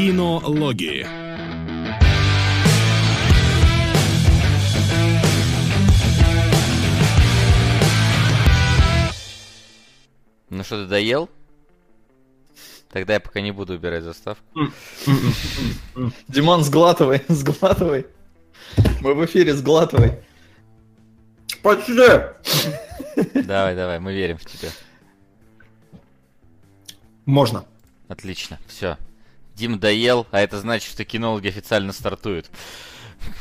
Кинологии. Ну что, ты доел? Тогда я пока не буду убирать заставку. Димон, сглатывай, сглатывай. Мы в эфире, сглатывай. Почти. Давай, давай, мы верим в тебя. Можно. Отлично, все. Дим доел, а это значит, что кинологи официально стартуют.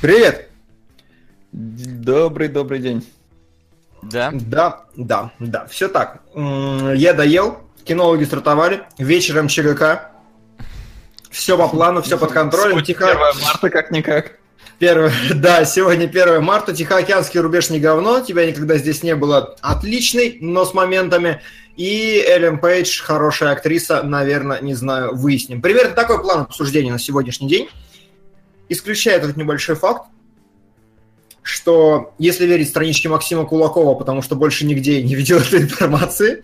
Привет. Добрый, добрый день. Да? Да, да, да. Все так. Я доел, кинологи стартовали, вечером ЧГК. Все по плану, все под контролем. Тихо... 1 марта как-никак. Первое, да, сегодня 1 марта, Тихоокеанский рубеж не говно, тебя никогда здесь не было отличный, но с моментами. И Эллен Пейдж, хорошая актриса, наверное, не знаю, выясним. Примерно такой план обсуждения на сегодняшний день. Исключая этот небольшой факт, что если верить страничке Максима Кулакова, потому что больше нигде не видел этой информации,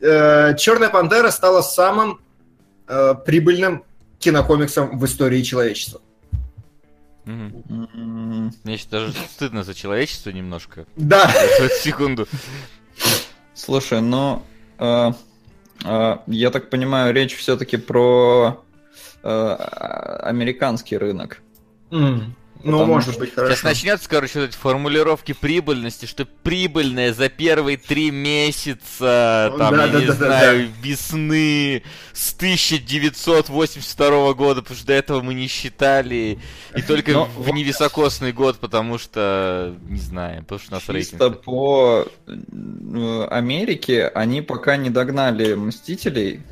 э, Черная пантера стала самым э, прибыльным кинокомиксом в истории человечества. М, Мне сейчас даже стыдно за человечество немножко. Да, секунду. Слушай, ну, э, э, я так понимаю, речь все-таки про э, американский рынок. М, ну, Потому может быть, Сейчас хорошо. начнется, короче, вот эти формулировки прибыльности, что прибыльное за первые три месяца, Ну, там, да, я да, не да, да, знаю, весны с 1982 года, потому что до этого мы не считали, и только Но в невисокосный год, потому что, не знаю, потому что у нас Чисто рейтинг. по э, Америке они пока не догнали Мстителей.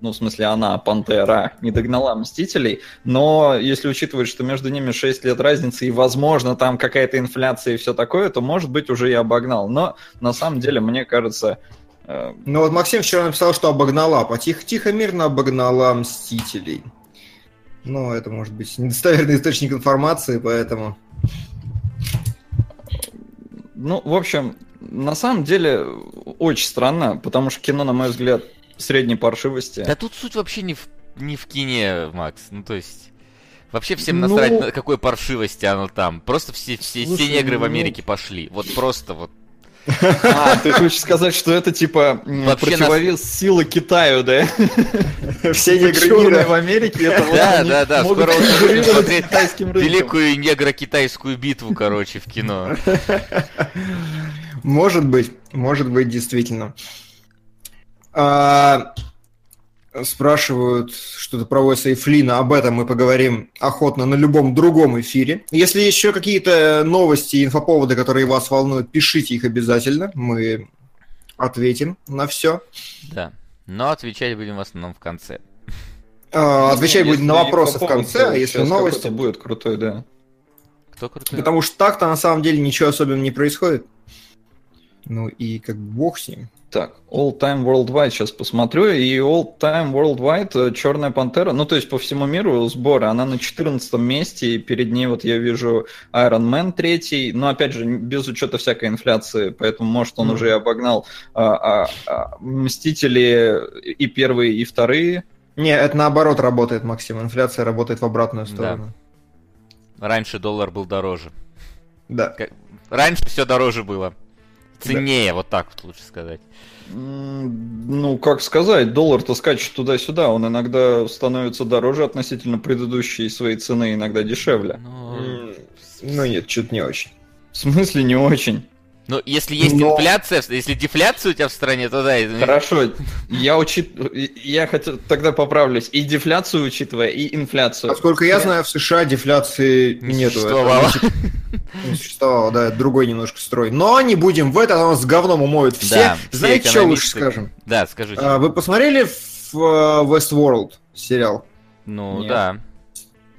Ну, в смысле, она, Пантера, не догнала Мстителей. Но если учитывать, что между ними 6 лет разницы, и, возможно, там какая-то инфляция и все такое, то, может быть, уже и обогнал. Но, на самом деле, мне кажется... э, Ну вот Максим вчера написал, что обогнала, потихо-тихо мирно обогнала Мстителей. Ну, это может быть недостоверный источник информации, поэтому... Ну, в общем, на самом деле, очень странно, потому что кино, на мой взгляд, средней паршивости. Да тут суть вообще не в, не в кине, Макс, ну то есть... Вообще всем Ну- насрать, на какой паршивости оно там. Просто все, все, все Слушай, негры в ну- Америке пошли. Вот просто вот. А, ты хочешь сказать, что это типа Вообще противовес силы Китаю, да? Все негры Черные мира. в Америке, это вот Да, они да, да, могут скоро уже будем смотреть китайским рынком. Великую негро-китайскую битву, короче, в кино. Может быть, может быть, действительно. А, спрашивают что-то про Уэса и Флина. Об этом мы поговорим охотно на любом другом эфире. Если еще какие-то новости и инфоповоды, которые вас волнуют, пишите их обязательно. Мы ответим на все. Да. Но отвечать будем в основном в конце. А, Отвечать Ну, будем на вопросы в конце, а если новости... будет крутой, да. Кто крутой? Потому что так-то на самом деле ничего особенного не происходит. Ну и как бог с ним. Так, All Time Worldwide сейчас посмотрю, и All Time Worldwide Черная Пантера, ну то есть по всему миру сборы, она на 14 месте, и перед ней вот я вижу Iron Man третий, но опять же без учета всякой инфляции, поэтому может он Мгм. уже и обогнал а, а, а, Мстители и первые, и вторые. Не, это наоборот работает, Максим. Инфляция работает в обратную Да. сторону. Раньше доллар был дороже. Да. Как- Раньше все дороже было. Ценнее, вот так вот лучше сказать. Ну, как сказать, доллар-то скачет туда-сюда, он иногда становится дороже относительно предыдущей своей цены, иногда дешевле. Ну, М, Ну нет, что-то не очень. В смысле не очень? ну, если есть Но- инфляция, если дефляция у тебя в стране, то да. ну, Хорошо, я учит... я хотел тогда поправлюсь. И дефляцию учитывая, и инфляцию. Насколько я знаю, в США дефляции Не нету. Это существовало. типа- Не существовало, да, другой немножко строй. Но не будем в это, оно с говном умоют все. Да, все Знаете, что лучше скажем? Да, скажите. А, Вы посмотрели в э, Westworld сериал? ну, нет. да.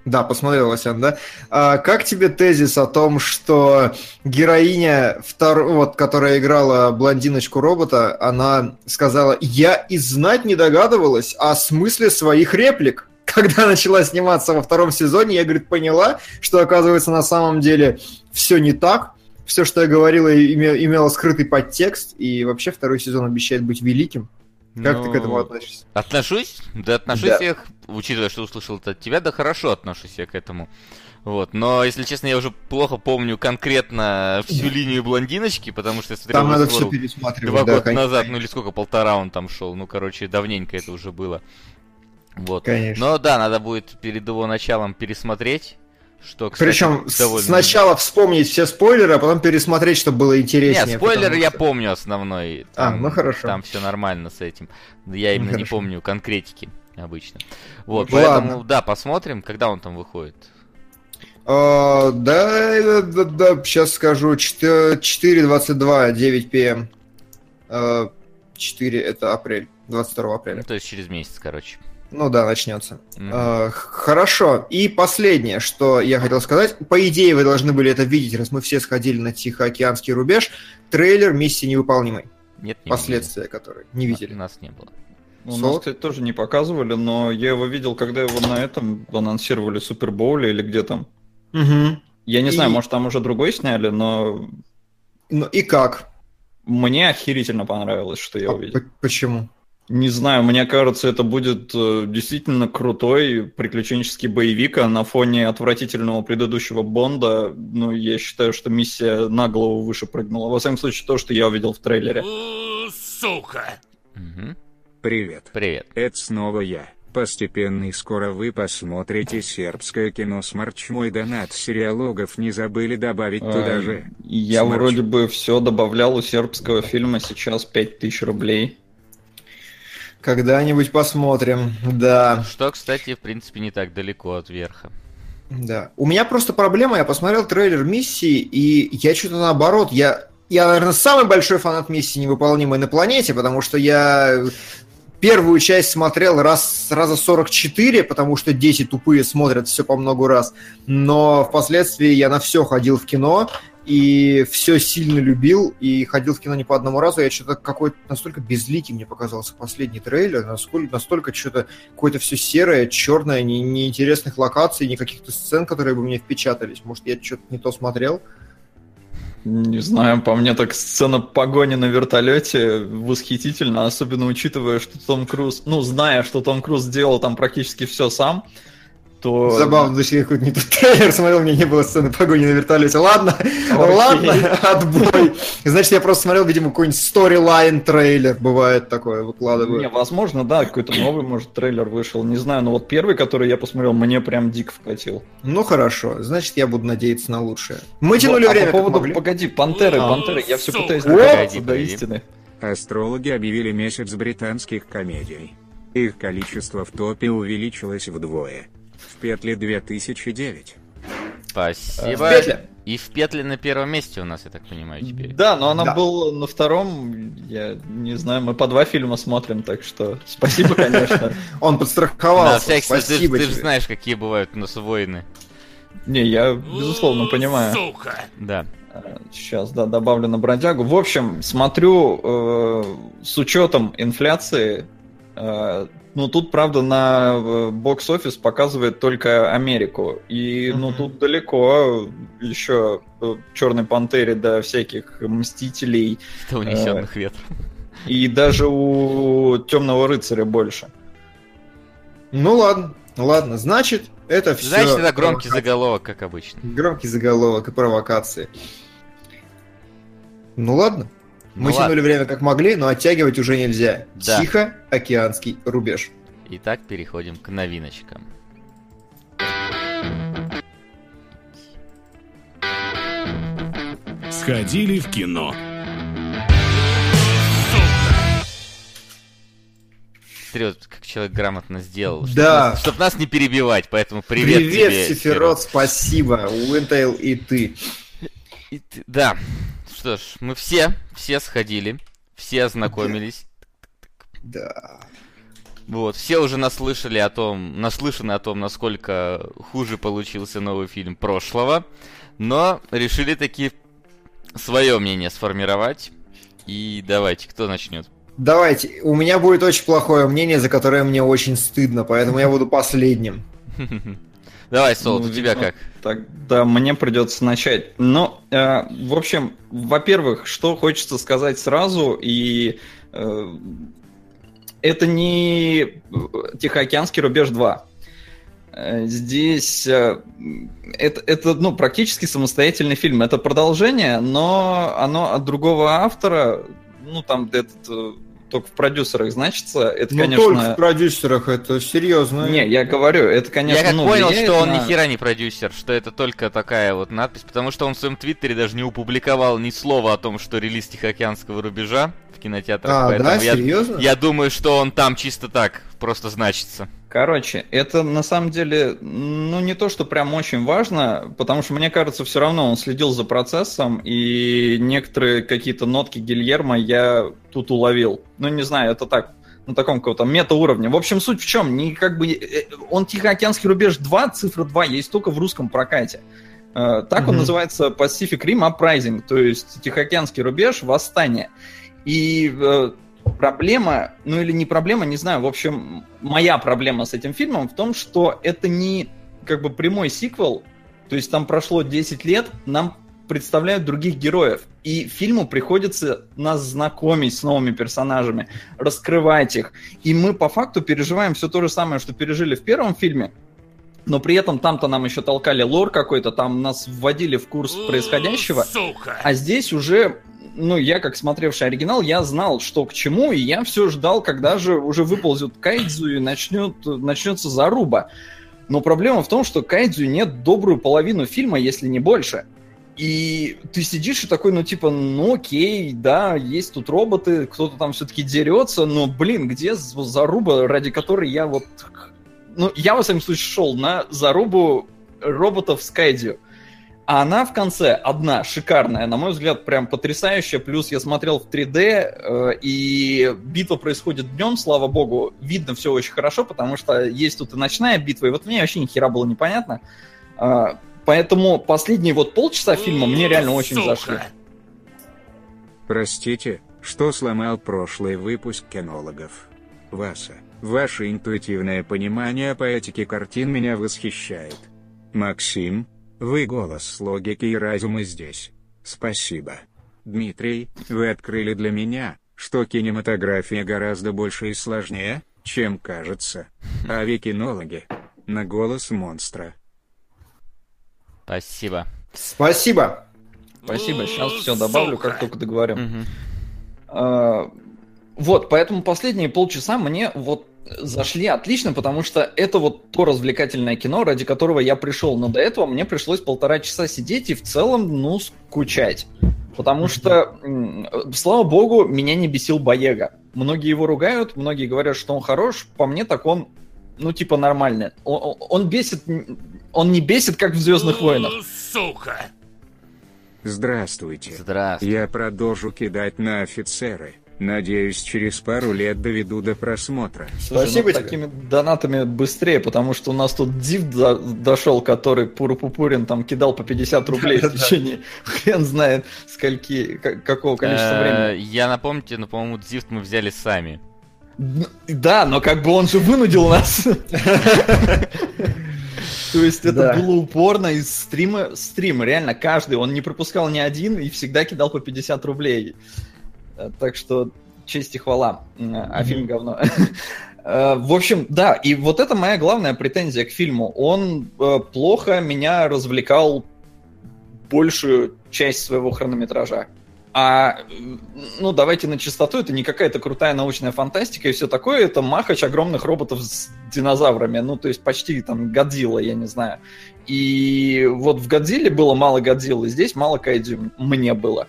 Да, посмотрел, Васян, да? А как тебе тезис о том, что героиня, втор... вот, которая играла блондиночку-робота, она сказала, я и знать не догадывалась о смысле своих реплик. Когда начала сниматься во втором сезоне, я, говорит, поняла, что, оказывается, на самом деле все не так. Все, что я говорила, име- имело скрытый подтекст, и вообще второй сезон обещает быть великим. Как ты к этому Ну, относишься? Отношусь? Да отношусь Да. я, учитывая, что услышал это от тебя, да хорошо отношусь я к этому. Вот, но, если честно, я уже плохо помню конкретно всю линию блондиночки, потому что я смотрел Там надо все пересматривать. два да, года конечно. назад, ну или сколько, полтора он там шел, ну, короче, давненько это уже было. Вот. Конечно. Но да, надо будет перед его началом пересмотреть, что, кстати, Причем довольно... сначала вспомнить все спойлеры, а потом пересмотреть, чтобы было интереснее. Нет, спойлер потому я что- помню основной. А, ну хорошо. Там все нормально с этим. Я именно не хорошо. помню конкретики обычно. Вот, Ну, поэтому, ладно. да, посмотрим, когда он там выходит. А, да, да, да, сейчас скажу. 4.22, 9 пм. А, 4 это апрель, 22 Ну, апреля. то есть через месяц, короче. Ну да, начнется. А, х- Хорошо. И последнее, что я хотел сказать. По идее, вы должны были это видеть, раз мы все сходили на Тихоокеанский рубеж. Трейлер «Миссии невыполнимой». Нет, не Последствия которой. Не видели. видели. Нас не было. У Солод? нас, кстати, тоже не показывали, но я его видел, когда его на этом анонсировали Супербоуле или где там. Мгм. Я не И- знаю, может там уже другой сняли, но Ну и как? мне охерительно понравилось, что я А увидел. п- Почему? Не знаю, мне кажется, это будет э, действительно крутой приключенческий боевик, а на фоне отвратительного предыдущего Бонда, ну, я считаю, что миссия на голову выше прыгнула. Во всяком случае, то, что я увидел в трейлере. Мгм. Привет. Привет. Это снова я. Постепенно и скоро вы посмотрите сербское кино «Смарч». Мой донат сериалогов не забыли добавить туда А, же. Я Смерч. вроде бы все добавлял у сербского фильма, сейчас 5000 рублей. Когда-нибудь посмотрим. Да. Что, кстати, в принципе, не так далеко от верха. Да. У меня просто проблема, я посмотрел трейлер миссии, и я что-то наоборот, я, я, наверное, самый большой фанат миссии невыполнимой на планете, потому что я первую часть смотрел раз, раза 44, потому что дети тупые смотрят все по много раз, но впоследствии я на все ходил в кино, и все сильно любил, и ходил в кино не по одному разу, я что-то какой-то настолько безликий мне показался последний трейлер, насколько, настолько что-то какое-то все серое, черное, не, неинтересных локаций, ни каких-то сцен, которые бы мне впечатались. Может, я что-то не то смотрел? Не знаю, по мне так сцена погони на вертолете восхитительна, особенно учитывая, что Том Круз, ну, зная, что Том Круз сделал там практически все сам, то... Забавно, значит, я какой-то не тот трейлер смотрел, у меня не было сцены погони на вертолете. Ладно, Окей. ладно, отбой. Значит, я просто смотрел, видимо, какой-нибудь сторилайн трейлер, бывает такое, выкладываю. Не, возможно, да, какой-то новый, может, трейлер вышел, не знаю, но вот первый, который я посмотрел, мне прям дико вкатил. Ну хорошо, значит, я буду надеяться на лучшее. Мы тянули Вот, а время, по как поводу, могли. погоди, пантеры, А, пантеры, я все пытаюсь Погоди, докопаться до истины. Астрологи объявили месяц британских комедий. Их количество в топе увеличилось вдвое. В петле 2009. Спасибо. В петле. И в петле на первом месте у нас, я так понимаю, теперь. Да, но она Да. была на втором, я не знаю, мы по два фильма смотрим, так что спасибо, конечно. Он На подстраховался. всякий случай, ты, Спасибо ты же знаешь, какие бывают у нас войны. Не, я безусловно понимаю. Да. Сейчас, да, добавлю на бродягу. В общем, смотрю э, с учетом инфляции. Э, ну, тут, правда, на бокс-офис показывает только Америку. И, ну, тут далеко еще э, Черной Пантере до всяких Мстителей. Это унесенных ветром. И даже у Темного Рыцаря больше. Ну ладно, ладно, значит, это все... Значит, это громкий заголовок, как обычно. Громкий заголовок и провокации. Ну ладно. Ну Мы ладно. тянули время как могли, но оттягивать уже нельзя. Да. Тихо, океанский рубеж. Итак, переходим к новиночкам. Сходили в кино. Смотри, вот как человек грамотно сделал. Чтоб Да. нас- Чтоб нас не перебивать, поэтому привет, Привет, тебе, Сефирот, спасибо. Уинтейл и ты. И ты- Да. Что ж, мы все, все сходили, все ознакомились. Да. Вот, все уже наслышали о том, наслышаны о том, насколько хуже получился новый фильм прошлого, но решили таки свое мнение сформировать. И давайте, кто начнет? Давайте, у меня будет очень плохое мнение, за которое мне очень стыдно, поэтому я буду последним. Давай, Сол, Ну, у тебя видимо, как? Так, да, мне придется начать. Ну, э, в общем, во-первых, что хочется сказать сразу, и э, это не э, Тихоокеанский рубеж 2. Э, здесь э, это, это ну, практически самостоятельный фильм. Это продолжение, но оно от другого автора. Ну, там этот только в продюсерах значится. Это, ну, конечно... только в продюсерах, это серьезно. Не, я говорю, это, конечно, Я как ну, понял, что он на- ни хера не продюсер, что это только такая вот надпись, потому что он в своем твиттере даже не опубликовал ни слова о том, что релиз Тихоокеанского рубежа в кинотеатрах, А, поэтому да, я, серьезно? я думаю, что он там чисто так просто значится. Короче, это на самом деле, ну, не то, что прям очень важно, потому что, мне кажется, все равно он следил за процессом, и некоторые какие-то нотки Гильермо я тут уловил. Ну, не знаю, это так, на таком каком-то метауровне. В общем, суть в чем? Не как бы... э, Он Тихоокеанский рубеж 2, цифра 2, есть только в русском прокате. Э, Так он Мгм. называется Pacific Rim Uprising, то есть Тихоокеанский рубеж Восстание. И э, проблема, ну или не проблема, не знаю, в общем, моя проблема с этим фильмом в том, что это не как бы прямой сиквел, то есть там прошло 10 лет, нам представляют других героев, и фильму приходится нас знакомить с новыми персонажами, раскрывать их, и мы по факту переживаем все то же самое, что пережили в первом фильме, но при этом там-то нам еще толкали лор какой-то, там нас вводили в курс происходящего, а здесь уже, ну, я как смотревший оригинал, я знал, что к чему, и я все ждал, когда же уже выползет Кайдзу и начнет, начнется заруба. Но проблема в том, что Кайдзу нет добрую половину фильма, если не больше. И ты сидишь и такой, ну, типа, ну, окей, да, есть тут роботы, кто-то там все-таки дерется, но, блин, где заруба, ради которой я вот... Ну, я, во всяком случае, шел на зарубу роботов с Кайдзю. А она в конце одна, шикарная, на мой взгляд, прям потрясающая. Плюс я смотрел в 3D, э, и битва происходит днем, слава богу. Видно все очень хорошо, потому что есть тут и ночная битва, и вот мне вообще ни хера было непонятно. А, Поэтому последние вот полчаса фильма мне реально очень зашли. Простите, что сломал прошлый выпуск кинологов. Васа, ваше интуитивное понимание поэтики картин меня восхищает. Максим, вы голос логики и разума здесь. Спасибо. Дмитрий, вы открыли для меня, что кинематография гораздо больше и сложнее, чем кажется. А вы кинологи. На голос монстра. Спасибо. Спасибо. Спасибо, сейчас все добавлю, как только договорим. А, Вот, поэтому последние полчаса мне вот зашли отлично, потому что это вот то развлекательное кино, ради которого я пришел. Но до этого мне пришлось полтора часа сидеть и в целом, ну, скучать. Потому что, слава богу, меня не бесил Боега. Многие его ругают, многие говорят, что он хорош. По мне так он, ну, типа, нормальный. Он, он бесит, он не бесит, как в «Звездных войнах». Здравствуйте. Здравствуй. Я продолжу кидать на офицеры. Надеюсь, через пару лет доведу до просмотра. Слушай, Спасибо ну, тебе. такими донатами быстрее, потому что у нас тут Див до- дошел, который Пуру-Пупурин там кидал по 50 рублей в течение хрен знает скольки, ка- какого количества Э, времени. Я напомню тебе, но, по-моему, Дзифт мы взяли сами. Да, но как бы он же вынудил нас. То есть это Да. было упорно из стрима, стрим, реально каждый, он не пропускал ни один и всегда кидал по 50 рублей. Э, Так что честь и хвала, М, а фильм говно. Э, В общем, да, и вот это моя главная претензия к фильму. Он э, плохо меня развлекал большую часть своего хронометража. А, э, ну, давайте на чистоту, это не какая-то крутая научная фантастика и все такое, это махач огромных роботов с динозаврами, ну, то есть почти там Годзилла, я не знаю. И вот в Годзилле было мало Годзиллы, здесь мало Кайдзю мне было.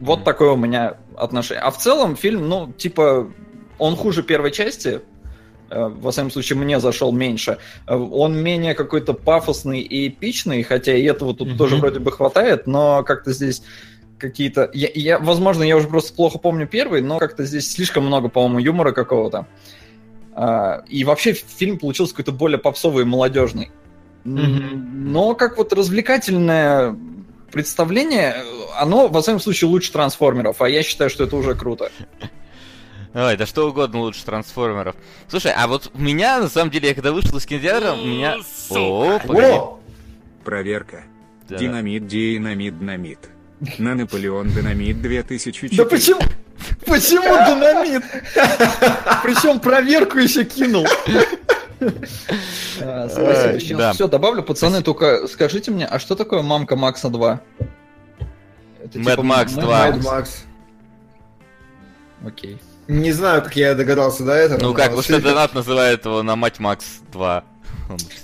Вот такое у меня отношение. А в целом фильм, ну, типа, он хуже первой части, э, во всяком случае, мне зашел меньше. Э, Он менее какой-то пафосный и эпичный, хотя и этого тут тоже вроде бы хватает, но как-то здесь какие-то... Я, я- возможно, я уже просто плохо помню первый, но как-то здесь слишком много, по-моему, юмора какого-то. А, и вообще фильм получился какой-то более попсовый и молодежный. Мгм. Но как вот развлекательное представление, оно, во всяком случае, лучше трансформеров, а я считаю, что это уже круто. Ой, да что угодно лучше трансформеров. Слушай, а вот у меня, на самом деле, я когда вышел из кинотеатра, у меня... О, погоди. О! Проверка. Да. Динамит, динамит, динамит. На Наполеон Динамит 2004. Да почему? Почему динамит? Причем проверку еще кинул. А, спасибо. Сейчас все добавлю, пацаны, только скажите мне, а что такое мамка Макса 2? Мэд Макс 2. Мэд Макс. Окей. Не знаю, как я догадался до этого. Ну как, потому что донат называет его на Мать Макс 2.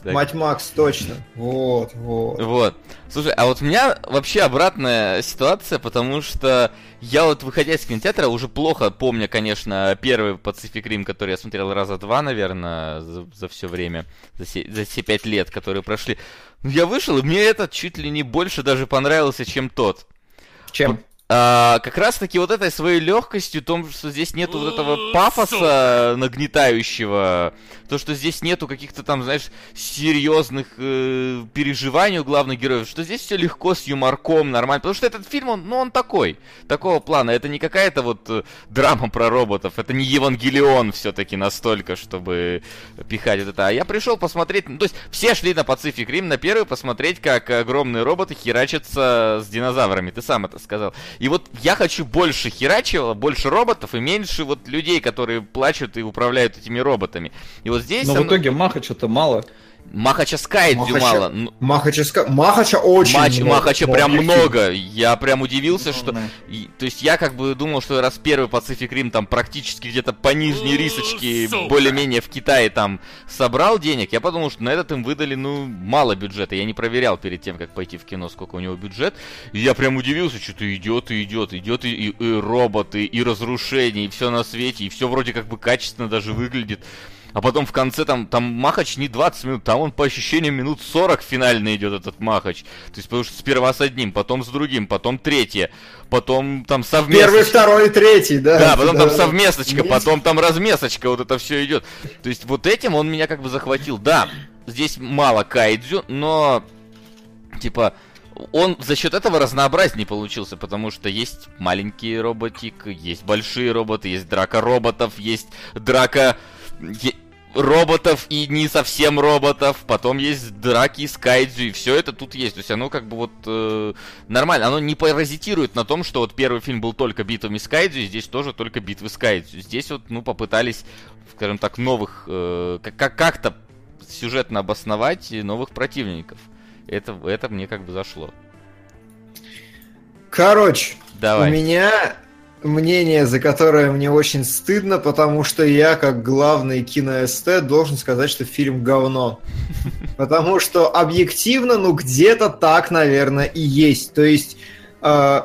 Мать Макс, точно. Вот, вот. Вот. Слушай, а вот у меня вообще обратная ситуация, потому что я вот, выходя из кинотеатра, уже плохо помню, конечно, первый Pacific Rim, который я смотрел раза два, наверное, за, за все время, за, все, за все пять лет, которые прошли. Я вышел, и мне этот чуть ли не больше даже понравился, чем тот. Чем? А, как раз таки вот этой своей легкостью, том, что здесь нету вот этого пафоса нагнетающего, то, что здесь нету каких-то там, знаешь, серьезных э, переживаний у главных героев, что здесь все легко с юморком, нормально, потому что этот фильм, он, ну, он такой, такого плана, это не какая-то вот э, драма про роботов, это не Евангелион все-таки настолько, чтобы пихать вот это, а я пришел посмотреть, ну, то есть все шли на Pacific Rim на первый посмотреть, как огромные роботы херачатся с динозаврами, ты сам это сказал. И вот я хочу больше херачила, больше роботов и меньше вот людей, которые плачут и управляют этими роботами. И вот здесь... Но в итоге маха что-то мало. Махача Скайдзю Махача... мало. Ну, Махача, Ска... Махача очень Мач... много. Махача прям много. Я прям удивился, что... То есть я как бы думал, что раз первый Pacific Rim там практически где-то по нижней рисочке более-менее в Китае там собрал денег, я подумал, что на этот им выдали, ну, мало бюджета. Я не проверял перед тем, как пойти в кино, сколько у него бюджет. И я прям удивился, что-то идет и идет, идет и, и, и роботы, и разрушения, и все на свете, и все вроде как бы качественно даже выглядит. А потом в конце там, там Махач не 20 минут, там он по ощущениям минут 40 финально идет этот Махач. То есть потому что сперва с одним, потом с другим, потом третье, потом там совместочка. Первый, второй, третий, да. Да, потом да. там совместочка, потом там размесочка, вот это все идет. То есть вот этим он меня как бы захватил. Да, здесь мало кайдзю, но типа он за счет этого разнообразнее получился, потому что есть маленький роботик, есть большие роботы, есть драка роботов, есть драка роботов и не совсем роботов, потом есть драки с кайдзю, и все это тут есть. То есть оно как бы вот э, нормально, оно не паразитирует на том, что вот первый фильм был только битвами с кайдзю, и здесь тоже только битвы с кайдзю. Здесь вот, ну, попытались, скажем так, новых, э, как- как-то сюжетно обосновать новых противников. Это, это мне как бы зашло. Короче, Давай. у меня мнение, за которое мне очень стыдно, потому что я, как главный киноэстет, должен сказать, что фильм говно. Потому что объективно, ну, где-то так, наверное, и есть. То есть э,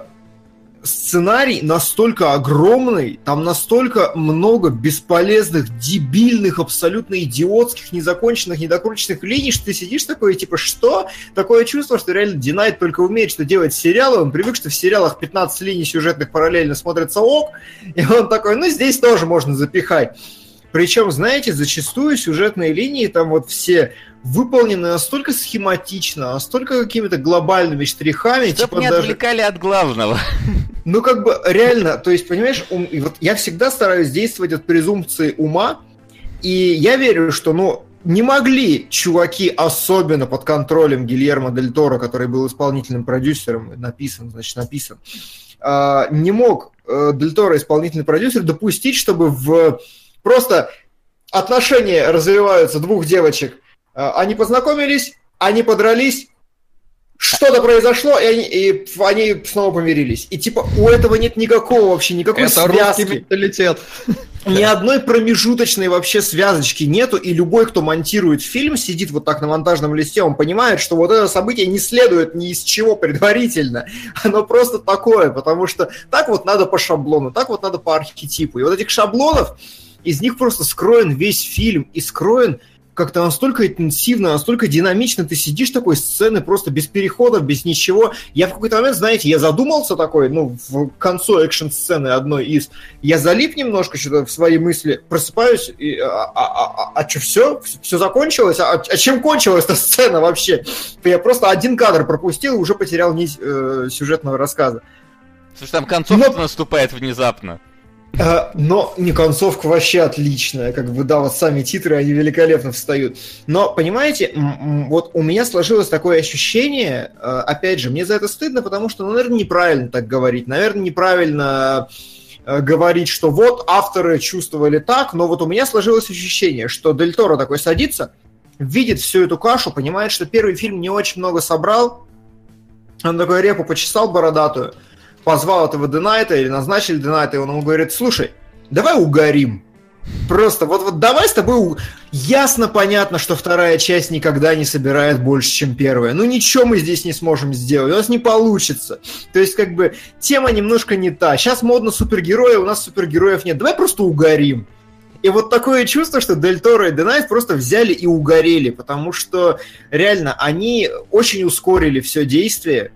сценарий настолько огромный, там настолько много бесполезных, дебильных, абсолютно идиотских, незаконченных, недокрученных линий, что ты сидишь такой, типа, что? Такое чувство, что реально Динайт только умеет что делать сериалы, он привык, что в сериалах 15 линий сюжетных параллельно смотрится ок, и он такой, ну, здесь тоже можно запихать. Причем, знаете, зачастую сюжетные линии там вот все выполнены настолько схематично, настолько какими-то глобальными штрихами. Чтобы типа не даже... отвлекали от главного. Ну, как бы реально, то есть, понимаешь, ум, и вот я всегда стараюсь действовать от презумпции ума, и я верю, что, ну, не могли чуваки, особенно под контролем Гильермо Дель Торо, который был исполнительным продюсером, написан, значит, написан, э, не мог э, Дель Торо, исполнительный продюсер, допустить, чтобы в просто отношения развиваются двух девочек – Э, они познакомились, они подрались, что-то произошло, и они, и они снова помирились. И типа у этого нет никакого вообще, никакой Это связки. менталитет. Ни одной промежуточной вообще связочки нету, и любой, кто монтирует фильм, сидит вот так на монтажном листе, он понимает, что вот это событие не следует ни из чего предварительно. Оно просто такое, потому что так вот надо по шаблону, так вот надо по архетипу. И вот этих шаблонов, из них просто скроен весь фильм, и скроен как-то настолько интенсивно, настолько динамично, ты сидишь такой сцены просто без переходов, без ничего. Я в какой-то момент, знаете, я задумался такой, ну, в концу экшн-сцены одной из, я залип немножко что-то в свои мысли, просыпаюсь, и, а, а, а, а, а что, все? Все закончилось? А, а чем кончилась эта сцена вообще? Я просто один кадр пропустил и уже потерял нить э, сюжетного рассказа. Слушай, там концовка Но... наступает внезапно. А, но не концовка вообще отличная, как бы, да, вот сами титры, они великолепно встают. Но, понимаете, вот у меня сложилось такое ощущение, а, опять же, мне за это стыдно, потому что, ну, наверное, неправильно так говорить, наверное, неправильно э, говорить, что вот авторы чувствовали так, но вот у меня сложилось ощущение, что Дель Торо такой садится, видит всю эту кашу, понимает, что первый фильм не очень много собрал, он такой репу почесал бородатую, позвал этого Денайта или назначили Денайта, и он ему говорит, слушай, давай угорим. Просто вот, вот давай с тобой... у- Ясно, понятно, что вторая часть никогда не собирает больше, чем первая. Ну ничего мы здесь не сможем сделать, у нас не получится. То есть как бы тема немножко не та. Сейчас модно супергерои, у нас супергероев нет. Давай просто угорим. И вот такое чувство, что Дель Торо и Денайт просто взяли и угорели, потому что реально они очень ускорили все действие.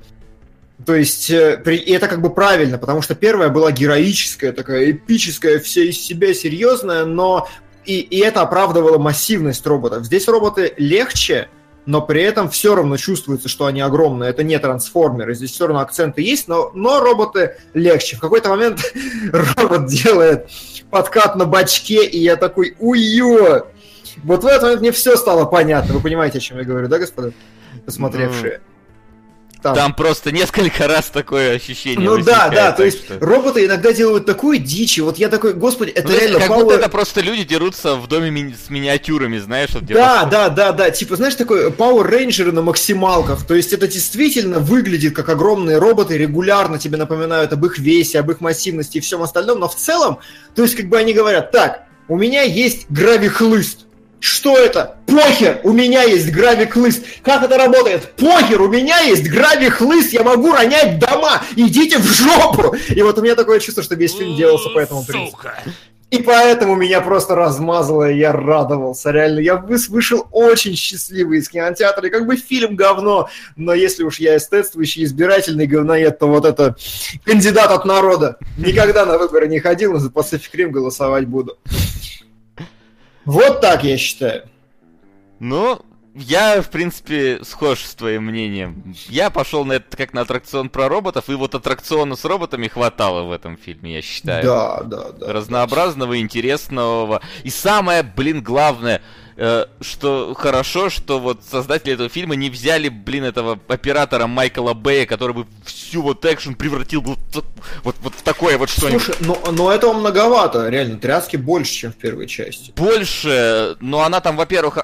То есть, э, и это как бы правильно, потому что первая была героическая, такая эпическая, вся из себя серьезная, но и, и это оправдывало массивность роботов. Здесь роботы легче, но при этом все равно чувствуется, что они огромные. Это не трансформеры, здесь все равно акценты есть, но, но роботы легче. В какой-то момент робот делает подкат на бачке, и я такой, уё! Вот в этот момент мне все стало понятно. Вы понимаете, о чем я говорю, да, господа? Посмотревшие. Там. Там просто несколько раз такое ощущение Ну да, да, то есть что- роботы иногда делают такую дичь, и вот я такой, господи, это Ну, реально как Power- будто это просто люди дерутся в доме ми- с миниатюрами, знаешь, вот Да, да, да, да, типа, знаешь, такой Power Rangers на максималках, то есть это действительно выглядит как огромные роботы, регулярно тебе напоминают об их весе, об их массивности и всем остальном, но в целом, то есть как бы они говорят, так, у меня есть гравихлыст, что это? Похер, у меня есть гравихлыст. Как это работает? Похер, у меня есть гравихлыст, я могу ронять дома. Идите в жопу. И вот у меня такое чувство, что весь фильм делался по этому принципу. И поэтому меня просто размазало, и я радовался, реально. Я вышел очень счастливый из кинотеатра, и как бы фильм говно, но если уж я эстетствующий, избирательный говноед, то вот это кандидат от народа. Никогда на выборы не ходил, но за Pacific Rim голосовать буду. Вот так я считаю. Ну, я, в принципе, схож с твоим мнением. Я пошел на это как на аттракцион про роботов, и вот аттракциона с роботами хватало в этом фильме, я считаю. Да, да, да. Разнообразного, интересного. И самое, блин, главное, э, что хорошо, что вот создатели этого фильма не взяли, блин, этого оператора Майкла Бэя, который бы всю вот экшен превратил вот, вот, вот в такое вот что-нибудь. Слушай, но, но этого многовато, реально, тряски больше, чем в первой части. больше, но она там, во-первых,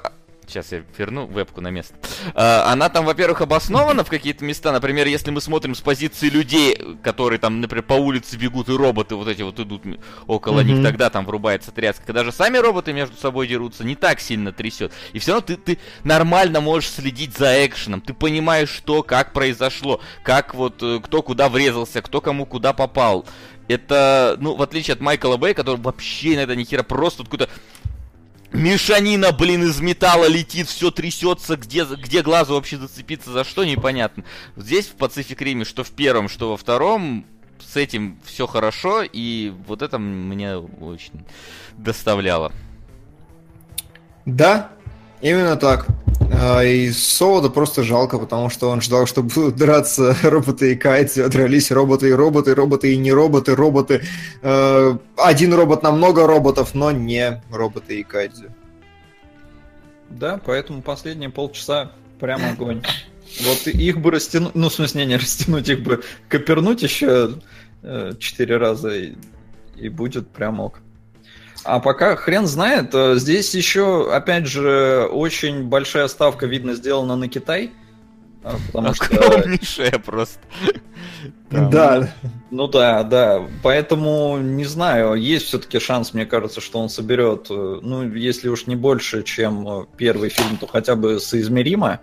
Сейчас я верну вебку на место. А, Она там, во-первых, обоснована в какие-то места. Например, если мы смотрим с позиции людей, которые там, например, по улице бегут, и роботы вот эти вот идут около Мгм. них, тогда там врубается тряска. Когда же сами роботы между собой дерутся, не так сильно трясет. И все равно ты, ты нормально можешь следить за экшеном. Ты понимаешь, что, как произошло, как вот э, кто куда врезался, кто кому куда попал. Это, ну, в отличие от Майкла Бэй, который вообще иногда ни хера просто тут какой-то Мешанина, блин, из металла летит, все трясется, где, где глазу вообще зацепиться, за что, непонятно. Здесь в Pacific Rim, что в первом, что во втором, с этим все хорошо, и вот это мне очень доставляло. Да, именно так. А, И Солода просто жалко, потому что он ждал, что будут драться роботы и а дрались роботы и роботы, роботы и не роботы, роботы. Э, Один робот на много роботов, но не роботы и кайдзю. Да, поэтому последние полчаса прям огонь. Вот их бы растянуть, ну, в смысле, не растянуть, их бы копернуть еще э, четыре раза, и, и будет прям ок. А пока хрен знает, э, здесь еще, опять же, очень большая ставка, видно, сделана на Китай. а, Потому что... Огромнейшая просто. Там, Да, Ну да, да. Поэтому не знаю, есть все-таки шанс, мне кажется, что он соберет, э, ну, если уж не больше, чем э, первый фильм, то хотя бы соизмеримо.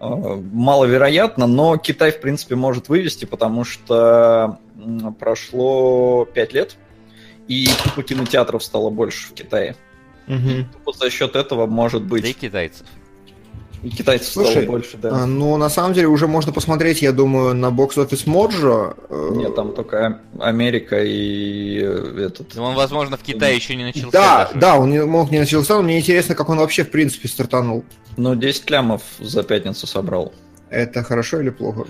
Маловероятно, но Китай, в принципе, может вывести, потому что прошло 5 лет, и тупо кинотеатров стало больше в Китае. Тупо за счет этого может Да и быть. китайцев. И китайцев Слушай, стало больше, да. А, Ну, на самом деле, уже можно посмотреть, я думаю, на бокс-офис Моджо. Э, Нет, там только Америка и э, этот. Ну, Он, возможно, в Китае еще не начался. Да, даже. да, он не, мог не начался, но мне интересно, как он вообще, в принципе, стартанул. Ну, 10 лямов за пятницу собрал. Это хорошо или плохо?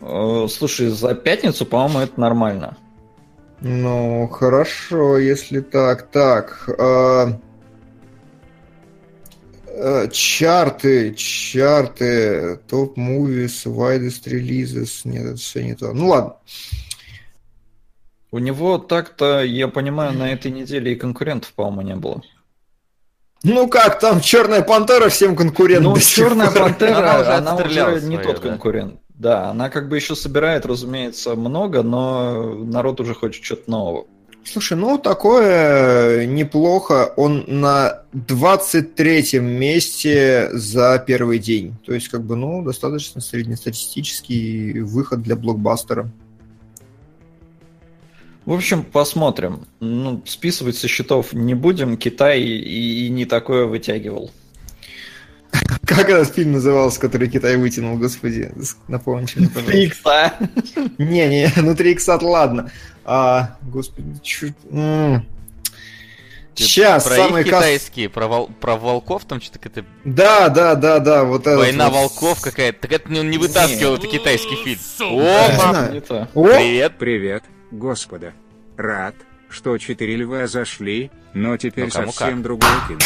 Э, Слушай, за пятницу, по-моему, это нормально. Ну, хорошо, если так. Так. э, э, чарты, чарты, топ-мувис, widest releases. Нет, это все не то. Ну ладно. У него так-то, я понимаю, на этой неделе и конкурентов, по-моему, не было. Ну как, там Черная Пантера всем конкурент. Ну, Черная. Пантера, Она уже она уже не своё, тот да. конкурент. Да, она как бы еще собирает, разумеется, много, но народ уже хочет что-то нового. Слушай, ну такое неплохо. Он на 23 месте за первый день. То есть, как бы, ну, достаточно среднестатистический выход для блокбастера. В общем, посмотрим. Ну, списывать со счетов не будем. Китай и, и не такое вытягивал. Как этот фильм назывался, который Китай вытянул, господи? Напомните мне, пожалуйста. Икса. Не-не, ну 3 икса ладно. А, господи. Ты Сейчас, про самый их китайские, про, вол- про волков, там что-то какая-то Да, да, да, да, вот это. война вот. волков какая-то. Так это не- он не вытаскивал, это китайский фильм. Опа! Привет! Привет, господа. Рад, что четыре льва зашли, но теперь Ну, совсем как. другое кино.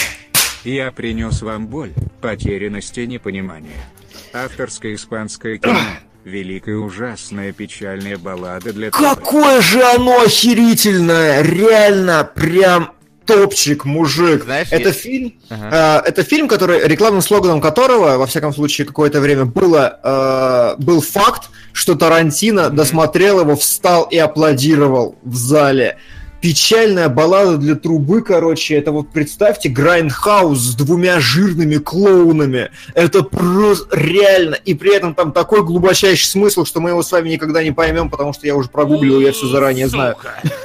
Я принес вам боль, потерянность и непонимание. Авторское испанское кино. Великая ужасная печальная баллада для. Какое же оно охерительное! Реально, прям топчик, мужик. Знаешь, это я- фильм, Ага. э, это фильм, который рекламным слоганом которого, во всяком случае, какое-то время было, э, был факт, что Тарантино досмотрел его, встал и аплодировал в зале. Печальная баллада для трубы, короче, это вот представьте Grindhouse с двумя жирными клоунами. Это просто реально. И при этом там такой глубочайший смысл, что мы его с вами никогда не поймем, потому что я уже прогуглил, я все заранее знаю.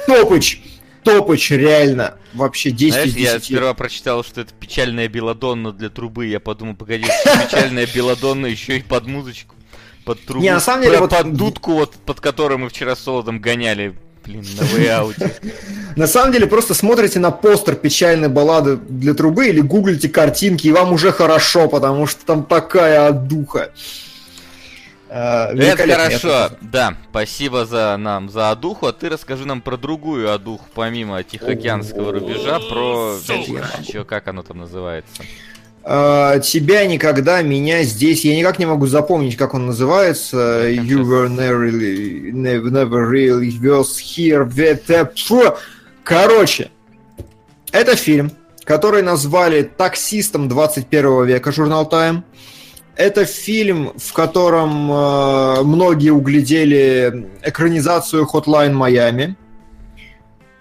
Топыч! Топыч, реально. Вообще 10 Знаешь, из я 10. сперва прочитал, что это печальная беладонна для трубы. Я подумал, погоди, печальная беладонна еще и под музычку. Под трубу. Не, на самом деле, вот- Под дудку, вот, под которой мы вчера с Солодом гоняли. Блин, на вейауте. На самом деле просто смотрите на постер печальной баллады для трубы или гуглите картинки, и вам уже хорошо, потому что там такая отдуха. Э, Это хорошо, да. Спасибо за нам за Адуху, а ты расскажи нам про другую Адуху, помимо Тихоокеанского рубежа, про еще как оно там называется. Э, Тебя никогда, меня здесь, я никак не могу запомнить, как он называется. You were never really, never, really was here. Фу. Короче, это фильм, который назвали таксистом 21 века, журнал Time. Это фильм, в котором э, многие углядели экранизацию Hotline Miami.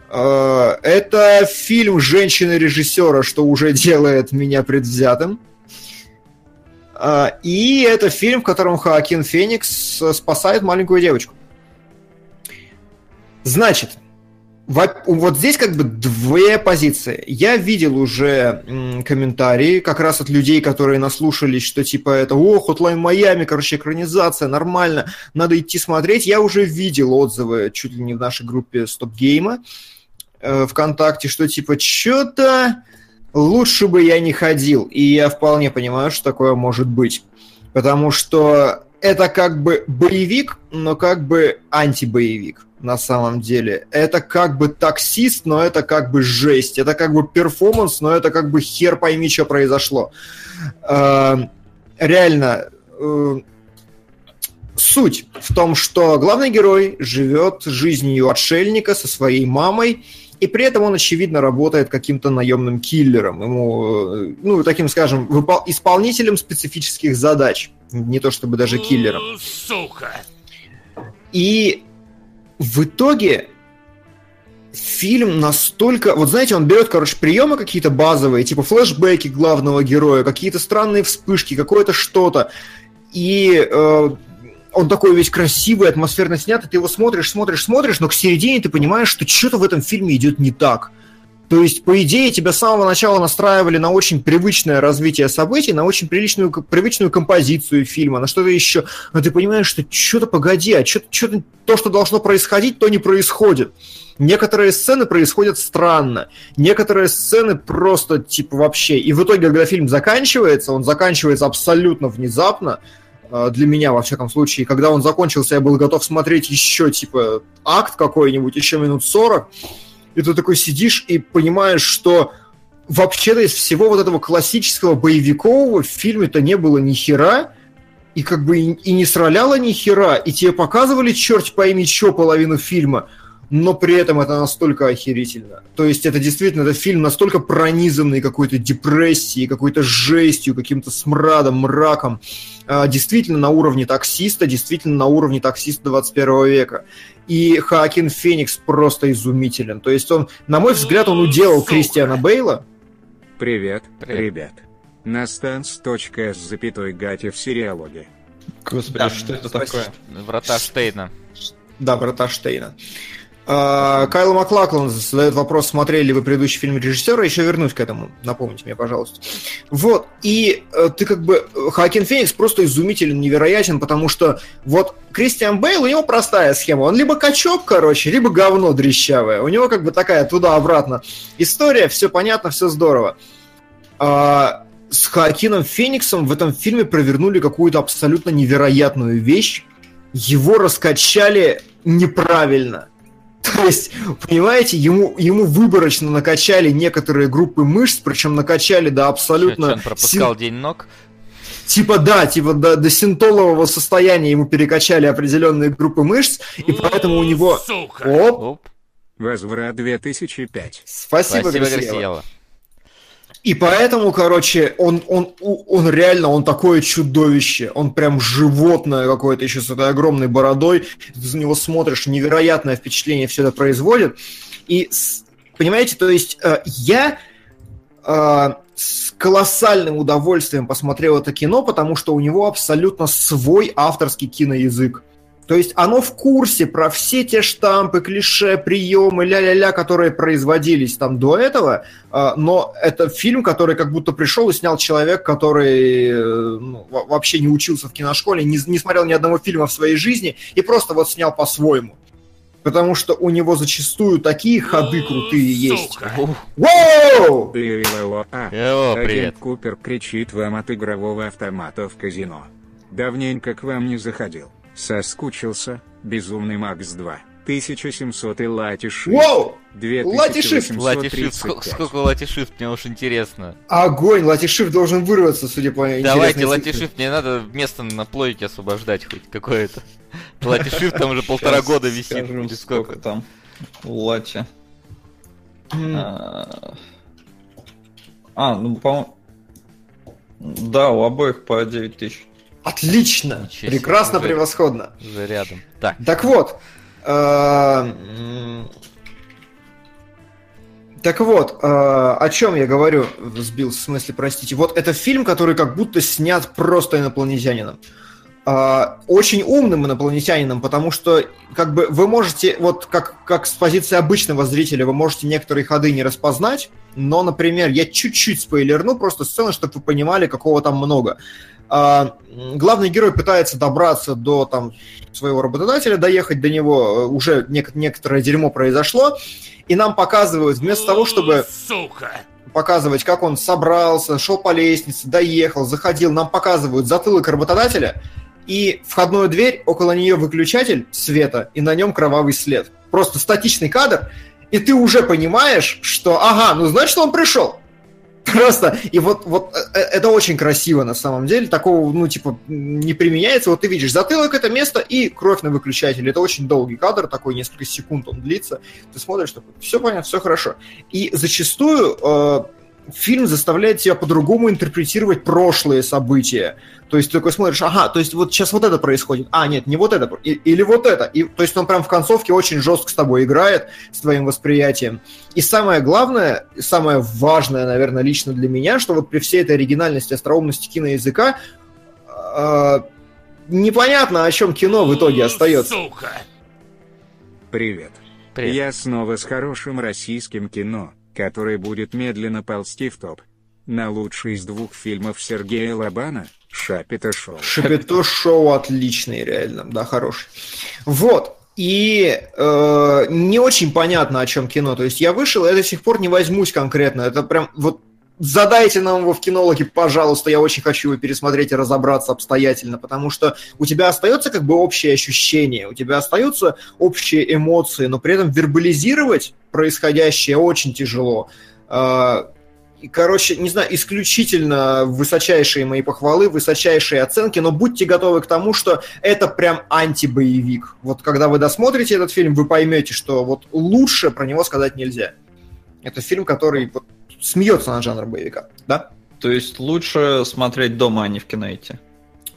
Э, это фильм женщины-режиссера, что уже делает меня предвзятым. Э, и это фильм, в котором Хоакин Феникс э, спасает маленькую девочку. Значит, во- вот здесь как бы две позиции. Я видел уже комментарии как раз от людей, которые наслушались, что типа это «О, Hotline Miami, короче, экранизация, нормально, надо идти смотреть». Я уже видел отзывы чуть ли не в нашей группе Стоп Гейма э, ВКонтакте, что типа что-то лучше бы я не ходил. И я вполне понимаю, что такое может быть. Потому что это как бы боевик, но как бы антибоевик на самом деле. Это как бы таксист, но это как бы жесть. Это как бы перформанс, но это как бы хер пойми, что произошло. Э, Реально, э, суть в том, что главный герой живет жизнью отшельника со своей мамой, и при этом он, очевидно, работает каким-то наемным киллером, ему, э, ну, таким, скажем, выпол- исполнителем специфических задач, не то чтобы даже киллером. Сука! И в итоге фильм настолько... Вот знаете, он берет, короче, приемы какие-то базовые, типа флешбеки главного героя, какие-то странные вспышки, какое-то что-то. И э, он такой весь красивый, атмосферно снят, и ты его смотришь, смотришь, смотришь, но к середине ты понимаешь, что что-то в этом фильме идет не так. То есть, по идее, тебя с самого начала настраивали на очень привычное развитие событий, на очень приличную, привычную композицию фильма, на что-то еще. Но ты понимаешь, что что-то погоди, а что-то, что-то, то, что должно происходить, то не происходит. Некоторые сцены происходят странно, некоторые сцены просто типа вообще. И в итоге, когда фильм заканчивается, он заканчивается абсолютно внезапно, для меня, во всяком случае. Когда он закончился, я был готов смотреть еще, типа, акт какой-нибудь, еще минут 40, и ты такой сидишь и понимаешь, что вообще-то из всего вот этого классического боевикового в фильме-то не было ни хера, и как бы и, и не сраляло ни хера, и тебе показывали черт пойми что половину фильма, но при этом это настолько охерительно. То есть это действительно, это фильм настолько пронизанный какой-то депрессией, какой-то жестью, каким-то смрадом, мраком. А, действительно на уровне таксиста, действительно на уровне таксиста 21 века. И Хакин Феникс просто изумителен. То есть он, на мой взгляд, он уделал Кристиана Бейла. Привет, Привет. ребят. На станс.с запятой гати в сериалоге. Господи, Да, что это спасибо. такое? Врата Штейна. Да, брата Штейна. А, Кайл Маклаклан задает вопрос, смотрели ли вы предыдущий фильм режиссера, еще вернусь к этому, напомните мне, пожалуйста. Вот, и э, ты как бы, э, Хоакин Феникс просто изумителен, невероятен, потому что вот Кристиан Бейл, у него простая схема, он либо качок, короче, либо говно дрещавое, у него как бы такая туда-обратно история, все понятно, все здорово. А, с Хоакином Фениксом в этом фильме провернули какую-то абсолютно невероятную вещь, его раскачали неправильно. То есть, понимаете, ему, ему выборочно накачали некоторые группы мышц, причем накачали до Чё, абсолютно... он пропускал син- день ног? Типа да, типа до, до синтолового состояния ему перекачали определенные группы мышц, и поэтому у него... Оп, Оп. Возврат 2005. спасибо, Спасибо, Грасиева. Грасиела. И поэтому, короче, он, он, он реально, он такое чудовище, он прям животное какое-то еще с этой огромной бородой, ты за него смотришь, невероятное впечатление все это производит. И, понимаете, то есть э, я э, с колоссальным удовольствием посмотрел это кино, потому что у него абсолютно свой авторский киноязык. То есть оно в курсе про все те штампы, клише, приемы, ля-ля-ля, которые производились там до этого, а, но это фильм, который как будто пришел и снял человек, который э, ну, во- вообще не учился в киношколе, не, не смотрел ни одного фильма в своей жизни и просто вот снял по-своему. Потому что у него зачастую такие ходы крутые есть. Воу! Лилило. А. Агент привет. Купер кричит вам от игрового автомата в казино. Давненько к вам не заходил. Соскучился. Безумный Макс 2. 1700 и Латиши. Воу! 2835. Латишифт, сколько, сколько латишифт, мне уж интересно. Огонь! Латишив должен вырваться, судя по Давайте латишифт, мне надо место на плойке освобождать хоть какое-то. Латишифт там уже полтора года висит. скажу, сколько там у Лати. А, ну, по Да, у обоих по 9 тысяч. Отлично! Ничего Прекрасно, уже- превосходно. Уже рядом. Так, Так вот, э, так вот, э, о чем я говорю, сбил в смысле, простите. Вот это фильм, который как будто снят просто инопланетянином. Э, Очень умным инопланетянином, потому что как бы вы можете, вот как, как с позиции обычного зрителя, вы можете некоторые ходы не распознать, но, например, я чуть-чуть спойлерну просто сцену, чтобы вы понимали, какого там много. А, главный герой пытается добраться до там своего работодателя, доехать до него, э, уже нек- некоторое дерьмо произошло, и нам показывают, вместо того, чтобы показывать, как он собрался, шел по лестнице, доехал, заходил, нам показывают затылок работодателя и входную дверь, около нее выключатель света, и на нем кровавый след. Просто статичный кадр, и ты уже понимаешь, что, ага, ну значит, он пришел. Просто, и вот, вот э, э, это очень красиво на самом деле, такого, ну, типа, не применяется, вот ты видишь затылок это место и кровь на выключателе, это очень долгий кадр, такой несколько секунд он длится, ты смотришь, такой, все понятно, все хорошо. И зачастую э, фильм заставляет тебя по-другому интерпретировать прошлые события. То есть ты такой смотришь, ага, то есть вот сейчас вот это происходит, а нет, не вот это, и- или вот это. И, то есть он прям в концовке очень жестко с тобой играет, с твоим восприятием. И самое главное, и самое важное, наверное, лично для меня, что вот при всей этой оригинальности, остроумности киноязыка э, непонятно, о чем кино в итоге остается. Привет. привет. Я снова с хорошим российским кино, которое будет медленно ползти в топ. На лучший из двух фильмов Сергея Лобана «Шапито Шоу». Шапито шоу отличный, реально, да, хороший. Вот. И э, не очень понятно, о чем кино. То есть я вышел, я до сих пор не возьмусь конкретно. Это прям вот задайте нам его в кинологе, пожалуйста. Я очень хочу его пересмотреть и разобраться обстоятельно, потому что у тебя остается как бы общее ощущение, у тебя остаются общие эмоции, но при этом вербализировать происходящее очень тяжело. И, короче, не знаю, исключительно высочайшие мои похвалы, высочайшие оценки, но будьте готовы к тому, что это прям антибоевик. Вот когда вы досмотрите этот фильм, вы поймете, что вот лучше про него сказать нельзя. Это фильм, который смеется на жанр боевика, да? То есть лучше смотреть дома, а не в кино идти?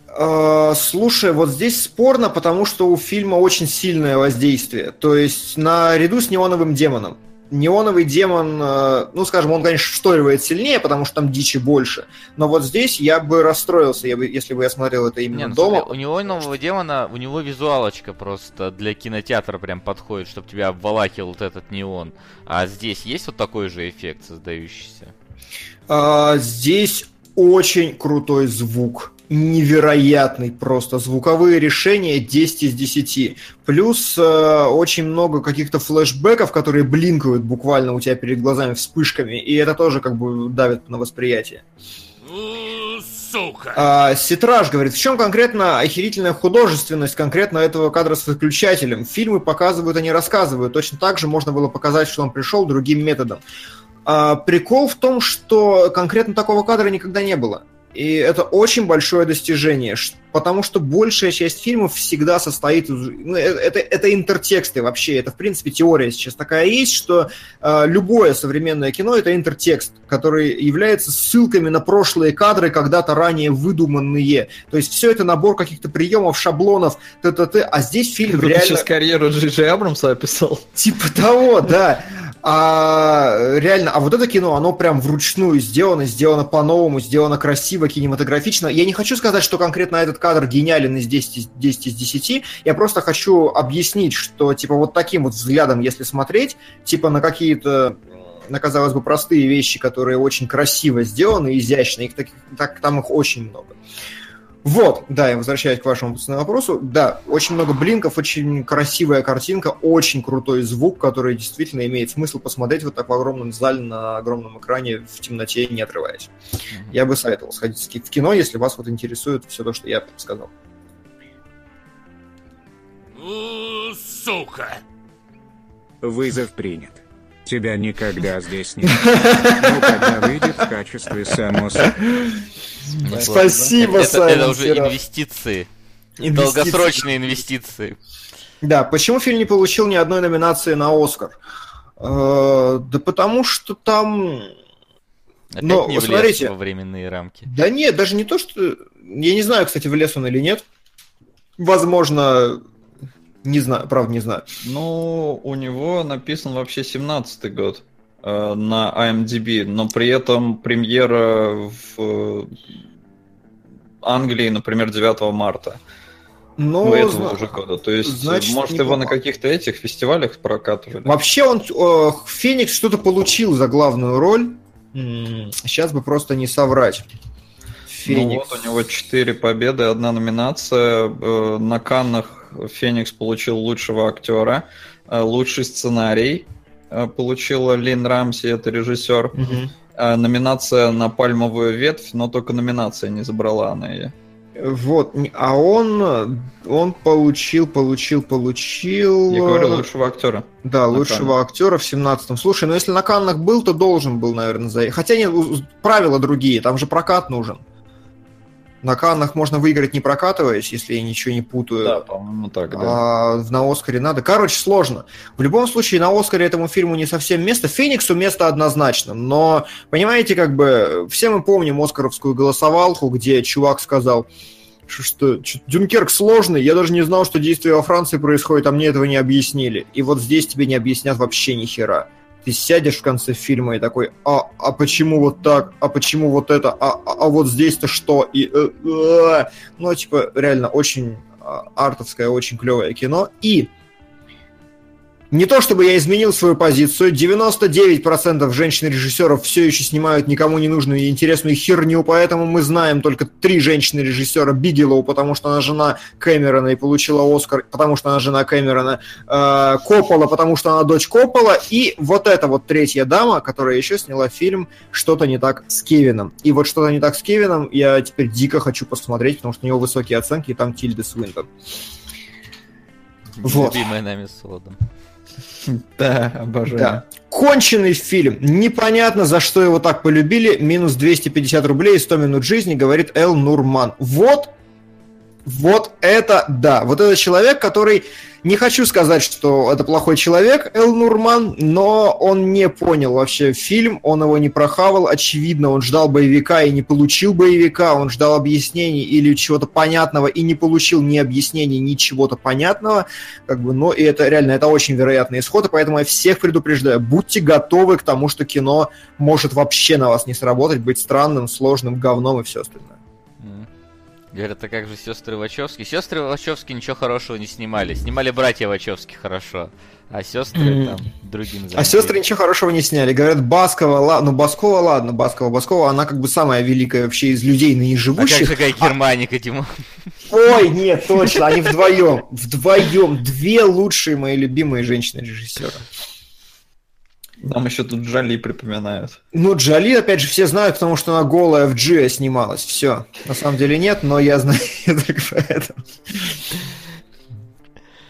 Э, слушай, вот здесь спорно, потому что у фильма очень сильное воздействие. То есть наряду с неоновым демоном неоновый демон, э, ну, скажем, он, конечно, встроивает сильнее, потому что там дичи больше. Но вот здесь я бы расстроился, я бы, если бы я смотрел это именно Не, ну, дома. Смотри, у неонового демона, у него визуалочка просто для кинотеатра прям подходит, чтобы тебя обволакивал вот этот неон. А здесь есть вот такой же эффект создающийся? А, здесь очень крутой звук невероятный просто. Звуковые решения 10 из 10. Плюс э, очень много каких-то флешбеков, которые блинкают буквально у тебя перед глазами вспышками, и это тоже как бы давит на восприятие. Сука. А, Ситраж говорит, в чем конкретно охерительная художественность конкретно этого кадра с выключателем? Фильмы показывают, а не рассказывают. Точно так же можно было показать, что он пришел другим методом. А, прикол в том, что конкретно такого кадра никогда не было. И это очень большое достижение, потому что большая часть фильмов всегда состоит... Ну, э, это, это интертексты вообще, это, в принципе, теория сейчас такая есть, что э, любое современное кино — это интертекст, который является ссылками на прошлые кадры, когда-то ранее выдуманные. То есть все это набор каких-то приемов, шаблонов, т-т-т, а здесь фильм Ты реально... сейчас карьеру Джи Джи Абрамса описал. Типа того, да. А реально, а вот это кино, оно прям вручную сделано, сделано по-новому, сделано красиво, кинематографично. Я не хочу сказать, что конкретно этот кадр гениален из 10, 10 из 10. Я просто хочу объяснить, что типа вот таким вот взглядом, если смотреть, типа на какие-то на, казалось бы, простые вещи, которые очень красиво сделаны, изящно, их так, так, там их очень много. Вот, да, я возвращаюсь к вашему вопросу. Да, очень много блинков, очень красивая картинка, очень крутой звук, который действительно имеет смысл посмотреть вот так в огромном зале на огромном экране в темноте, не отрываясь. Mm-hmm. Я бы советовал сходить в кино, если вас вот интересует все то, что я сказал. Сука! Вызов принят. Тебя никогда здесь нет. Ну, когда выйдет в качестве Спасибо, это, Саймон. Это уже инвестиции. инвестиции. Долгосрочные инвестиции. Да, почему фильм не получил ни одной номинации на Оскар? Э, да потому что там... Опять Но, не смотрите, во временные рамки. Да нет, даже не то, что... Я не знаю, кстати, влез он или нет. Возможно, не знаю, правда не знаю. Ну, у него написан вообще 17-й год на IMDb, но при этом премьера в Англии, например, 9 марта. Ну, ну этого зна... уже года. То есть, значит, может, его на каких-то этих фестивалях прокатывали? Вообще он э, Феникс что-то получил за главную роль. Сейчас бы просто не соврать. Феникс. Ну вот у него 4 победы, одна номинация. Э, на Каннах Феникс получил лучшего актера, э, лучший сценарий э, получила Лин Рамси, это режиссер. Угу. Номинация на пальмовую ветвь, но только номинация не забрала она ее. Вот, а он, он получил, получил, получил... Я говорю, лучшего актера. Да, лучшего Каннах. актера в 17-м. Слушай, ну если на Каннах был, то должен был, наверное, заехать. Хотя нет, правила другие, там же прокат нужен. На Каннах можно выиграть не прокатываясь, если я ничего не путаю. Да, по-моему, так, да. А на Оскаре надо. Короче, сложно. В любом случае, на Оскаре этому фильму не совсем место. Фениксу место однозначно. Но, понимаете, как бы, все мы помним оскаровскую голосовалку, где чувак сказал, что, что, что Дюнкерк сложный, я даже не знал, что действие во Франции происходит, а мне этого не объяснили. И вот здесь тебе не объяснят вообще ни хера ты сядешь в конце фильма и такой, а, а почему вот так, а почему вот это, а, а, а вот здесь-то что, и, э, э, ну, типа, реально очень а, артовское, очень клевое кино, и не то чтобы я изменил свою позицию, 99% женщин-режиссеров все еще снимают никому не нужную и интересную херню, поэтому мы знаем только три женщины-режиссера. Бигелоу, потому что она жена Кэмерона и получила Оскар, потому что она жена Кэмерона. Э, Коппола, потому что она дочь Коппола. И вот эта вот третья дама, которая еще сняла фильм «Что-то не так с Кевином». И вот «Что-то не так с Кевином» я теперь дико хочу посмотреть, потому что у него высокие оценки, и там Тильда Свинтон. Вот. Любимая нами с Солодом. Да, обожаю. Да. Конченый фильм. Непонятно, за что его так полюбили. Минус 250 рублей и 100 минут жизни, говорит Эл Нурман. Вот, вот это да. Вот это человек, который не хочу сказать, что это плохой человек, Эл Нурман, но он не понял вообще фильм, он его не прохавал, очевидно, он ждал боевика и не получил боевика, он ждал объяснений или чего-то понятного и не получил ни объяснений, ни чего-то понятного, как бы, но и это реально, это очень вероятный исход, и поэтому я всех предупреждаю, будьте готовы к тому, что кино может вообще на вас не сработать, быть странным, сложным, говном и все остальное. Говорят, а как же сестры Вачовски? Сестры Вачовски ничего хорошего не снимали. Снимали братья Вачовски хорошо. А сестры mm. там другим заняли. А сестры ничего хорошего не сняли. Говорят, Баскова, ладно, ну Баскова, ладно, Баскова, Баскова, она как бы самая великая вообще из людей ныне живущих. А как же какая Германика, Тимон? Ой, нет, точно, они вдвоем, вдвоем, две лучшие мои любимые женщины-режиссера. Нам еще тут Джоли припоминают. Ну, Джоли, опять же, все знают, потому что она голая в Джиа снималась. Все. На самом деле нет, но я знаю только поэтому.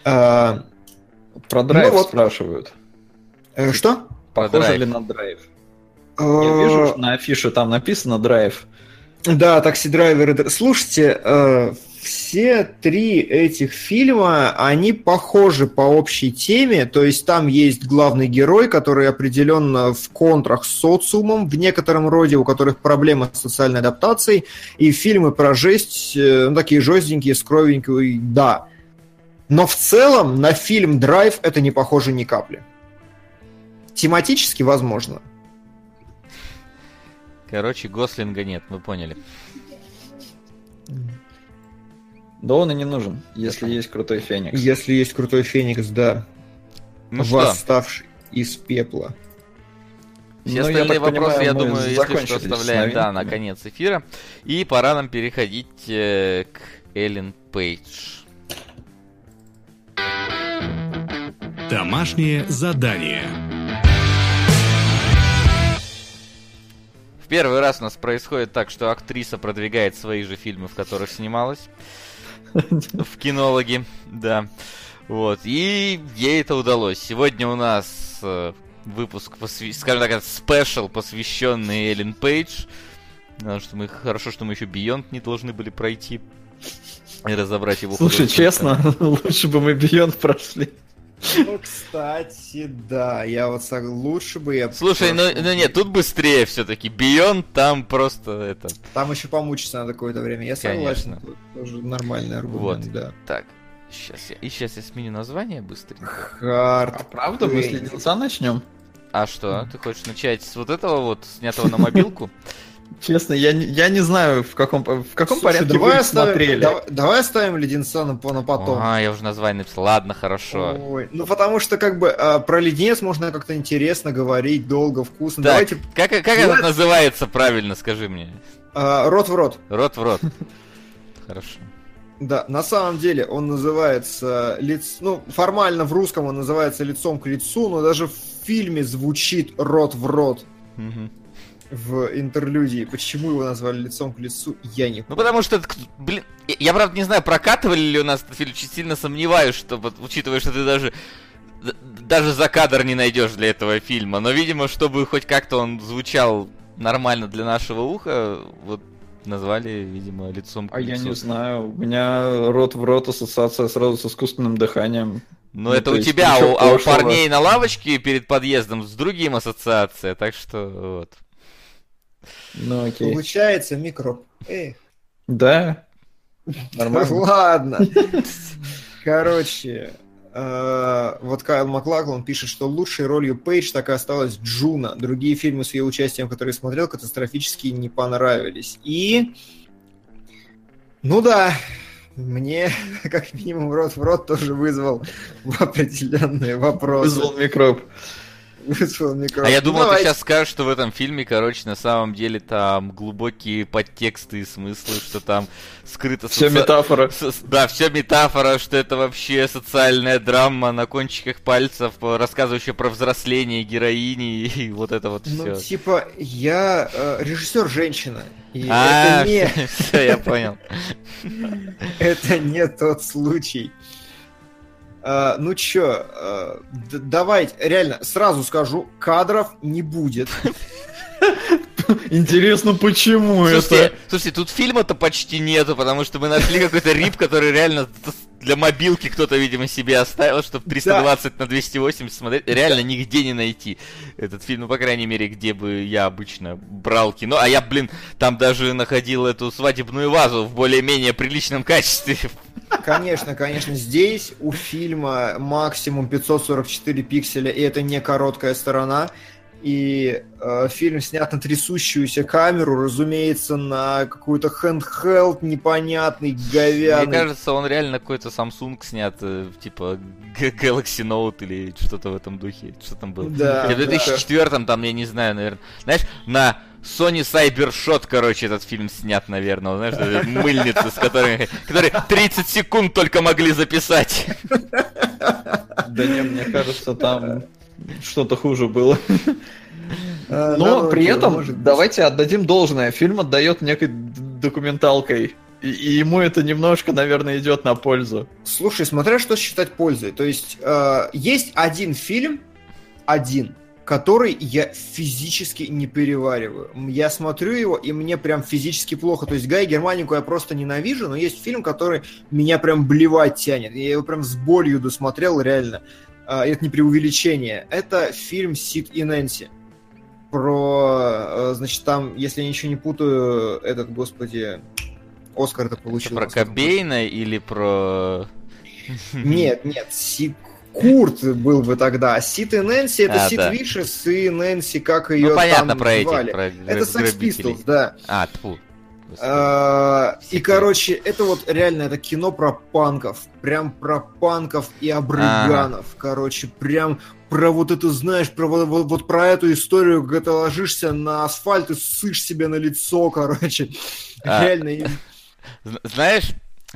А, Про драйв ну, спрашивают. Э, что? Похоже ли на драйв? Я э, вижу, на афише там написано драйв. Да, такси-драйверы. Слушайте, э, все три этих фильма, они похожи по общей теме, то есть там есть главный герой, который определенно в контрах с социумом, в некотором роде, у которых проблемы с социальной адаптацией, и фильмы про жесть, э, ну, такие жестенькие, с кровенькой, да. Но в целом на фильм «Драйв» это не похоже ни капли. Тематически возможно. Короче, Гослинга нет, мы поняли. Да он и не нужен, если есть крутой Феникс. Если есть крутой Феникс, да. Ну Восставший что? из пепла. Все ну, остальные я вопросы, понимаю, я думаю, если что, оставляем да, на конец эфира. И пора нам переходить э, к Эллен Пейдж. Домашнее задание. Первый раз у нас происходит так, что актриса продвигает свои же фильмы, в которых снималась. в кинологи, да. Вот, и ей это удалось. Сегодня у нас э, выпуск, посвя... скажем так, спешл, посвященный Эллен Пейдж. Потому что мы хорошо, что мы еще Beyond не должны были пройти и разобрать его. Слушай, честно, лучше бы мы Beyond прошли. Ну, кстати, да, я вот сог... лучше бы я... Слушай, ну, ну нет, тут быстрее все-таки. Beyond там просто это... Там еще помучиться надо какое-то время. Я согласен, Конечно. тоже нормальный аргумент, вот. да. Так, сейчас я, и сейчас я сменю название быстренько. Хард. А правда, мы с леденца начнем? А что, ты хочешь начать с вот этого вот, снятого на мобилку? Честно, я, не, я не знаю, в каком, в каком Слушай, порядке давай вы оставим, смотрели. Давай, давай оставим леденца на, на потом. А, я уже название написал. Ладно, хорошо. Ой, ну потому что как бы а, про леденец можно как-то интересно говорить, долго, вкусно. Так, Давайте... Как, как Давай... это называется правильно, скажи мне? А, рот в рот. Рот в рот. Хорошо. Да, на самом деле он называется лиц, ну формально в русском он называется лицом к лицу, но даже в фильме звучит рот в рот. Угу в интерлюдии. Почему его назвали лицом к лицу, я не понимаю. Ну, потому что, блин, я, правда, не знаю, прокатывали ли у нас этот фильм, очень сильно сомневаюсь, что, учитывая, что ты даже даже за кадр не найдешь для этого фильма. Но, видимо, чтобы хоть как-то он звучал нормально для нашего уха, вот назвали, видимо, лицом к А лицу. я не знаю, у меня рот в рот ассоциация сразу с искусственным дыханием. Но ну, это у тебя, а у, а у парней на лавочке перед подъездом с другим ассоциация, так что вот. Ну, окей. Получается микроб. Эх. Да. Нормально. Ладно. Короче, э, вот Кайл Маклаклан пишет, что лучшей ролью Пейдж так и осталась Джуна. Другие фильмы с ее участием, которые смотрел, катастрофически не понравились. И... Ну да, мне, как минимум, рот в рот тоже вызвал определенные вопросы. Вызвал микроб. А я думал, ты сейчас скажешь, что в этом фильме, короче, на самом деле там глубокие подтексты и смыслы, что там скрыто... Все метафора. Да, все метафора, что это вообще социальная драма на кончиках пальцев, рассказывающая про взросление героини и вот это вот все. Ну, типа, я э, режиссер женщина. И а, это не... все, я понял. Это не тот случай. Э, ну чё, э, давайте, реально, сразу скажу, кадров не будет. Интересно, почему слушайте, это? Слушайте, тут фильма-то почти нету, потому что мы нашли какой-то рип, который реально для мобилки кто-то, видимо, себе оставил, чтобы 320 да. на 280 смотреть. Реально да. нигде не найти этот фильм, ну, по крайней мере, где бы я обычно брал кино. А я, блин, там даже находил эту свадебную вазу в более-менее приличном качестве. Конечно, конечно, здесь у фильма максимум 544 пикселя, и это не короткая сторона и э, фильм снят на трясущуюся камеру, разумеется, на какую-то handheld непонятный, говяный. Мне кажется, он реально какой-то Samsung снят, э, типа Galaxy Note или что-то в этом духе. Что там было? Да. В 2004 да. там, я не знаю, наверное. Знаешь, на Sony Cybershot, короче, этот фильм снят, наверное. Знаешь, мыльница, с которой, которые 30 секунд только могли записать. Да нет, мне кажется, там что-то хуже было. А, Но при этом давайте отдадим должное. Фильм отдает некой документалкой. И, ему это немножко, наверное, идет на пользу. Слушай, смотря что считать пользой. То есть э, есть один фильм, один, который я физически не перевариваю. Я смотрю его, и мне прям физически плохо. То есть Гай Германику я просто ненавижу, но есть фильм, который меня прям блевать тянет. Я его прям с болью досмотрел, реально. А, это не преувеличение, это фильм «Сид и Нэнси». Про, а, значит, там, если я ничего не путаю, этот, господи, Оскар это получил. Это про Кобейна или про... Нет, нет, Сид Курт был бы тогда. Сид и Нэнси это а, Сид да. Вишес и Нэнси, как ее ну, понятно, там про звали. Этих, про это Sex Pistols, да. А, тьфу. А, и, короче, это вот реально это кино про панков. Прям про панков и абриганов. А. Короче, прям про вот это, знаешь, про вот, вот, вот про эту историю, когда ты ложишься на асфальт и ссышь себе на лицо, короче. А. Реально. Знаешь,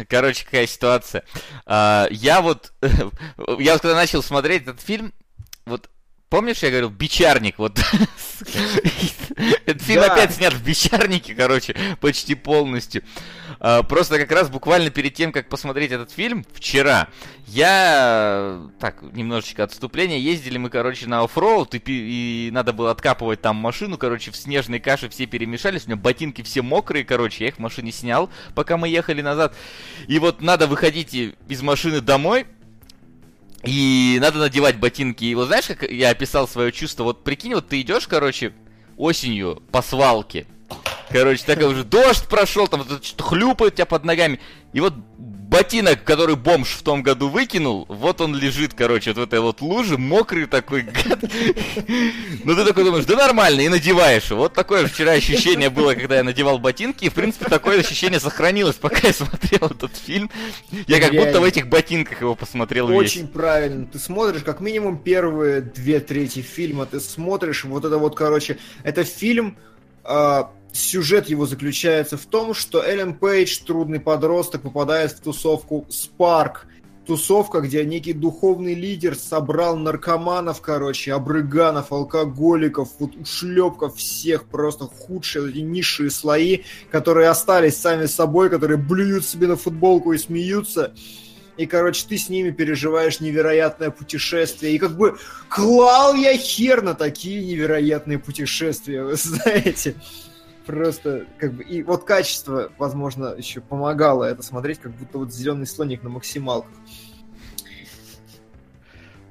Короче, какая ситуация. А, я вот, я вот когда начал смотреть этот фильм, вот Помнишь, я говорил, бичарник, вот. Этот фильм опять снят в бичарнике, короче, почти полностью. А, просто как раз буквально перед тем, как посмотреть этот фильм, вчера, я, так, немножечко отступления, ездили мы, короче, на оффроуд, и, и надо было откапывать там машину, короче, в снежной каше все перемешались, у меня ботинки все мокрые, короче, я их в машине снял, пока мы ехали назад. И вот надо выходить из машины домой, и надо надевать ботинки. И вот знаешь, как я описал свое чувство? Вот прикинь, вот ты идешь, короче, осенью по свалке. Короче, так уже дождь прошел, там что-то хлюпает тебя под ногами. И вот ботинок, который бомж в том году выкинул, вот он лежит, короче, вот в этой вот луже, мокрый такой гад. Ну ты такой думаешь, да нормально, и надеваешь. Вот такое вчера ощущение было, когда я надевал ботинки, и в принципе такое ощущение сохранилось, пока я смотрел этот фильм. Я как будто в этих ботинках его посмотрел Очень правильно. Ты смотришь как минимум первые две трети фильма, ты смотришь вот это вот, короче, это фильм а, сюжет его заключается в том, что Эллен Пейдж, трудный подросток, попадает в тусовку Спарк. Тусовка, где некий духовный лидер собрал наркоманов, короче, обрыганов, алкоголиков, вот ушлепков всех, просто худшие, эти низшие слои, которые остались сами собой, которые блюют себе на футболку и смеются. И, короче, ты с ними переживаешь невероятное путешествие. И как бы клал я хер на такие невероятные путешествия, вы знаете просто как бы и вот качество, возможно, еще помогало это смотреть, как будто вот зеленый слоник на максималках.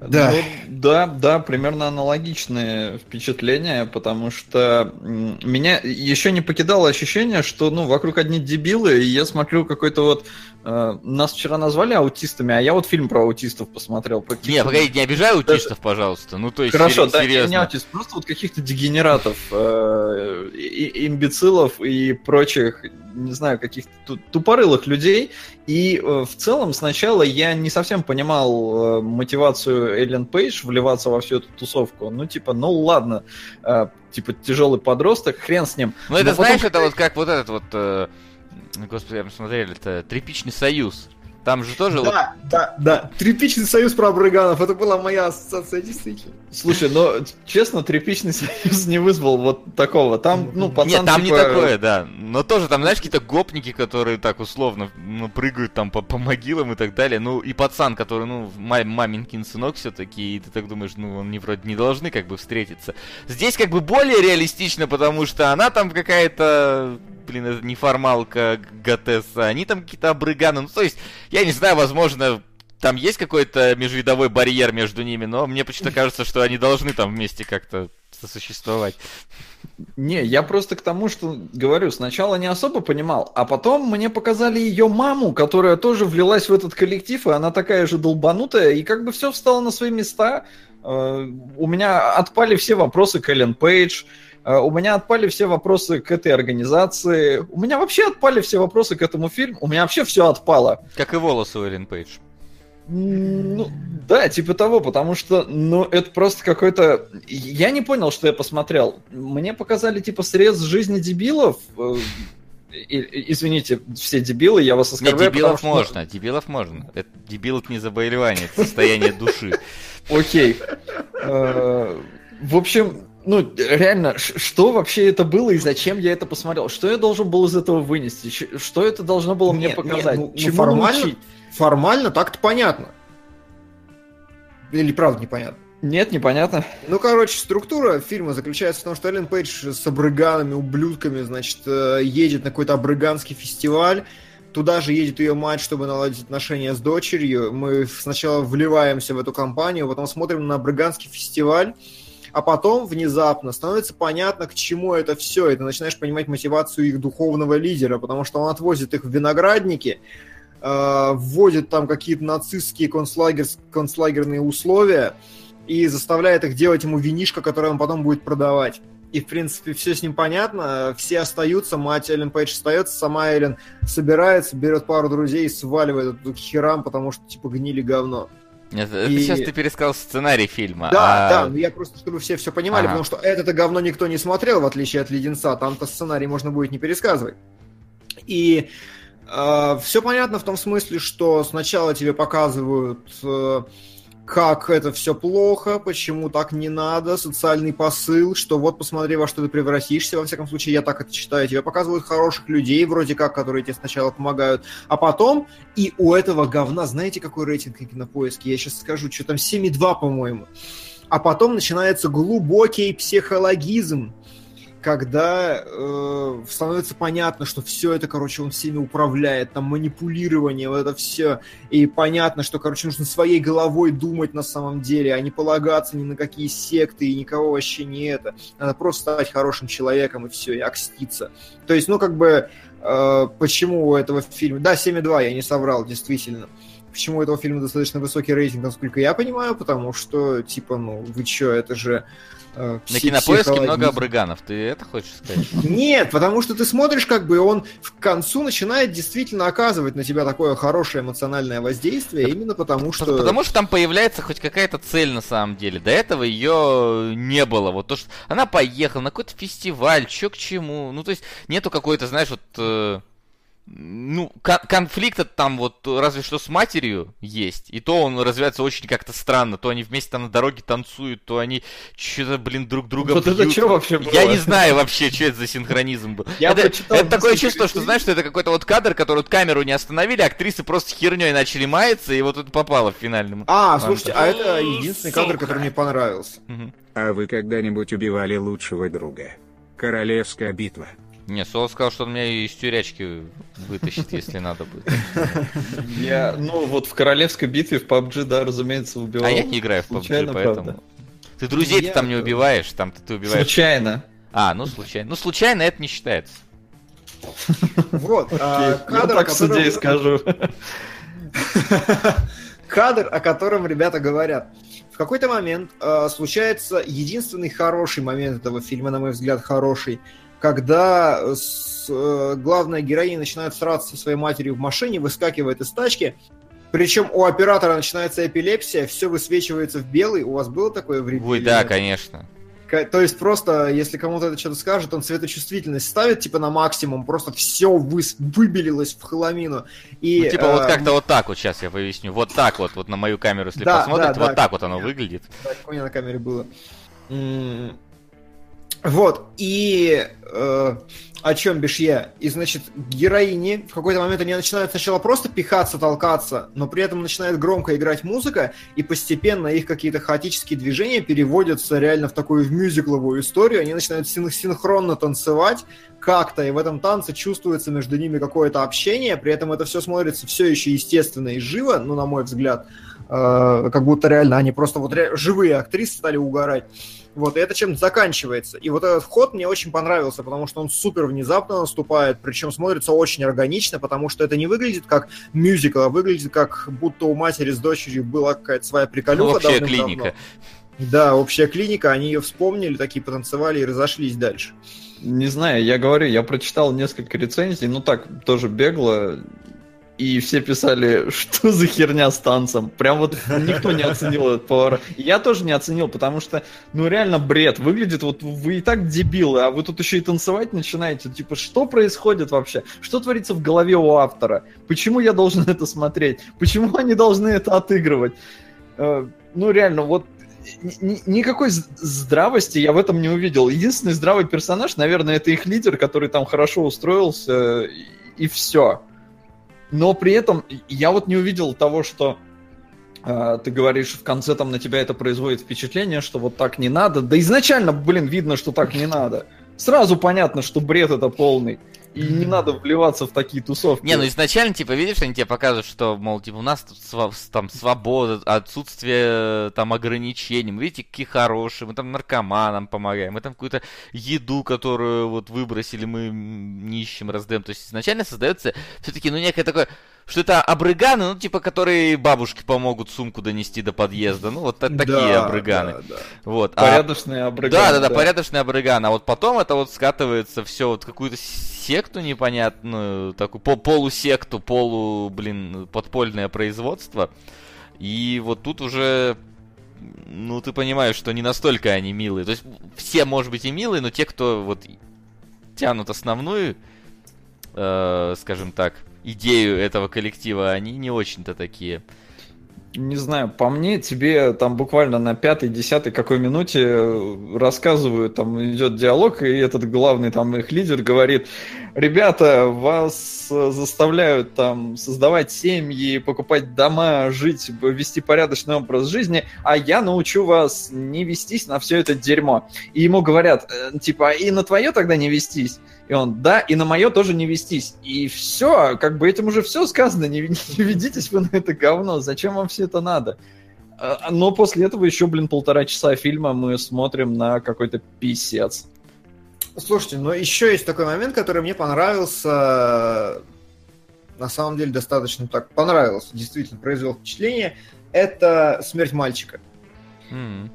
Да. Ну, да, да, примерно аналогичные впечатления, потому что меня еще не покидало ощущение, что ну вокруг одни дебилы, и я смотрю какой-то вот нас вчера назвали аутистами, а я вот фильм про аутистов посмотрел. Не, погоди, не обижай аутистов, Даже... пожалуйста. Ну, то есть, Хорошо, да, серьезно. не аутист, просто вот каких-то дегенератов, э, имбецилов и прочих, не знаю, каких-то тупорылых людей. И э, в целом сначала я не совсем понимал э, мотивацию Эллен Пейдж вливаться во всю эту тусовку. Ну, типа, ну ладно, э, типа тяжелый подросток, хрен с ним. Ну, это, Но знаешь, потом... это вот как вот этот вот... Э Господи, я посмотрели, это «Тряпичный союз». Там же тоже... вот- Да, да, да. Тряпичный союз про абрыганов. Это была моя ассоциация, действительно. Слушай, но честно, тряпичный союз не вызвал вот такого. Там, ну, пацан Нет, там типа, не такое, да. Но тоже там, знаешь, какие-то гопники, которые так условно ну, прыгают там по, по могилам и так далее. Ну, и пацан, который, ну, ма- маменькин сынок все-таки, и ты так думаешь, ну, они вроде не должны как бы встретиться. Здесь как бы более реалистично, потому что она там какая-то, блин, это неформалка Готесса, они там какие-то обрыганы. Ну, то есть, я не знаю, возможно, там есть какой-то межвидовой барьер между ними, но мне почему-то кажется, что они должны там вместе как-то сосуществовать. Не, я просто к тому, что говорю, сначала не особо понимал, а потом мне показали ее маму, которая тоже влилась в этот коллектив, и она такая же долбанутая, и как бы все встало на свои места. Э, У меня отпали все вопросы к Эллен Пейдж, у меня отпали все вопросы к этой организации, у меня вообще отпали все вопросы к этому фильму, у меня вообще все отпало. Как и волосы у Эллен Пейдж. Ну, да, типа того, потому что, ну, это просто какой-то... Я не понял, что я посмотрел. Мне показали, типа, срез жизни дебилов. э, и- Извините, все дебилы, я вас оскорбляю. дебилов потому что- можно, дебилов можно. Это дебил это не заболевание, это состояние души. Окей. Э, В общем, ну, реально, что вообще это было и зачем я это посмотрел? Что я должен был из этого вынести? Что это должно было мне Нет, нет, показать? ну- ну, Чему формально- научить? Формально так-то понятно. Или правда непонятно? Нет, непонятно. Ну, короче, структура фильма заключается в том, что Эллен Пейдж с абрыганами, ублюдками, значит, э, едет на какой-то абрыганский фестиваль. Туда же едет ее мать, чтобы наладить отношения с дочерью. Мы сначала вливаемся в эту компанию, потом смотрим на абрыганский фестиваль, а потом внезапно становится понятно, к чему это все, и ты начинаешь понимать мотивацию их духовного лидера, потому что он отвозит их в виноградники, э, вводит там какие-то нацистские концлагерь, концлагерные условия, и заставляет их делать ему винишко, которое он потом будет продавать. И, в принципе, все с ним понятно, все остаются, мать Эллен Пейдж остается, сама Эллен собирается, берет пару друзей и сваливает к херам, потому что, типа, гнили говно. Нет, И- сейчас ты пересказал сценарий фильма. Да, а- да, но я просто, чтобы все все понимали, Ага. потому что это-то говно никто не смотрел, в отличие от Леденца, там-то сценарий можно будет не пересказывать. И все понятно в том смысле, что сначала тебе показывают, э, как это все плохо, почему так не надо, социальный посыл, что вот посмотри, во что ты превратишься, во всяком случае, я так это читаю, тебе показывают хороших людей, вроде как, которые тебе сначала помогают, а потом, и у этого говна, знаете, какой рейтинг на кинопоиске? Я сейчас скажу, что там 7,2, по-моему. А потом начинается глубокий психологизм, когда э, становится понятно, что все это, короче, он всеми управляет, там манипулирование, вот это все, и понятно, что, короче, нужно своей головой думать на самом деле, а не полагаться ни на какие секты и никого вообще не это. Надо просто стать хорошим человеком и все, и окститься. То есть, ну, как бы, э, почему у этого фильма... Да, 7,2, я не соврал, действительно. Почему у этого фильма достаточно высокий рейтинг, насколько я понимаю, потому что, типа, ну, вы чё, это же... На пси- кинопоиске много обрыганов. Ты это хочешь сказать? Нет, потому что ты смотришь, как бы он в концу начинает действительно оказывать на тебя такое хорошее эмоциональное воздействие, именно потому что... Потому что там появляется хоть какая-то цель на самом деле. До этого ее не было. Вот то, что она поехала на какой-то фестиваль, чё к чему. Ну, то есть, нету какой-то, знаешь, вот. Ну, кон- конфликта там вот разве что с матерью есть. И то он развивается очень как-то странно. То они вместе там на дороге танцуют, то они что-то, блин, друг друга Вот это бьют. что вообще было? Я не знаю вообще, что это за синхронизм был. Я это прочитал это такое чувство, что, знаешь, что это какой-то вот кадр, который вот камеру не остановили, актрисы просто херней начали маяться, и вот это попало в финальном. А, Ладно. слушайте, а это единственный кадр, который мне понравился. Мгм. А вы когда-нибудь убивали лучшего друга? Королевская битва. Не, Соло сказал, что он меня из тюрячки вытащит, если надо будет. Я, ну, вот в королевской битве в PUBG, да, разумеется, убивал. А я не играю в PUBG, Случайно, поэтому... правда. Ты друзей Я там не тоже. убиваешь, там ты, ты убиваешь... Случайно. А, ну случайно. Ну случайно это не считается. Вот, а, Я кадр, так в суде и котором... скажу. кадр, о котором ребята говорят. В какой-то момент э, случается единственный хороший момент этого фильма, на мой взгляд, хороший, когда э, с- э, главная героиня начинает сраться со своей матерью в машине, выскакивает из тачки, причем у оператора начинается эпилепсия, все высвечивается в белый. У вас было такое время? Ой, да, конечно. То есть просто, если кому-то это что-то скажет, он светочувствительность ставит типа на максимум, просто все вы... выбелилось в хламину. И, ну, типа э, вот как-то вот так вот, сейчас я поясню, вот так вот, вот на мою камеру, если да, посмотрите, да, вот да, так вот оно выглядит. Так, у меня на камере было. Вот, и э, о чем бишь я? И, значит, героини в какой-то момент они начинают сначала просто пихаться, толкаться, но при этом начинает громко играть музыка, и постепенно их какие-то хаотические движения переводятся реально в такую в мюзикловую историю, они начинают син- синхронно танцевать как-то, и в этом танце чувствуется между ними какое-то общение, при этом это все смотрится все еще естественно и живо, ну, на мой взгляд, э, как будто реально они просто вот ре- живые актрисы стали угорать. Вот, и это чем-то заканчивается. И вот этот ход мне очень понравился, потому что он супер внезапно наступает, причем смотрится очень органично, потому что это не выглядит как мюзикл, а выглядит как будто у матери с дочерью была какая-то своя приколюха. Общая клиника. Да, общая клиника, они ее вспомнили, такие потанцевали и разошлись дальше. Не знаю, я говорю, я прочитал несколько рецензий, ну так, тоже бегло, и все писали, что за херня с танцем. Прям вот никто не оценил этот поворот. Я тоже не оценил, потому что, ну реально бред. Выглядит, вот вы и так дебилы, а вы тут еще и танцевать начинаете. Типа, что происходит вообще? Что творится в голове у автора? Почему я должен это смотреть? Почему они должны это отыгрывать? Э, ну реально, вот никакой здравости я в этом не увидел. Единственный здравый персонаж, наверное, это их лидер, который там хорошо устроился, и все но при этом я вот не увидел того, что э, ты говоришь, в конце там на тебя это производит впечатление, что вот так не надо. Да изначально, блин, видно, что так не надо. Сразу понятно, что бред это полный. И не надо вливаться в такие тусовки. Не, ну изначально, типа, видишь, они тебе показывают, что, мол, типа, у нас тут там свобода, отсутствие там ограничений. Мы, видите, какие хорошие, мы там наркоманам помогаем, мы там какую-то еду, которую вот выбросили, мы нищим раздаем. То есть изначально создается все-таки, ну, некое такое что это абрыганы, ну, типа, которые бабушке помогут сумку донести до подъезда. Ну, вот такие да, абрыганы. Да, да. Вот. Порядочные а... Да, да, да, да, порядочные абрыганы. А вот потом это вот скатывается все вот какую-то секту непонятную, такую пол полусекту, полу, блин, подпольное производство. И вот тут уже ну, ты понимаешь, что не настолько они милые. То есть все, может быть, и милые, но те, кто вот тянут основную, э, скажем так, идею этого коллектива, они не очень-то такие. Не знаю, по мне, тебе там буквально на пятой, десятой какой минуте э, рассказывают, там идет диалог, и этот главный там их лидер говорит, ребята, вас э, заставляют там создавать семьи, покупать дома, жить, вести порядочный образ жизни, а я научу вас не вестись на все это дерьмо. И ему говорят, э, типа, и на твое тогда не вестись. И он, да, и на мое тоже не вестись. И все, как бы этим уже все сказано, не, не ведитесь вы на это говно, зачем вам все это надо? А, но после этого еще, блин, полтора часа фильма мы смотрим на какой-то писец. Слушайте, но еще есть такой момент, который мне понравился, на самом деле достаточно так понравился, действительно произвел впечатление, это смерть мальчика. Mm.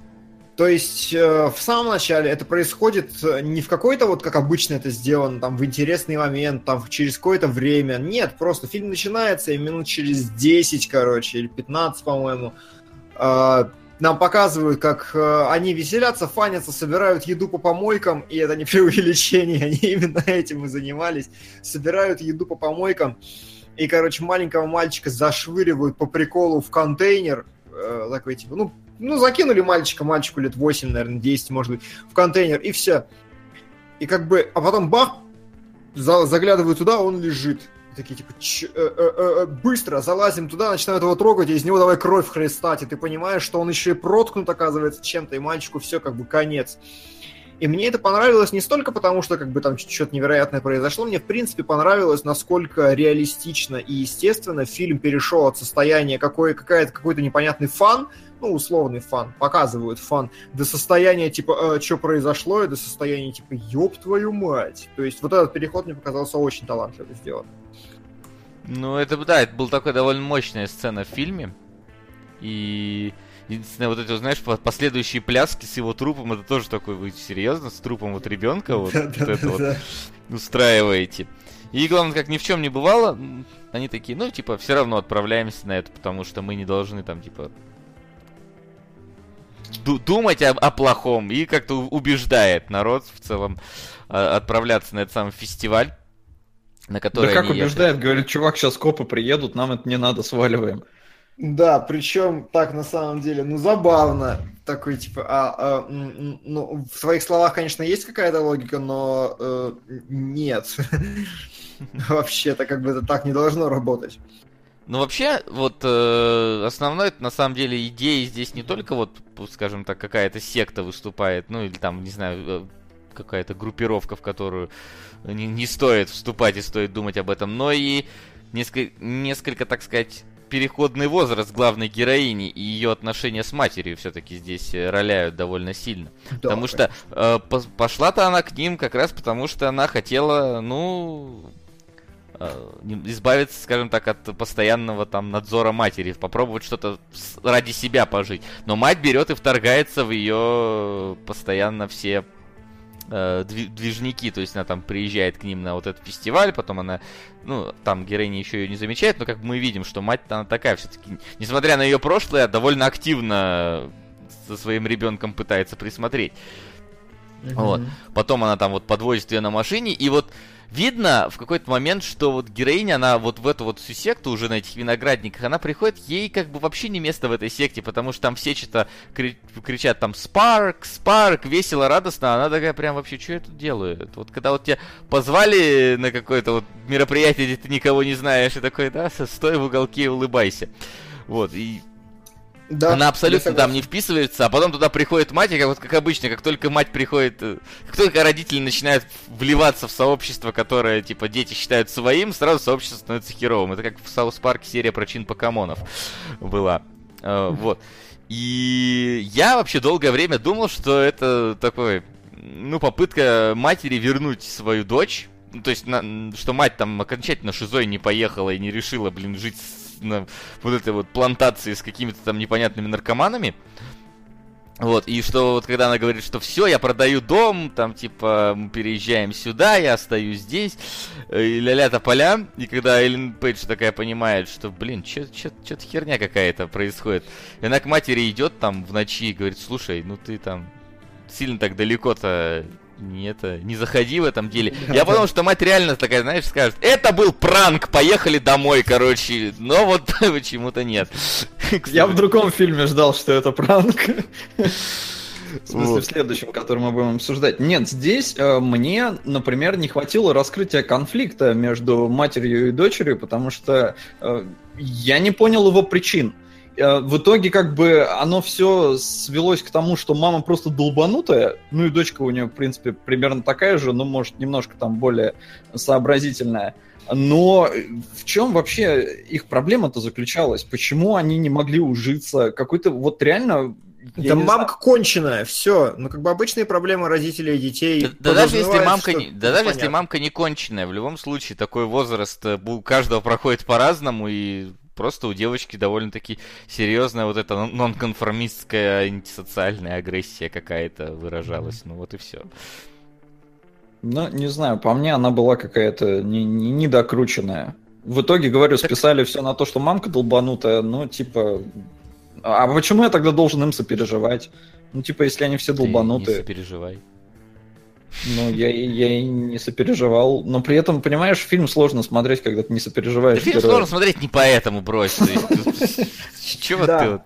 То есть э, в самом начале это происходит э, не в какой-то вот, как обычно это сделано, там, в интересный момент, там, через какое-то время. Нет, просто фильм начинается, и минут через 10, короче, или 15, по-моему, э, нам показывают, как они веселятся, фанятся, собирают еду по помойкам, и это не преувеличение, они именно этим и занимались. Собирают еду по помойкам, и, короче, маленького мальчика зашвыривают по приколу в контейнер, такой, типа, ну, ну, закинули мальчика, мальчику лет 8, наверное, 10, может быть, в контейнер, и все. И как бы, а потом бах, заглядываю туда, он лежит. Такие, типа, Ч- э, э, э, быстро залазим туда, начинают его трогать, и из него давай кровь хлестать, и ты понимаешь, что он еще и проткнут, оказывается, чем-то, и мальчику все как бы конец. И мне это понравилось не столько потому, что как бы там что-то невероятное произошло, мне в принципе понравилось, насколько реалистично и естественно фильм перешел от состояния какой, какая-то, какой-то непонятный фан, ну, условный фан, показывают фан, до состояния, типа, э, что произошло, и до состояния, типа, ёб твою мать. То есть вот этот переход мне показался очень талантливо сделан. Ну, это, да, это была такая довольно мощная сцена в фильме. И единственное, вот эти, знаешь, последующие пляски с его трупом, это тоже такой, вы серьезно, с трупом вот ребенка вот, вот это вот устраиваете. И главное, как ни в чем не бывало, они такие, ну, типа, все равно отправляемся на это, потому что мы не должны там, типа, думать о, о плохом и как-то убеждает народ в целом а, отправляться на этот самый фестиваль, на который Да как они ехали. убеждает, говорит, чувак, сейчас копы приедут, нам это не надо, сваливаем. Да, причем так на самом деле, ну забавно. Такой типа, а, а, ну, в своих словах, конечно, есть какая-то логика, но э, нет. Вообще-то как бы это так не должно работать. Ну, вообще, вот э, основной, на самом деле, идеей здесь не только вот, скажем так, какая-то секта выступает, ну, или там, не знаю, э, какая-то группировка, в которую не, не стоит вступать и стоит думать об этом, но и несколько, несколько, так сказать, переходный возраст главной героини и ее отношения с матерью все-таки здесь э, роляют довольно сильно. потому что э, по- пошла-то она к ним как раз потому, что она хотела, ну, избавиться, скажем так, от постоянного там надзора матери, попробовать что-то ради себя пожить. Но мать берет и вторгается в ее постоянно все э, дви- движники, то есть она там приезжает к ним на вот этот фестиваль, потом она, ну, там героиня еще ее не замечает, но как мы видим, что мать она такая все-таки, несмотря на ее прошлое, довольно активно со своим ребенком пытается присмотреть. Вот. Потом она там вот подвозит ее на машине, и вот видно в какой-то момент, что вот героиня, она вот в эту вот всю секту уже на этих виноградниках, она приходит, ей как бы вообще не место в этой секте, потому что там все что-то кри- кричат там «Спарк! Спарк!» весело, радостно, а она такая прям вообще, что я тут делаю? Вот когда вот тебя позвали на какое-то вот мероприятие, где ты никого не знаешь, и такой, да, стой в уголке и улыбайся. Вот, и Да, она абсолютно там не вписывается, а потом туда приходит мать, и как, вот, как обычно, как только мать приходит, э, как только родители начинают вливаться в сообщество, которое, типа, дети считают своим, сразу сообщество становится херовым. Это как в South Park е серия про чинпокомонов была. Э, Вот. И я вообще долгое время думал, что это такой, ну, попытка матери вернуть свою дочь. Ну, то есть, на- что мать там окончательно шизой не поехала и не решила, блин, жить с- на вот этой вот плантации с какими-то там непонятными наркоманами. Вот, и что вот когда она говорит, что все, я продаю дом, там типа мы переезжаем сюда, я остаюсь здесь, э, и ля-ля поля, и когда Эллен Пейдж такая понимает, что, блин, что-то херня какая-то происходит, и она к матери идет там в ночи и говорит, слушай, ну ты там сильно так далеко-то не это, не заходи в этом деле. Я подумал, что мать реально такая, знаешь, скажет, это был пранк, поехали домой, короче, но вот почему-то нет. Я в другом фильме ждал, что это пранк. В смысле, Вот. в следующем, который мы будем обсуждать. Нет, здесь э, мне, например, не хватило раскрытия конфликта между матерью и дочерью, потому что э, я не понял его причин. Э, В итоге, как бы, оно все свелось к тому, что мама просто долбанутая, ну и дочка у нее, в принципе, примерно такая же, но, может, немножко там более сообразительная. Но в чем вообще их проблема-то заключалась? Почему они не могли ужиться? Какой-то вот реально... я Да мамка конченая, все. Ну, как бы обычные проблемы родителей и детей. Да, да даже если мамка что- не, да даже если мамка не конченая, в любом случае такой возраст э, у каждого проходит по-разному и просто у девочки довольно-таки серьезная вот эта нон- нонконформистская антисоциальная агрессия какая-то выражалась. Ну вот и все. Ну, не знаю, по мне она была какая-то не- не- недокрученная. В итоге, говорю, списали все на то, что мамка долбанутая, ну, типа... А почему я тогда должен им сопереживать? Ну, типа, если они все Ты не долбанутые. Ну, я, и- я и не сопереживал. Но при этом, понимаешь, фильм сложно смотреть, когда ты не сопереживаешь. Да фильм сложно смотреть не поэтому, брось. есть, Чего ты вот?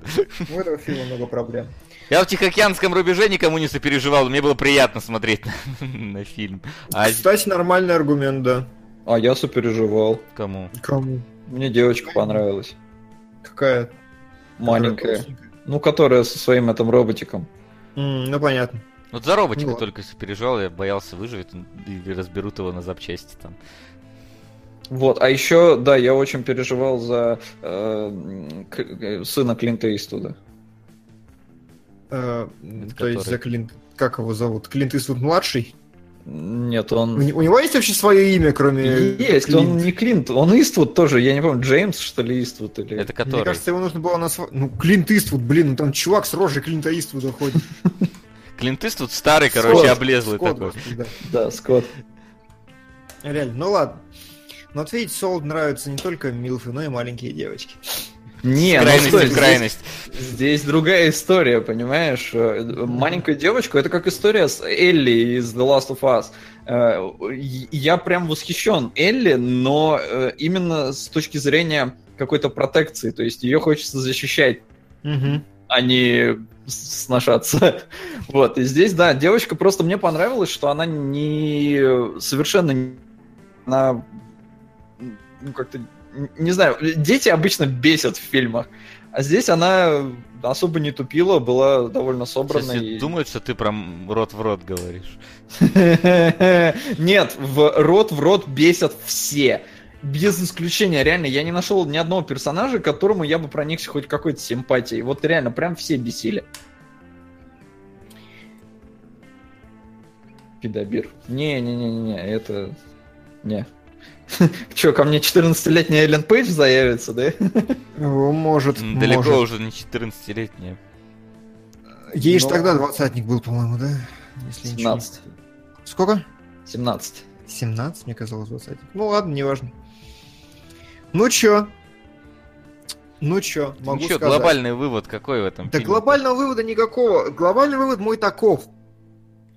У этого фильма много проблем. Я в Тихоокеанском рубеже никому не сопереживал, мне было приятно смотреть на, на фильм. А Кстати, нормальный аргумент, да. А я сопереживал. кому? Кому? Мне девочка понравилась. Какая? Маленькая. Ну, которая со своим этим роботиком. Ну, понятно. Вот за роботика ладно. только сопереживал, я боялся выживет или разберут его на запчасти там. Вот, а еще, да, я очень переживал за э, к- э, сына Клинта Иствуда. Э, Это То есть который? за Клинт... Как его зовут? Клинт Иствуд младший? Нет, он... у него есть вообще свое имя, кроме Есть, Клинт? он не Клинт, он Иствуд тоже, я не помню, Джеймс, что ли, Иствуд или... Это Мне который? кажется, его нужно было назвать... Ну, Клинт Иствуд, блин, ну там чувак с рожей Клинта Иствуда ходит. Клинт Иствуд старый, короче, Скотт, облезлый Скотт, такой. господи, да. Да, Скотт. Реально, ну ладно. Но вот видите, Солд нравятся не только милфы, но и маленькие девочки. Не, ну крайности стой, в здесь- крайность. Здесь другая история, понимаешь? Э, Маленькую девочку, это как история с Элли из The Last of Us. Э, Я прям восхищен Элли, но э, именно с точки зрения какой-то протекции, то есть ее хочется защищать, Мгм. а не сношаться. Вот, и здесь, да, девочка просто мне понравилось, что она не совершенно она ну, как-то не знаю, дети обычно бесят в фильмах, а здесь она особо не тупила, была довольно Сейчас собранной. все и- думают, что ты прям рот в рот говоришь. Нет, в рот в рот бесят все. Без исключения, реально, я не нашел ни одного персонажа, которому я бы проникся хоть какой-то симпатией. Вот реально, прям все бесили. Пидобир. Не-не-не-не, это... Не. Че, ко мне 14-летний Эллен Пейдж заявится, да? О, Может, Далеко может. уже не 14-летняя. Ей же Но- тогда двадцатник был, по-моему, да? Если ничего не- 17. Сколько? 17. 17, мне казалось, двадцатник. Ну ладно, неважно. Ну чё? Ну чё, могу Ничего, сказать. глобальный вывод какой в этом Да фильме? глобального вывода никакого. Глобальный вывод мой таков.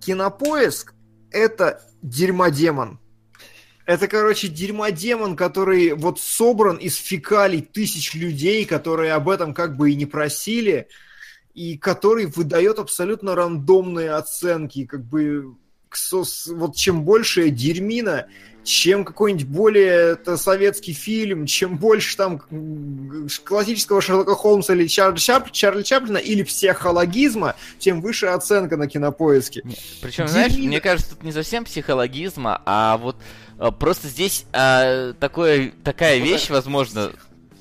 Кинопоиск — это дерьмодемон. Это, короче, дерьмодемон, который вот собран из фекалий тысяч людей, которые об этом как бы и не просили, и который выдает абсолютно рандомные оценки, как бы вот чем больше дерьмина, чем какой-нибудь более это, советский фильм, чем больше там классического Шерлока Холмса или Чарли, Чап- Чарли Чаплина или психологизма, тем выше оценка на кинопоиске. Причем, знаешь, Дерьмина. мне кажется, тут не совсем психологизма, а вот а, просто здесь а, такое, такая вещь, возможно,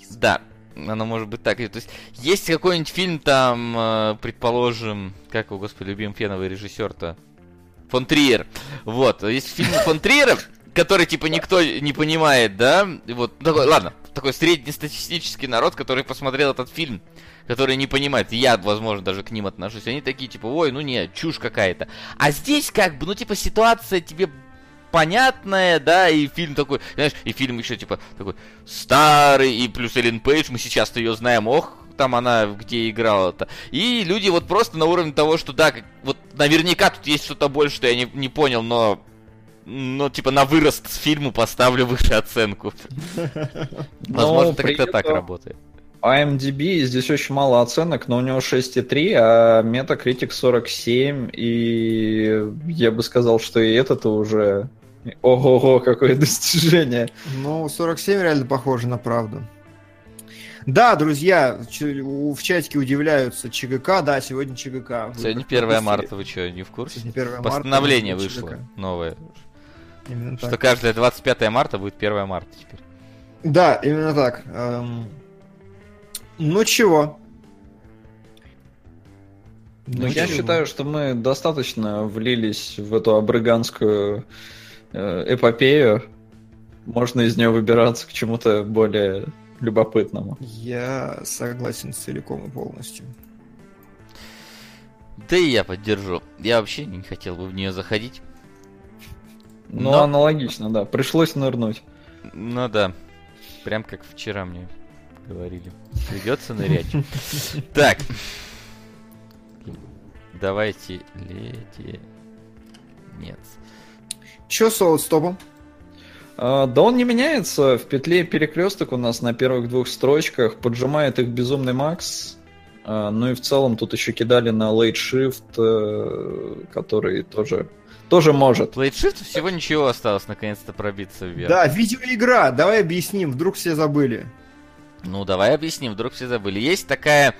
да, она может быть так. То есть есть какой-нибудь фильм там, а, предположим, как его, господи, любим феновый режиссер-то? Фон Триер. Вот, есть фильм Фон Триера, который, типа, никто не понимает, да? Вот, такой, ладно, такой среднестатистический народ, который посмотрел этот фильм, который не понимает, я, возможно, даже к ним отношусь, они такие, типа, ой, ну не, чушь какая-то. А здесь, как бы, ну, типа, ситуация тебе понятная, да, и фильм такой, знаешь, и фильм еще, типа, такой старый, и плюс Эллен Пейдж, мы сейчас-то ее знаем, ох, там она где играла-то. И люди вот просто на уровне того, что да, вот наверняка тут есть что-то больше, что я не, не понял, но но типа на вырост фильму поставлю выше оценку. Возможно, как-то так работает. IMDb здесь очень мало оценок, но у него 6,3, а Metacritic 47, и я бы сказал, что и это-то уже... Ого-го, какое достижение. Ну, 47 реально похоже на правду. Да, друзья, в чатике удивляются ЧГК, да, сегодня ЧГК. Вы Сегодня пропустили. 1 марта, вы что, не в курсе? Сегодня 1 марта. Постановление вышло ЧГК. новое. Именно Что так. каждое 25 марта будет 1 марта теперь. Да, именно так. Эм, Ну чего? Ну, Ну, я чего? считаю, что мы достаточно влились в эту абрыганскую э, эпопею. Можно из нее выбираться к чему-то более любопытному. Я согласен целиком и полностью. Да и я поддержу. Я вообще не хотел бы в нее заходить. Ну, Но- аналогично, да. Пришлось нырнуть. Ну да. Прям как вчера мне говорили. Придется нырять. Так. Давайте леди. Нет. Че с солод-стопом? А, Да он не меняется. В петле перекресток у нас на первых двух строчках. Поджимает их безумный Макс. А, Ну и в целом тут еще кидали на Shift, э, который тоже, тоже может. Плейдшифт всего ничего осталось наконец-то пробиться вверх. Да, видеоигра. Давай объясним, вдруг все забыли. Ну, давай объясним, вдруг все забыли. Есть такая,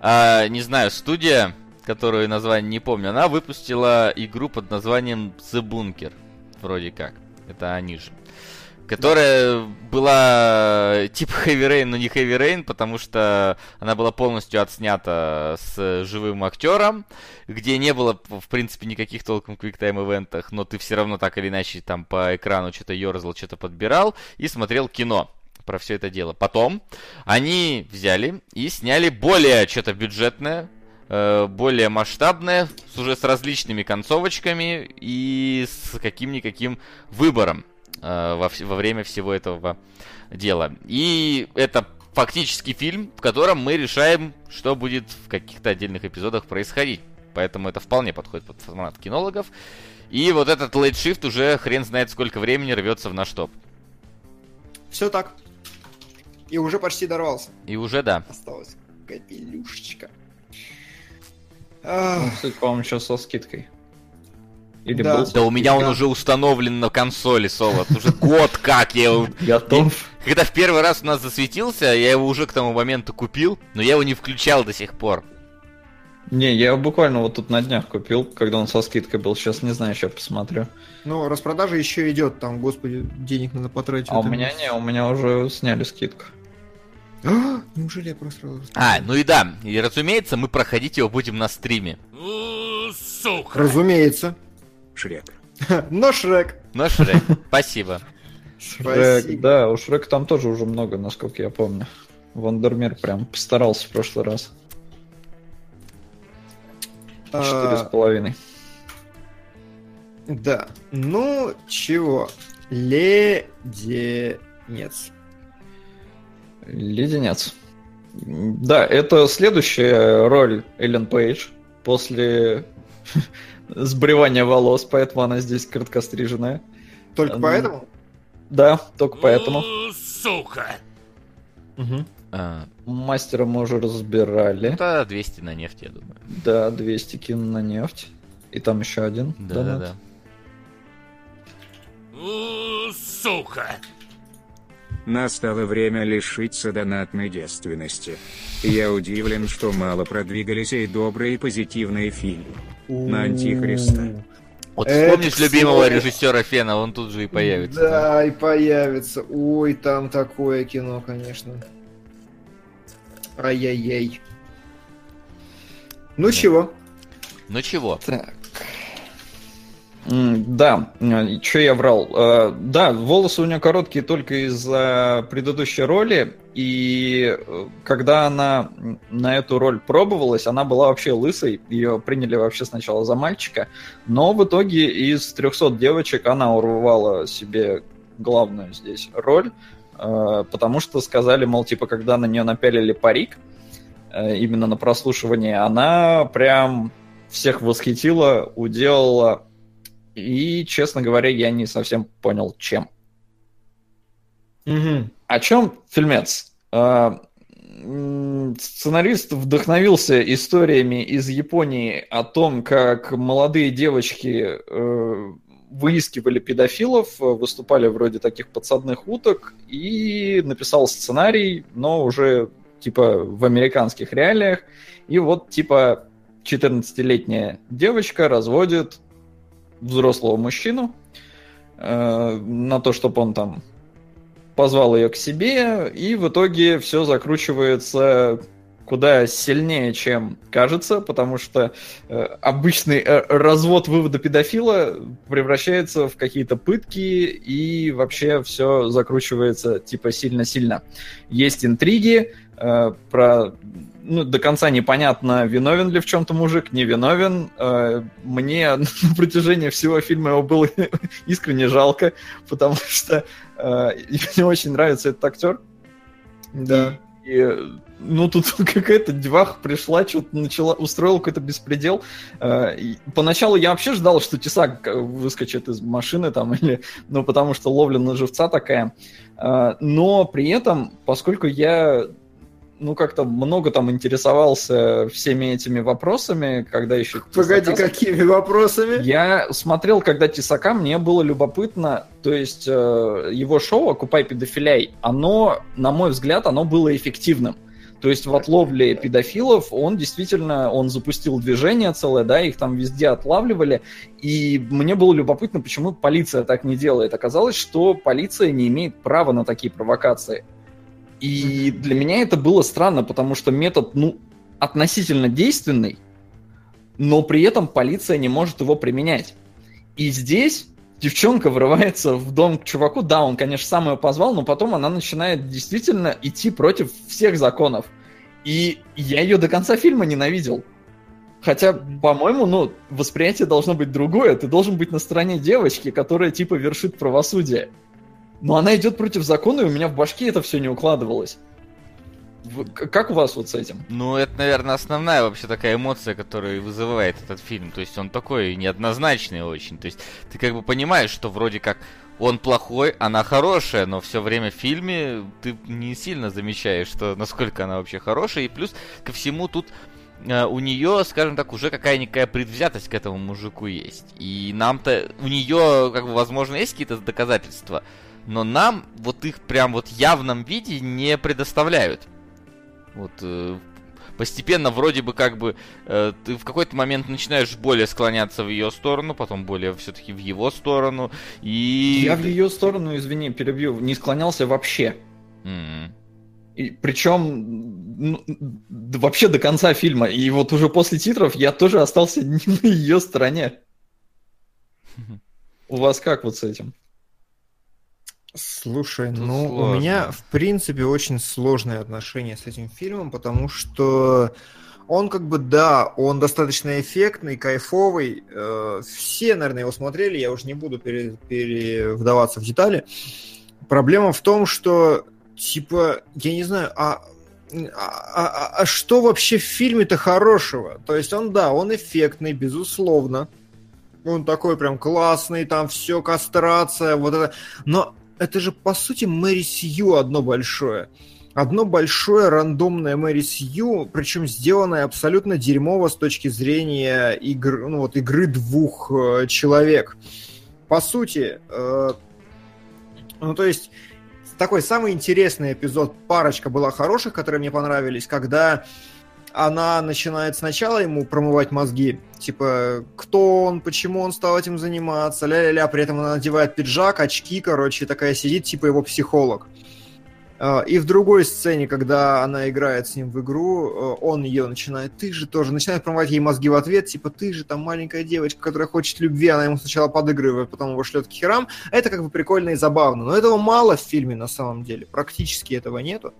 а, не знаю, студия, которую название не помню, она выпустила игру под названием The Bunker, вроде как. Это они же. Которая была типа Heavy Rain, но не Heavy Rain, потому что она была полностью отснята с живым актером, где не было, в принципе, никаких толком квиктайм ивентах, но ты все равно так или иначе там по экрану что-то ерзал, что-то подбирал и смотрел кино про все это дело. Потом они взяли и сняли более что-то бюджетное, э, более масштабное, уже с различными концовочками и с каким-никаким выбором во, вс- во время всего этого дела. И это фактически фильм, в котором мы решаем, что будет в каких-то отдельных эпизодах происходить. Поэтому это вполне подходит под формат кинологов. И вот этот Late Shift уже хрен знает сколько времени рвется в наш топ. Все так. И уже почти дорвался. И уже да. Осталось капелюшечка. Ну, кстати, по-моему, сейчас со скидкой. Или Да. был Да у меня он уже установлен на консоли соло. Уже год как я его... готов. Когда в первый раз у нас засветился, я его уже к тому моменту купил, но я его не включал до сих пор. Не, я его буквально вот тут на днях купил, когда он со скидкой был. Сейчас не знаю, сейчас посмотрю. Ну, распродажа еще идет, там, господи, денег надо потратить. А у меня не, у меня уже сняли скидку. А, Неужели я просто... А, ну и да, и разумеется, мы проходить его будем на стриме. Разумеется. Шрек. Но Шрек. Ну, Шрек, спасибо. Шрек, да, у Шрека там тоже уже много, насколько я помню. Вандермир прям постарался в прошлый раз. Четыре с А, половиной. Да. Ну, чего? Леденец. Леденец. Да, это следующая роль Эллен Пейдж после сбривания волос, поэтому она здесь короткостриженная. Только поэтому? Да, только поэтому. Мгм. А, Мастера мы уже разбирали. это 200 на нефть, я думаю. Да, 200 кин на нефть. И там еще один. донат. Да-да-да. Настало время лишиться донатной девственности. Я удивлен, что мало продвигались и добрые и позитивные фильмы. На Антихриста. Вот Это, вспомнишь любимого режиссера Фена, он тут же и появится. Да, и появится. Ой, там такое кино, конечно. Ай-яй-яй. Ну Да. чего? Ну чего? Так. Да, что я врал? Э, Да, волосы у нее короткие только из-за предыдущей роли, и э, когда она на эту роль пробовалась, она была вообще лысой, ее приняли вообще сначала за мальчика, но в итоге из 300 девочек она урвала себе главную здесь роль, э, потому что сказали, мол, типа, когда на нее напялили парик, э, именно на прослушивание, она прям всех восхитила, уделала, и, честно говоря, я не совсем понял, чем. Мгм. О чем фильмец? А, Сценарист вдохновился историями из Японии о том, как молодые девочки э, выискивали педофилов, выступали вроде таких подсадных уток, и написал сценарий, но уже типа в американских реалиях. И вот типа 14-летняя девочка разводит взрослого мужчину э, на то, чтобы он там позвал ее к себе, и в итоге все закручивается куда сильнее, чем кажется, потому что э, обычный э, развод вывода педофила превращается в какие-то пытки, и вообще все закручивается типа сильно-сильно. Есть интриги, э, про ну, до конца непонятно, виновен ли в чем-то мужик, не виновен. Э, Мне на протяжении всего фильма его было искренне жалко, потому что э, мне очень нравится этот актер. Да. И, ну, тут какая-то деваха пришла, что-то начала, устроила какой-то беспредел. Э, и Поначалу я вообще ждал, что Тесак выскочит из машины там, или, ну, потому что ловля на живца такая. Но при этом, поскольку я ну, как-то много там интересовался всеми этими вопросами, когда еще... Погоди, Тесака- какими вопросами? я смотрел, когда Тесака, мне было любопытно, то есть э, его шоу «Окупай педофиляй», оно, на мой взгляд, оно было эффективным. То есть в отловле педофилов он действительно, он запустил движение целое, да, их там везде отлавливали, и мне было любопытно, почему полиция так не делает. Оказалось, что полиция не имеет права на такие провокации. И для меня это было странно, потому что метод, ну, относительно действенный, но при этом полиция не может его применять. И здесь девчонка врывается в дом к чуваку, да, он, конечно, сам ее позвал, но потом она начинает действительно идти против всех законов. И я ее до конца фильма ненавидел. Хотя, по-моему, ну, восприятие должно быть другое. Ты должен быть на стороне девочки, которая типа вершит правосудие. Но она идет против закона, и у меня в башке это все не укладывалось. Как у вас вот с этим? Ну, это, наверное, основная вообще такая эмоция, которая вызывает этот фильм. То есть он такой неоднозначный очень. То есть ты как бы понимаешь, что вроде как он плохой, она хорошая, но все время в фильме ты не сильно замечаешь, что насколько она вообще хорошая. И плюс ко всему тут э, у нее, скажем так, уже какая-никакая предвзятость к этому мужику есть. И нам-то, у нее, как бы, возможно, есть какие-то доказательства, но нам вот их прям вот явном виде не предоставляют. Вот э, постепенно вроде бы как бы э, ты в какой-то момент начинаешь более склоняться в ее сторону, потом более все-таки в его сторону. И... Я в ее сторону, извини, перебью, не склонялся вообще. М. И причем ну, вообще до конца фильма. И вот уже после титров я тоже остался не на ее стороне. У вас как вот с этим? Слушай, Тут ну у сложно. меня в принципе очень сложные отношения с этим фильмом, потому что он как бы, да, он достаточно эффектный, кайфовый. э, все, наверное, его смотрели, я уже не буду пере- перевдаваться в детали. Проблема в том, что, типа, я не знаю, а, а, а- а что вообще в фильме-то хорошего? То есть он, да, он эффектный, безусловно. Он такой прям классный, там все, кастрация, вот это. Но это же, по сути, Мэри Сью одно большое. Одно большое рандомное Мэри Сью, причем сделанное абсолютно дерьмово с точки зрения игры, ну, вот, игры двух э, человек. По сути, э, ну, то есть, такой самый интересный эпизод, парочка была хороших, которые мне понравились, когда она начинает сначала ему промывать мозги, типа, кто он, почему он стал этим заниматься, ля-ля-ля, при этом она надевает пиджак, очки, короче, такая сидит, типа его психолог. А, И в другой сцене, когда она играет с ним в игру, э, он ее начинает, ты же тоже, начинает промывать ей мозги в ответ, типа, ты же там маленькая девочка, которая хочет любви, она ему сначала подыгрывает, потом его шлет к херам. Это как бы прикольно и забавно, но этого мало в фильме на самом деле, практически этого нету.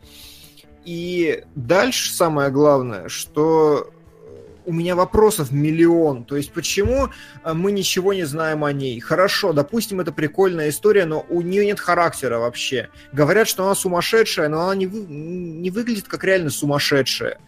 И дальше самое главное, что у меня вопросов миллион. То есть, почему э, мы ничего не знаем о ней? Хорошо, допустим, это прикольная история, но у нее нет характера вообще. Говорят, что она сумасшедшая, но она не, вы- не выглядит как реально сумасшедшая.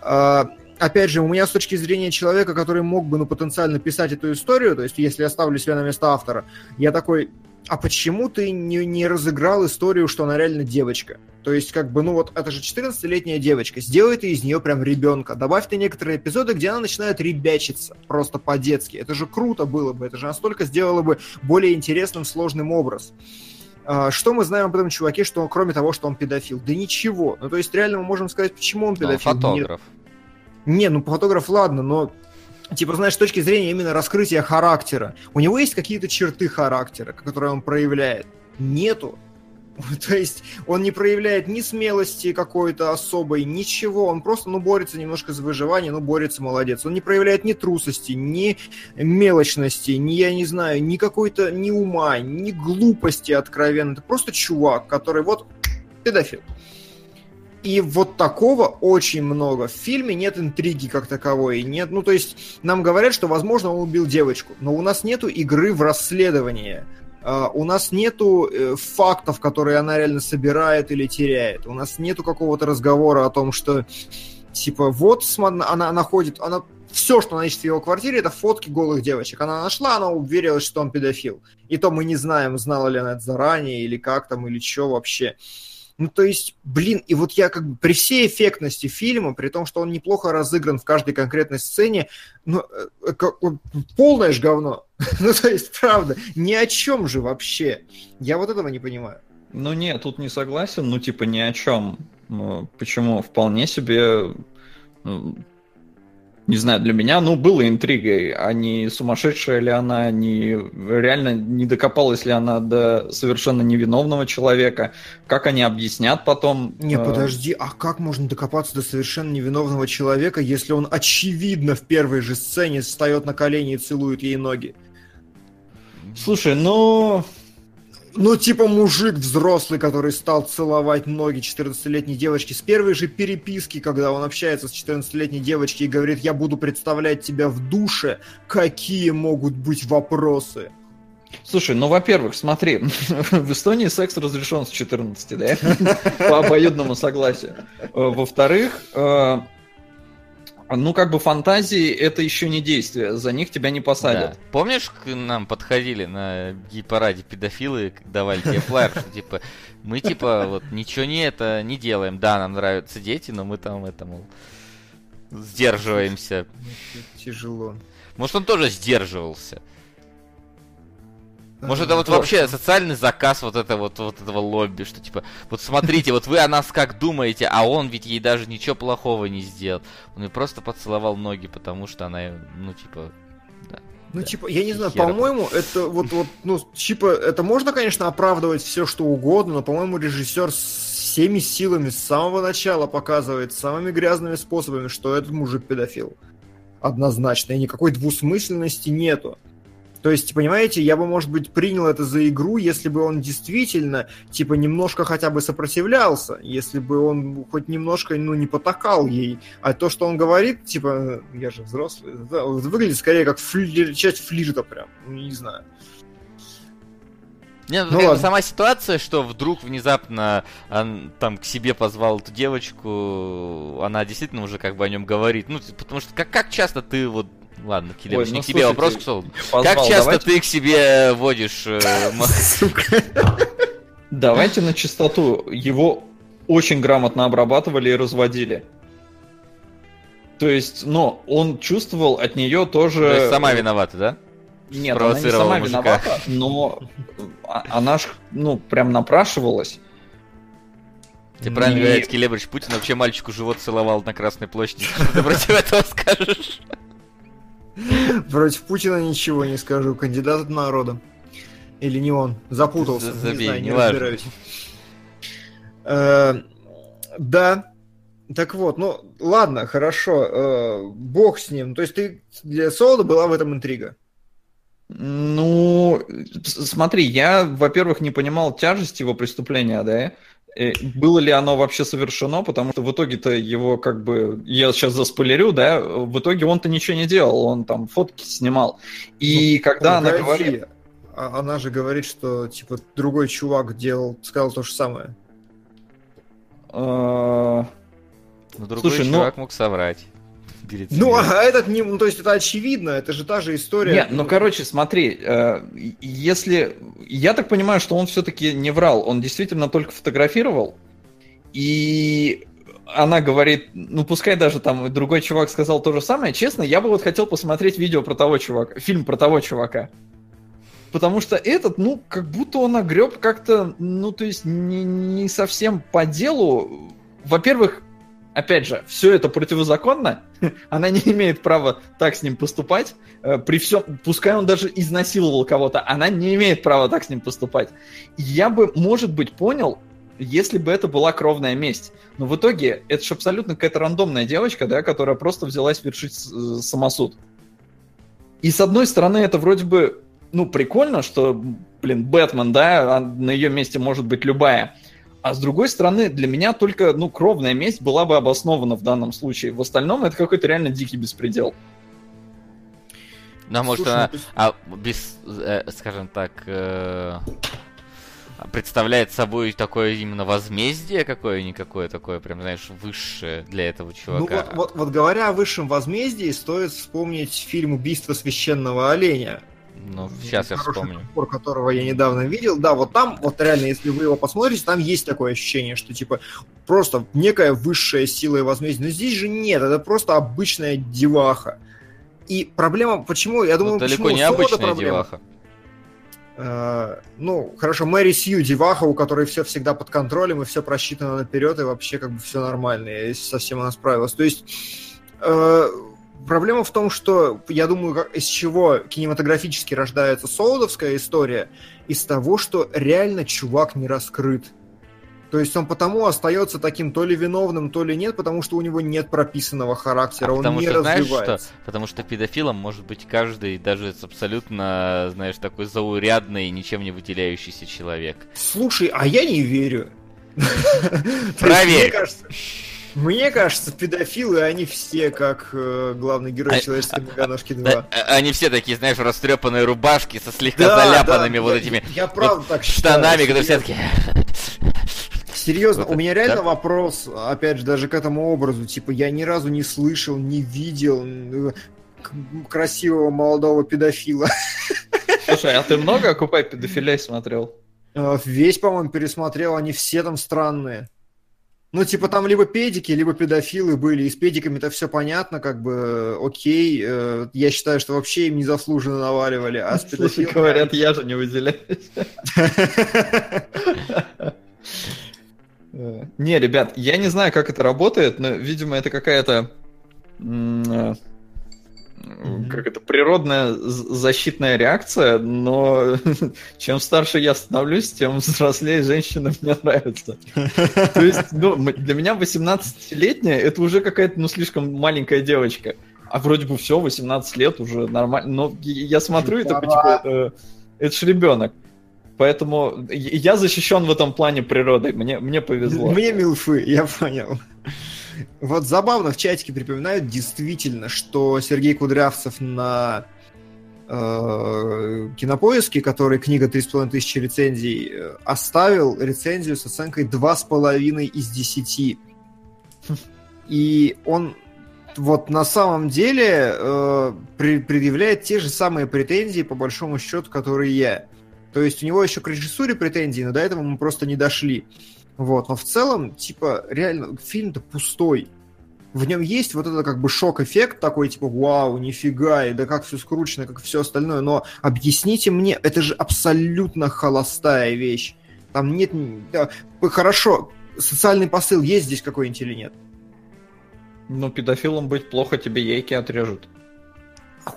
А, Опять же, у меня с точки зрения человека, который мог бы ну, потенциально писать эту историю, то есть если я ставлю себя на место автора, я такой, а почему ты не, не разыграл историю, что она реально девочка? То есть, как бы, ну вот, это же 14-летняя девочка, сделай ты из нее прям ребенка, добавь ты некоторые эпизоды, где она начинает ребячиться, просто по-детски. Это же круто было бы, это же настолько сделало бы более интересным, сложным образ. А, Что мы знаем об этом чуваке, что он, кроме того, что он педофил? Да ничего. Ну, то есть, реально мы можем сказать, почему он Но он педофил. Нет. фотограф. Не, ну фотограф, ладно, но типа, знаешь, с точки зрения именно раскрытия характера, у него есть какие-то черты характера, которые он проявляет? Нету. То есть он не проявляет ни смелости какой-то особой, ничего. Он просто, ну, борется немножко за выживание, ну, борется, молодец. Он не проявляет ни трусости, ни мелочности, ни, я не знаю, ни какой-то, ни ума, ни глупости откровенно. Это просто чувак, который вот педофил. И вот такого очень много. В фильме нет интриги как таковой. Нет, ну то есть нам говорят, что возможно он убил девочку, но у нас нету игры в расследование. А, у нас нету э, фактов, которые она реально собирает или теряет. У нас нету какого-то разговора о том, что типа вот она находит, она все, что она ищет в его квартире, это фотки голых девочек. Она нашла, она уверилась, что он педофил. И то мы не знаем, знала ли она это заранее, или как там, или что вообще. Ну, то есть, блин, и вот я как бы при всей эффектности фильма, при том, что он неплохо разыгран в каждой конкретной сцене, ну, э, как- вот полное ж говно. ну, то есть, правда, ни о чем же вообще. Я вот этого не понимаю. Ну нет, тут не согласен, ну типа ни о чем. Ну, почему? Вполне себе, ну, не знаю, для меня, ну, было интригой, а не сумасшедшая ли она, не реально не докопалась ли она до совершенно невиновного человека, как они объяснят потом. Не, э, подожди, а как можно докопаться до совершенно невиновного человека, если он очевидно в первой же сцене встает на колени и целует ей ноги? Слушай, ну, Ну, типа мужик взрослый, который стал целовать ноги 14-летней девочки с первой же переписки, когда он общается с 14-летней девочкой и говорит, я буду представлять тебя в душе, какие могут быть вопросы? Слушай, ну, во-первых, смотри, в Эстонии секс разрешен с 14, да? По обоюдному согласию. Во-вторых, э, ну, как бы фантазии это еще не действие, за них тебя не посадят. Да. Помнишь, к нам подходили на гей-параде педофилы, давали тебе флайер, что типа, мы типа вот ничего не это не делаем. Да, нам нравятся дети, но мы там это, мол, сдерживаемся. Тяжело. Может, он тоже сдерживался. Может, это вот вообще социальный заказ вот, это, вот, вот этого лобби, что типа, вот смотрите, вот вы о нас как думаете, а он ведь ей даже ничего плохого не сделал. Он ей просто поцеловал ноги, потому что она, ну, типа. Ну, да. типа, я не знаю, по-моему, это вот, вот, ну, типа, это можно, конечно, оправдывать все, что угодно, но, по-моему, режиссер всеми силами с самого начала показывает самыми грязными способами, что этот мужик педофил. Однозначно, и никакой двусмысленности нету. То есть, понимаете, я бы, может быть, принял это за игру, если бы он действительно, типа, немножко хотя бы сопротивлялся, если бы он хоть немножко, ну, не потакал ей. А то, что он говорит, типа, я же взрослый, да, выглядит скорее как фли... часть флирта прям, ну, не знаю. Не, ну, ну сама ситуация, что вдруг внезапно он там к себе позвал эту девочку, она действительно уже как бы о нем говорит. Ну, потому что как, как часто ты вот Ладно, Килевич, не ну, к тебе вопрос, Ксол. Как часто давайте... ты к себе водишь... Э, давайте на чистоту. Его очень грамотно обрабатывали и разводили. То есть, но он чувствовал от нее тоже... То есть сама виновата, да? Нет, она не сама мужика. виновата, но а, она ж, ну, прям напрашивалась. Ты правильно и... говоришь, Келебрич, Путин вообще мальчику живот целовал на Красной площади. Что ты против этого скажешь? Против Путина ничего не скажу. Кандидат от народа. Или не он. Запутался. Забей, не знаю, не, не разбираюсь. Э, да. Так вот, ну ладно, хорошо. Э, бог с ним. То есть ты для Солода была в этом интрига? Ну, смотри, я, во-первых, не понимал тяжести его преступления, да, было ли оно вообще совершено, потому что в итоге-то его как бы, я сейчас заспойлерю, да, в итоге он-то ничего не делал, он там фотки снимал. И ну, когда она говорит... А она же говорит, что, типа, другой чувак делал, сказал то же самое. А, ну, другой Слушай, ну чувак ну... мог соврать перед Ну, а этот не... Ну, то есть это очевидно, это же та же история. Нет, ну, короче, смотри, э, если... Я так понимаю, что он все-таки не врал, он действительно только фотографировал, и она говорит, ну, пускай даже там другой чувак сказал то же самое, честно, я бы вот хотел посмотреть видео про того чувака, фильм про того чувака. Потому что этот, ну, как будто он огреб как-то, ну, то есть не, не совсем по делу. Во-первых, опять же, все это противозаконно, она не имеет права так с ним поступать, э, при всем, пускай он даже изнасиловал кого-то, она не имеет права так с ним поступать. Я бы, может быть, понял, если бы это была кровная месть. Но в итоге это же абсолютно какая-то рандомная девочка, да, которая просто взялась вершить э, самосуд. И с одной стороны, это вроде бы, ну, прикольно, что, блин, Бэтмен, да, а на ее месте может быть любая. А с другой стороны, для меня только, ну, кровная месть была бы обоснована в данном случае. В остальном это какой-то реально дикий беспредел. Ну, а может, она, ну, а, без, э, скажем так, э, представляет собой такое именно возмездие какое-никакое, такое прям, знаешь, высшее для этого чувака. Ну вот, вот, вот говоря о высшем возмездии, стоит вспомнить фильм «Убийство священного оленя», ну, сейчас я вспомню. Подбор, которого я недавно видел. Да, вот там, вот реально, если вы его посмотрите, там есть такое ощущение, что типа просто некая высшая сила и возмездие. Но здесь же нет, это просто обычная деваха. И проблема, почему, я думаю, вот далеко почему не обычная проблема. деваха. Uh, ну, хорошо, Мэри Сью деваха, у которой все всегда под контролем, и все просчитано наперед, и вообще как бы все нормально, и совсем она справилась. То есть uh, Проблема в том, что я думаю, из чего кинематографически рождается солодовская история, из того, что реально чувак не раскрыт. То есть он потому остается таким то ли виновным, то ли нет, потому что у него нет прописанного характера, а он потому не что, развивается. Знаешь, что? Потому что педофилом может быть каждый, даже абсолютно, знаешь, такой заурядный, ничем не выделяющийся человек. Слушай, а я не верю. Проверь. Мне кажется, педофилы, они все как э, главный герой А- человеческой многоножки 2. Да, а- Они все такие, знаешь, растрепанные рубашки со слегка заляпанными вот я- этими Я правда так считаю. штанами, которые все серьезно. такие... Серьезно, Вот у меня это- реально да. вопрос, опять же, даже к этому образу. Типа, я ни разу не слышал, не видел э, красивого молодого педофила. Слушай, а ты много «Окупай педофилей» смотрел? Э, Весь, по-моему, пересмотрел, они все там странные. Ну, типа, там либо педики, либо педофилы были. И с педиками-то все понятно, как бы, э, окей. э, Я считаю, что вообще им незаслуженно наваливали, а с Слушай, педофилами... говорят, я же не выделяюсь. Э, Не, ребят, я не знаю, как это работает, но, видимо, это какая-то... Как это, природная защитная реакция, но чем старше я становлюсь, тем взрослее женщины мне нравятся. То есть, ну, для меня 18-летняя это уже какая-то, ну, слишком маленькая девочка. А вроде бы все, 18 лет уже нормально. Но я смотрю такой, типа, э, это ж ребенок. Поэтому я защищен в этом плане природой. Мне, мне повезло. Мне милфы, я понял. Вот забавно, в чатике припоминают действительно, что Сергей Кудрявцев на э, кинопоиске, который книга 3,5 тысячи рецензий, э, оставил рецензию с оценкой 2,5 из 10. И он вот на самом деле э, предъявляет те же самые претензии, по большому счету, которые я. То есть у него еще к режиссуре претензии, но до этого мы просто не дошли. Вот, но в целом, типа, реально, фильм-то пустой. В нем есть вот это как бы шок-эффект такой, типа, вау, нифига, и да как все скручено, как все остальное, но объясните мне, это же абсолютно холостая вещь. Там нет... да, хорошо, социальный посыл есть здесь какой-нибудь или нет? Ну, педофилом быть плохо, тебе яйки отрежут.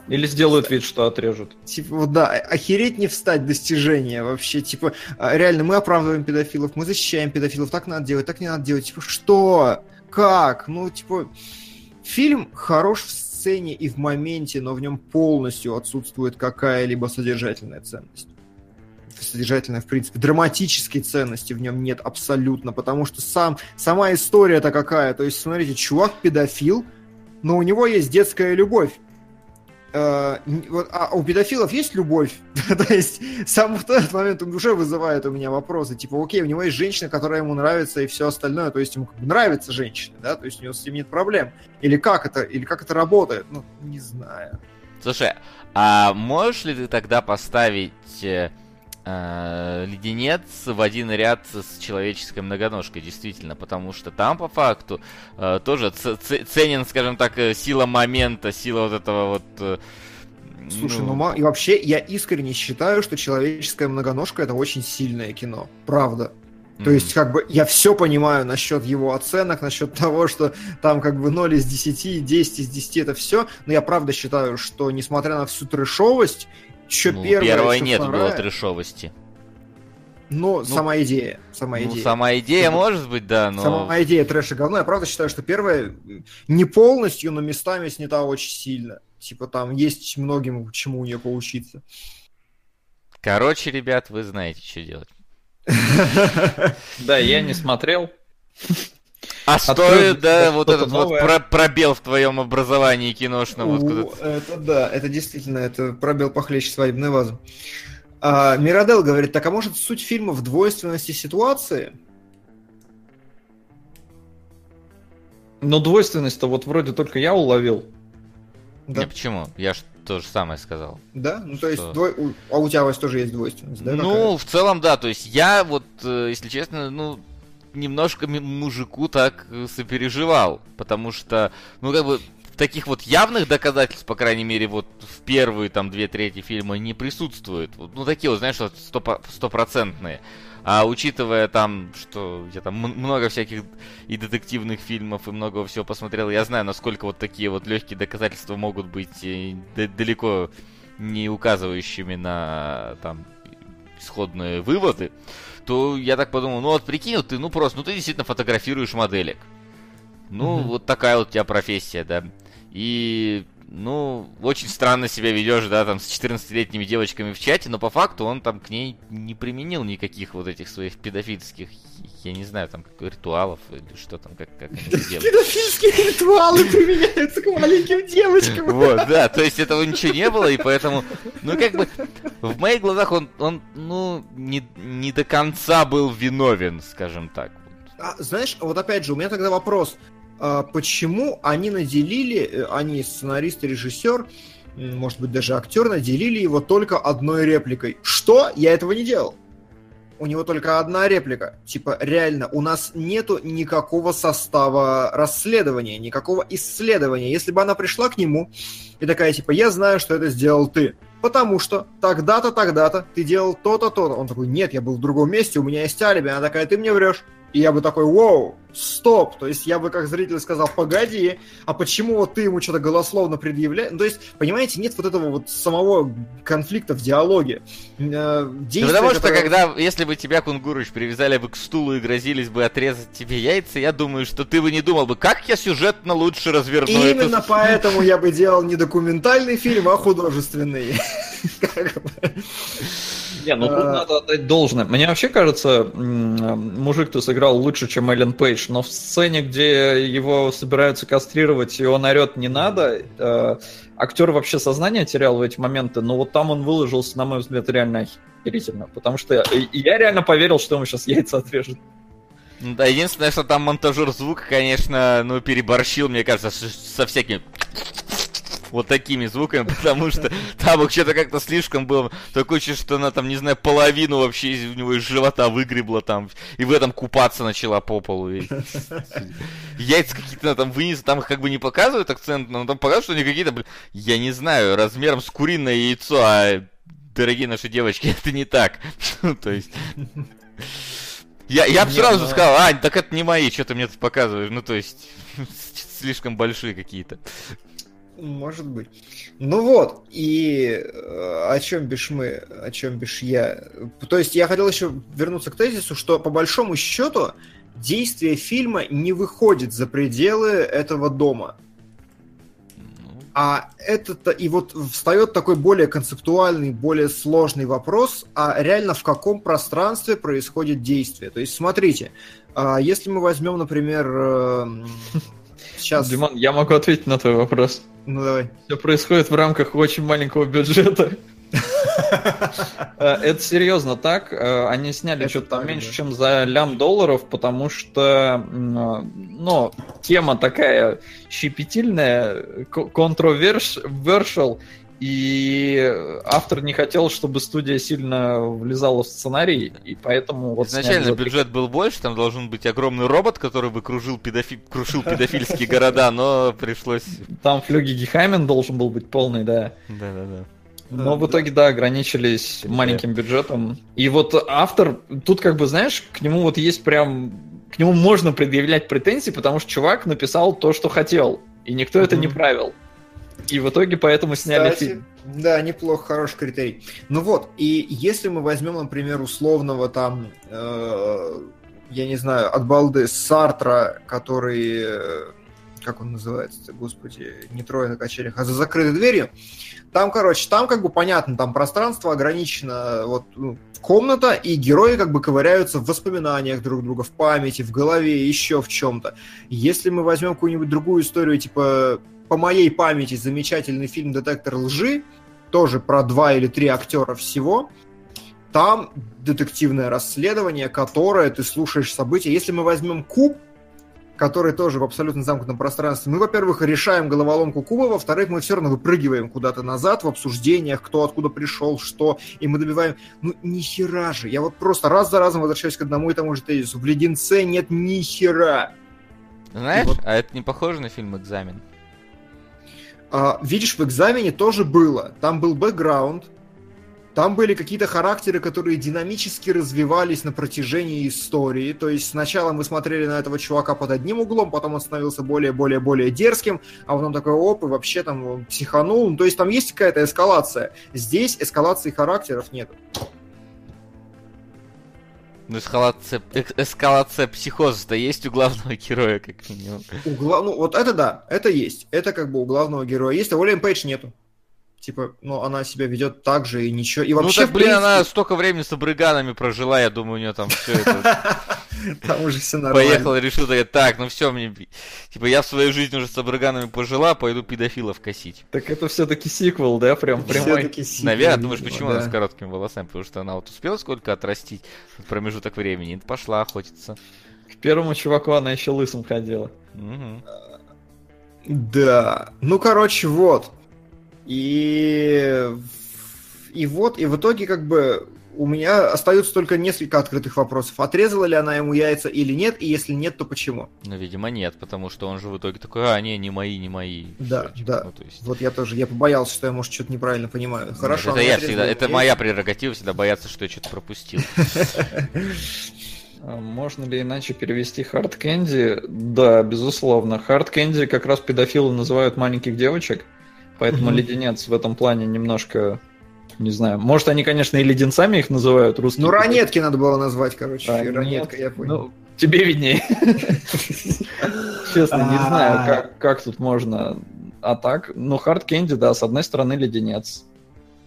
Или сделают вид, что отрежут. Типа, да, охереть не встать достижения вообще. Типа, а, реально, мы оправдываем педофилов, мы защищаем педофилов, так надо делать, так не надо делать. Типа, что? Как? Ну, типа, фильм хорош в сцене и в моменте, но в нем полностью отсутствует какая-либо содержательная ценность. Содержательная, в принципе, драматической ценности в нем нет абсолютно, потому что сам, сама история-то какая. То есть, смотрите, чувак педофил, но у него есть детская любовь. Э, а у педофилов есть любовь? То есть сам вот этот момент он уже вызывает у меня вопросы. Типа, окей, у него есть женщина, которая ему нравится и все остальное. То есть ему как бы нравится женщина, да? То есть у него с этим нет проблем. Или как это, или как это работает? Ну, не знаю. Слушай, а можешь ли ты тогда поставить э, леденец в один ряд с человеческой многоножкой, действительно, потому что там по факту э, тоже ценен, скажем так, э, сила момента, сила вот этого вот. э, Слушай, ну, ма- и вообще я искренне считаю, что человеческая многоножка это очень сильное кино. Правда. То есть, как бы, я все понимаю насчет его оценок, насчет того, что там как бы 0 из 10, 10 из 10 это все, но я правда считаю, что несмотря на всю трешовость, еще ну, первая, первой ещё нет вторая, было трешовости. Но сама идея, сама Ну, идея. сама идея Ну, может быть, да, но... Сама идея трэша говно. Я правда считаю, что первая не полностью, но местами снята очень сильно. Типа там есть многим чему у нее поучиться. Короче, ребят, вы знаете, что делать. Да, я не смотрел. А стоит, да, вот этот вот новое. про- пробел в твоем образовании киношном. вот У, это да, это действительно, это пробел похлеще свадебной вазы. А, Мирадел говорит, так а может суть фильма в двойственности ситуации? Но двойственность-то вот вроде только я уловил. Да, Не, почему? Я ж то же самое сказал. да? Ну то есть, Что? двой- у- а у тебя Вась, тоже есть двойственность, да? ну, в целом, да. То есть я вот, э, если честно, ну, немножко мужику так э, сопереживал. Потому что, ну, как бы, таких вот явных доказательств, по крайней мере, вот в первые там две трети фильма не присутствует. Ну, такие вот, знаешь, стопроцентные. А учитывая там, что я там много всяких и детективных фильмов, и много всего посмотрел, я знаю, насколько вот такие вот легкие доказательства могут быть э, далеко не указывающими на там исходные выводы, то я так подумал, ну вот прикинь, вот ты, ну просто, ну ты действительно фотографируешь моделек. Ну, Мгм. вот такая вот у тебя профессия, да. И ну, очень странно себя ведешь, да, там, с 14-летними девочками в чате, но по факту он там к ней не применил никаких вот этих своих педофильских, я не знаю, там, ритуалов или что там, как, как они Педофильские ритуалы применяются к маленьким девочкам. Вот, да, то есть этого ничего не было, и поэтому, ну, как бы, в моих глазах он, он ну, не, не до конца был виновен, скажем так. А, знаешь, вот опять же, у меня тогда вопрос. А, почему они наделили, э, они сценарист и режиссер, может быть, даже актер, наделили его только одной репликой? Что? Я этого не делал. У него только одна реплика. Типа, реально, у нас нету никакого состава расследования, никакого исследования. Если бы она пришла к нему и такая, типа, я знаю, что это сделал ты, потому что тогда-то, тогда-то ты делал то-то, то-то. Он такой, нет, я был в другом месте, у меня есть алиби. Она такая, ты мне врешь. И я бы такой, вау, стоп. То есть я бы как зритель сказал, погоди, а почему вот ты ему что-то голословно предъявляешь? Ну, то есть, понимаете, нет вот этого вот самого конфликта в диалоге. Э, действия, потому что которое... когда, если бы тебя, Кунгурович, привязали бы к стулу и грозились бы отрезать тебе яйца, я думаю, что ты бы не думал бы, как я сюжетно лучше разверну Именно эту... поэтому я бы делал не документальный фильм, а художественный. Не, ну тут а. надо отдать должное. Мне вообще кажется, мужик-то сыграл лучше, чем Эллен Пейдж, но в сцене, где его собираются кастрировать, и он орет «не надо», э, актер вообще сознание терял в эти моменты, но вот там он выложился, на мой взгляд, реально охерительно, потому что я реально поверил, что ему сейчас яйца отрежут. Да, единственное, что там монтажер звука, конечно, ну, переборщил, мне кажется, со всякими вот такими звуками, потому что там что-то как-то слишком было. Такое чувство, что она там, не знаю, половину вообще из у него из живота выгребла там, и в этом купаться начала по полу. И... Яйца какие-то там вынес, там их как бы не показывают акцент, но там показывают, что они какие-то, я не знаю, размером с куриное яйцо, а дорогие наши девочки, это не так. То есть... Я, я бы сразу ну... сказал, Ань, так это не мои, что ты мне тут показываешь. Ну, то есть, слишком большие какие-то. Может быть. Ну вот, и э, о чем бишь мы, о чем бишь я. То есть я хотел еще вернуться к тезису, что по большому счету действие фильма не выходит за пределы этого дома. А это-то, и вот встает такой более концептуальный, более сложный вопрос, а реально в каком пространстве происходит действие. То есть смотрите, а если мы возьмем, например, э, сейчас... Димон, я могу ответить на твой вопрос. Ну давай. Все происходит в рамках очень маленького бюджета. Э, это серьезно так. Э, они сняли что-то там меньше, чем за лям долларов, потому что, ну, тема такая щепетильная, controversial, и автор не хотел, чтобы студия сильно влезала в сценарий, и поэтому... Вот Изначально бюджет был больше, там должен быть огромный робот, который бы кружил педофи... крушил педофильские города, но пришлось... Там флюги Гехаймен должен был быть полный, да. Да-да-да. Но в итоге, да, ограничились маленьким бюджетом. И вот автор, тут как бы, знаешь, к нему вот есть прям... К нему можно предъявлять претензии, потому что чувак написал то, что хотел, и никто это не правил. И в итоге поэтому сняли Кстати, фильм. Да, неплохо, хороший критерий. Ну вот, и если мы возьмем, например, условного там, э, я не знаю, от балды Сартра, который, э, как он называется, господи, не трое на качелях, а за закрытой дверью, там, короче, там как бы понятно, там пространство ограничено, вот ну, комната, и герои как бы ковыряются в воспоминаниях друг друга, в памяти, в голове, еще в чем-то. Если мы возьмем какую-нибудь другую историю, типа по моей памяти, замечательный фильм «Детектор лжи», тоже про два или три актера всего. Там детективное расследование, которое ты слушаешь события. Если мы возьмем куб, который тоже в абсолютно замкнутом пространстве, мы, во-первых, решаем головоломку куба, во-вторых, мы все равно выпрыгиваем куда-то назад в обсуждениях, кто откуда пришел, что, и мы добиваем... Ну, ни хера же. Я вот просто раз за разом возвращаюсь к одному и тому же тезису. В «Леденце» нет ни хера. Знаешь, вот... а это не похоже на фильм «Экзамен»? А, видишь, в экзамене тоже было. Там был бэкграунд, там были какие-то характеры, которые динамически развивались на протяжении истории. То есть сначала мы смотрели на этого чувака под одним углом, потом он становился более-более-более дерзким, а потом такой оп, и вообще там психанул. Ну, то есть там есть какая-то эскалация. Здесь эскалации характеров нет. Ну, эскалация, эскалация психоза-то есть у главного героя, как минимум. У гла- Ну, вот это да, это есть. Это как бы у главного героя есть, а у Эллен Пейдж нету. Типа, ну, она себя ведет так же и ничего. И Ну вообще, так, в блин, принципе, она столько времени с абриганами прожила, я думаю, у нее там все это... там уже все нормально. Поехала, решила, такая, так, ну все, мне... Типа, я в своей жизни уже с абриганами пожила, пойду педофилов косить. Так это все-таки сиквел, да, прям прямой? Наверное, думаешь, почему она с короткими волосами? Потому что она вот успела сколько отрастить промежуток времени, пошла охотиться. К первому чуваку она еще лысым ходила. Да. Ну, короче, вот. И... И вот, и в итоге как бы у меня остаются только несколько открытых вопросов. Отрезала ли она ему яйца или нет, и если нет, то почему? Ну, видимо, нет, потому что он же в итоге такой, а, не, не мои, не мои. Да, Всё, типа, да. ну, то есть- Вот я тоже, я побоялся, что я, может, что-то неправильно понимаю. Нет, Хорошо. это она я отрезала всегда, это моя прерогатива всегда бояться, что я что-то пропустил. А Можно ли иначе перевести Hard Candy? Да, безусловно. Hard Candy как раз педофилы называют маленьких девочек, поэтому Мгм. леденец в этом плане немножко, не знаю. Может, они, конечно, и леденцами их называют русские. Ну, ранетки надо было назвать, короче. А, нет. Ранетка, я понял. Ну, тебе виднее. Честно, не А. знаю, как, как тут можно. А так, ну, Hard Candy, да, с одной стороны, леденец.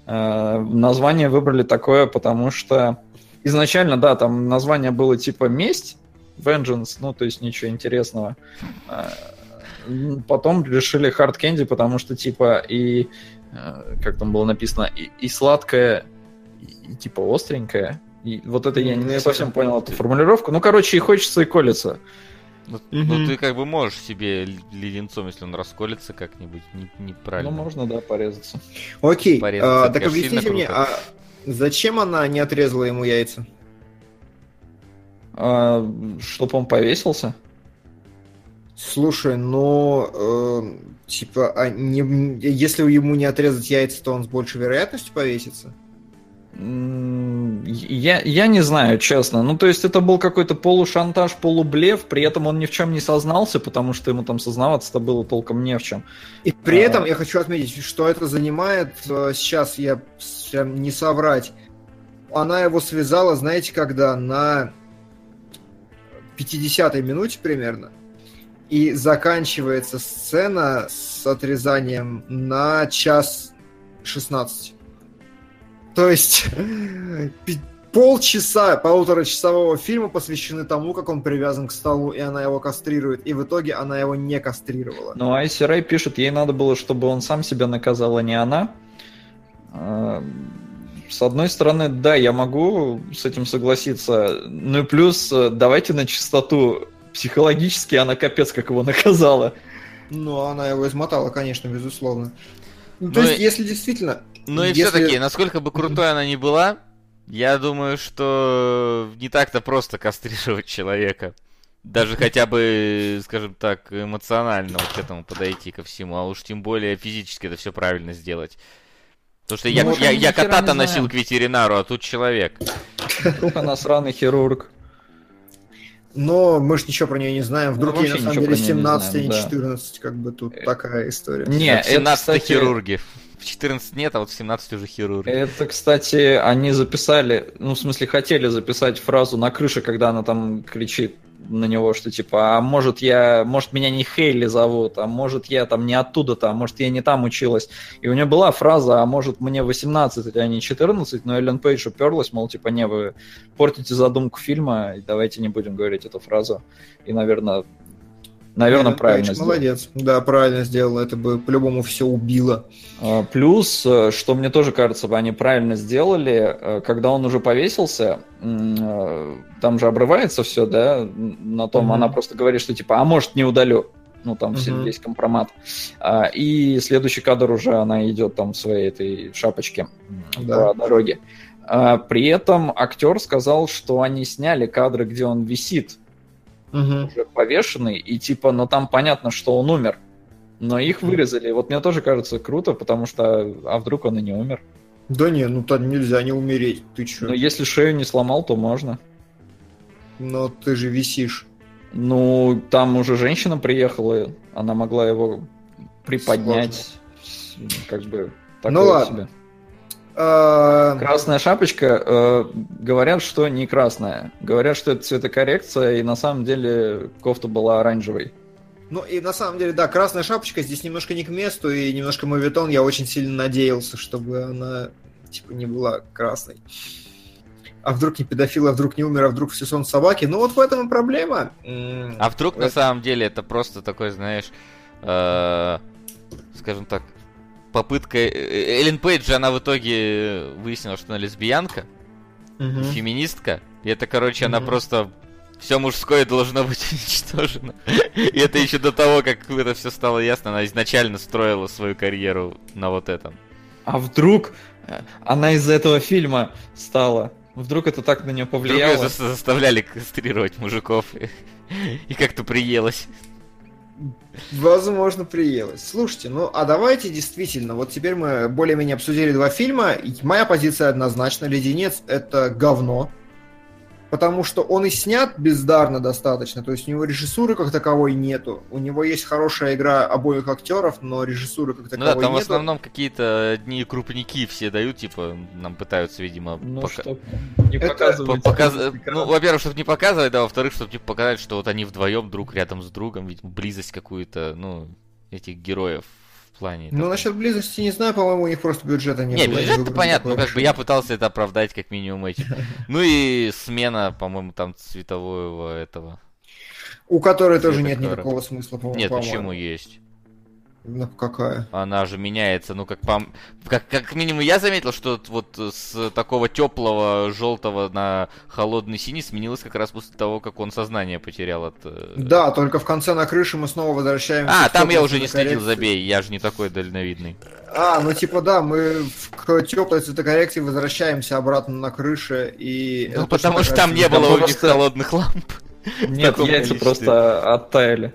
Э, Название выбрали такое, потому что изначально, да, там название было типа «Месть», Vengeance, ну, то есть ничего интересного. Потом решили Hard Candy, потому что, типа, и, э, как там было написано, и, и сладкое, и, и, типа, остренькое. И вот это я Ну, не я совсем понял. эту формулировку. Ну, короче, и хочется, и колется. Ну, Мгм. ну, ты как бы можешь себе леденцом, если он расколется как-нибудь, не- неправильно. Ну, можно, да, порезаться. Окей, Порезаться, а, так объясните мне, круто. а зачем она не отрезала ему яйца? А, чтоб он повесился? Слушай, ну, э, типа, а не- если ему не отрезать яйца, то он с большей вероятностью повесится? Я, я не знаю, честно. Ну, то есть это был какой-то полушантаж, полублев, при этом он ни в чем не сознался, потому что ему там сознаваться-то было толком не в чем. И при А. этом я хочу отметить, что это занимает, э, сейчас я прям не соврать, она его связала, знаете, когда на 50-й минуте примерно, и заканчивается сцена с отрезанием на час 16. То есть полчаса, полуторачасового фильма посвящены тому, как он привязан к столу, и она его кастрирует, и в итоге она его не кастрировала. Но Айси Рэй пишет, ей надо было, чтобы он сам себя наказал, а не она. А, С одной стороны, да, я могу с этим согласиться. Ну и плюс, э, давайте на чистоту. Психологически она капец как его наказала. Ну, она его измотала, конечно, безусловно. Ну, Ну то есть, и- если действительно... Ну и если- все-таки, насколько бы крутой она ни была, я думаю, что не так-то просто кастрировать человека. Даже хотя бы, скажем так, эмоционально вот к этому подойти ко всему, а уж тем более физически это все правильно сделать. Потому что я, Ну, я, я хера кота-то носил к ветеринару, а тут человек. Вдруг она сраный хирург. Но мы же ничего про нее не знаем. Вдруг Ну, ей на самом деле про неё не 17, а не знаем, да. 14. Как бы тут такая история. Не, в 17 это, кстати, хирурги. В 14 нет, а вот в 17 уже хирурги. Это, кстати, они записали, ну, в смысле, хотели записать фразу на крыше, когда она там кричит на него, что типа, а может я, может меня не Хейли зовут, а может я там не оттуда-то, а может я не там училась. И у нее была фраза, а может мне 18, а не 14, но Эллен Пейдж уперлась, мол, типа, не, вы портите задумку фильма, давайте не будем говорить эту фразу. И, наверное, наверное, Эллен правильно Пейдж сделала. Молодец. Да, правильно сделала. Это бы по-любому все убило. А, Плюс, э, что мне тоже кажется, бы они правильно сделали, э, когда он уже повесился, э, там же обрывается все, да, на том, Мгм. она просто говорит, что типа, а может не удалю, ну там все Мгм. весь компромат. А, И следующий кадр уже она идет там в своей этой шапочке Да. по дороге. А, При этом актер сказал, что они сняли кадры, где он висит, Мгм. уже повешенный, и типа, ну там понятно, что он умер. Но их вырезали. Вот мне тоже кажется круто, потому что, а вдруг он и не умер? Да не, ну там нельзя не умереть. Ты чё? Но если шею не сломал, то можно. Но ты же висишь. Ну, там уже женщина приехала, она могла его приподнять. Как бы такое Ну ладно. себе. Э, Красная шапочка, э, говорят, что не красная. Говорят, что это цветокоррекция, и на самом деле кофта была оранжевой. Ну и на самом деле, да, красная шапочка здесь немножко не к месту, и немножко мовитон. Я очень сильно надеялся, чтобы она типа не была красной. А вдруг не педофил, а вдруг не умер, а вдруг все сон собаки. Ну вот в этом и проблема. А вдруг на это- самом деле это просто такой, знаешь, э, скажем так, попытка... э, Эллен Пейдж, она в итоге выяснила, что она лесбиянка, Мгм. феминистка, и это, короче, она Мгм. просто... Все мужское должно быть уничтожено. И это еще до того, как это все стало ясно, она изначально строила свою карьеру на вот этом. А вдруг э, она из этого фильма стала? Вдруг это так на нее Вдруг повлияло? зас- заставляли кастрировать мужиков и, и как-то приелось. Возможно, приелось. Слушайте, ну а давайте действительно, вот теперь мы более-менее обсудили два фильма. Моя позиция однозначно. Леденец это говно. Потому что он и снят бездарно достаточно, то есть у него режиссуры как таковой нету. У него есть хорошая игра обоих актеров, но режиссуры как Ну таковой да, там в нету. основном какие-то одни крупники все дают, типа, нам пытаются, видимо, Ну, пока- чтоб не Это показывать. по- показ-. Ну, во-первых, чтобы не показывать, да, во-вторых, чтобы типа показать, что вот они вдвоем друг рядом с другом, видимо, близость какую-то, ну, этих героев в плане. Ну, такой. насчет близости не знаю, по-моему, у них просто бюджета не, Не, было. бюджет выбрали понятно, такое как бы я пытался это оправдать как минимум этим. Ну и смена, по-моему, там цветового этого. У которой тоже нет никакого смысла, по- Нет, по-моему. почему есть? Ну, какая? Она же меняется, ну как по... Как, как минимум я заметил, что вот с такого теплого желтого на холодный синий сменилось как раз после того, как он сознание потерял от... э, Да, только в конце на крыше мы снова возвращаемся. А, там я уже не следил, забей, я же не такой дальновидный. А, ну типа да, мы в- к теплой цветокоррекции возвращаемся обратно на крыше и... Ну потому что там не было у них холодных ламп. Нет, яйца просто оттаяли.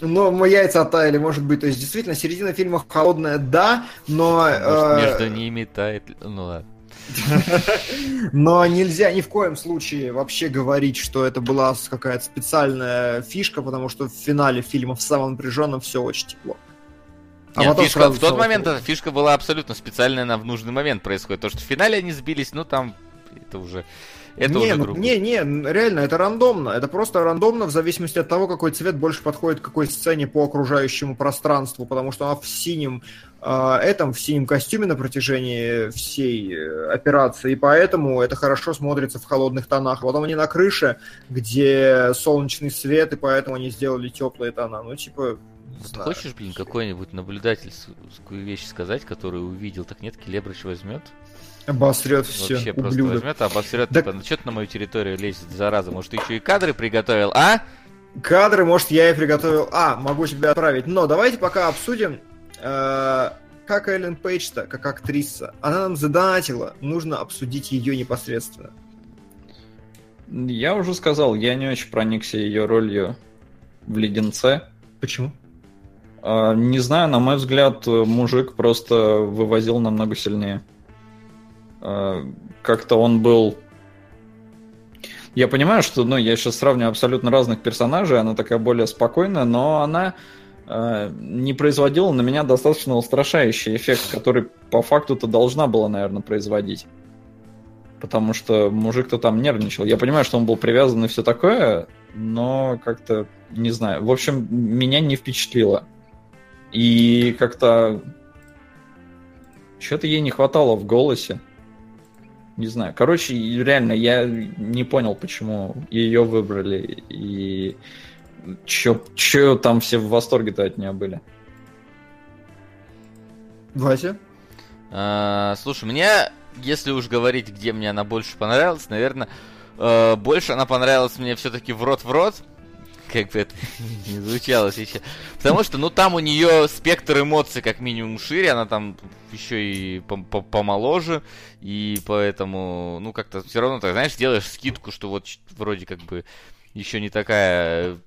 Ну, мы яйца оттаяли, может быть. То есть, действительно, середина фильма холодная, да, но... Может, э, между ними тает... Ну ладно. Но нельзя ни в коем случае вообще говорить, что это была какая-то специальная фишка, потому что в финале фильма в самом напряженном все очень тепло. А Нет, фишка- в тот момент эта фишка была абсолютно специальная, она в нужный момент происходит. То, что в финале они сбились, ну там это уже... Это не, уже ну, грубо. не, не, реально, это рандомно. Это просто рандомно в зависимости от того, какой цвет больше подходит к какой сцене по окружающему пространству, потому что она в синем э, этом, в синем костюме на протяжении всей э, операции, и поэтому это хорошо смотрится в холодных тонах. Потом они на крыше, где солнечный свет, и поэтому они сделали теплые тона. Ну, типа, Вот знаю. хочешь, блин, какой-нибудь наблюдательскую вещь сказать, которую увидел, так нет, Келебрыч возьмет, Обосрет все, вообще просто ублюдок. возьмет, обосрет, Да- типа, ну что ты на мою территорию лезет, зараза, может, ты еще и кадры приготовил, а? Кадры, может, я и приготовил. А, могу тебя отправить. Но давайте пока обсудим, э, как Эллен Пейдж-то, как актриса. Она нам задонатила. Нужно обсудить ее непосредственно. Я уже сказал, я не очень проникся ее ролью в «Леденце». Почему? А, Не знаю, на мой взгляд, мужик просто вывозил намного сильнее. А, Как-то он был... Я понимаю, что ну, я сейчас сравниваю абсолютно разных персонажей, она такая более спокойная, но она а, не производила на меня достаточно устрашающий эффект, который по факту-то должна была, наверное, производить. Потому что мужик-то там нервничал. Я понимаю, что он был привязан и все такое, но как-то, не знаю. В общем, меня не впечатлило. И как-то... Что-то ей не хватало в голосе. Не знаю. Короче, реально, я не понял, почему ее выбрали. И чё, чё там все в восторге-то от нее были. Вася? А, слушай, мне, если уж говорить, где мне она больше понравилась, наверное, э, больше она понравилась мне все-таки в рот в рот. Как бы это не звучало сейчас. Потому что, ну, там у нее спектр эмоций как минимум шире, она там еще и пом- пом- помоложе, и поэтому, ну, как-то все равно, так, знаешь, делаешь скидку, что вот вроде как бы еще не такая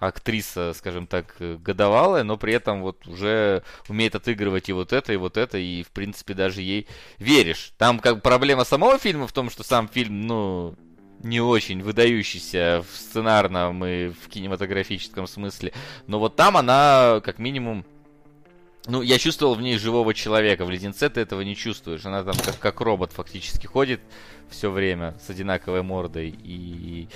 актриса, скажем так, годовалая, но при этом вот уже умеет отыгрывать и вот это, и вот это, и в принципе даже ей веришь. Там как проблема самого фильма в том, что сам фильм, ну, не очень выдающийся в сценарном и в кинематографическом смысле, но вот там она как минимум Ну, я чувствовал в ней живого человека. В леденце ты этого не чувствуешь. Она там как, как робот фактически ходит все время с одинаковой мордой. И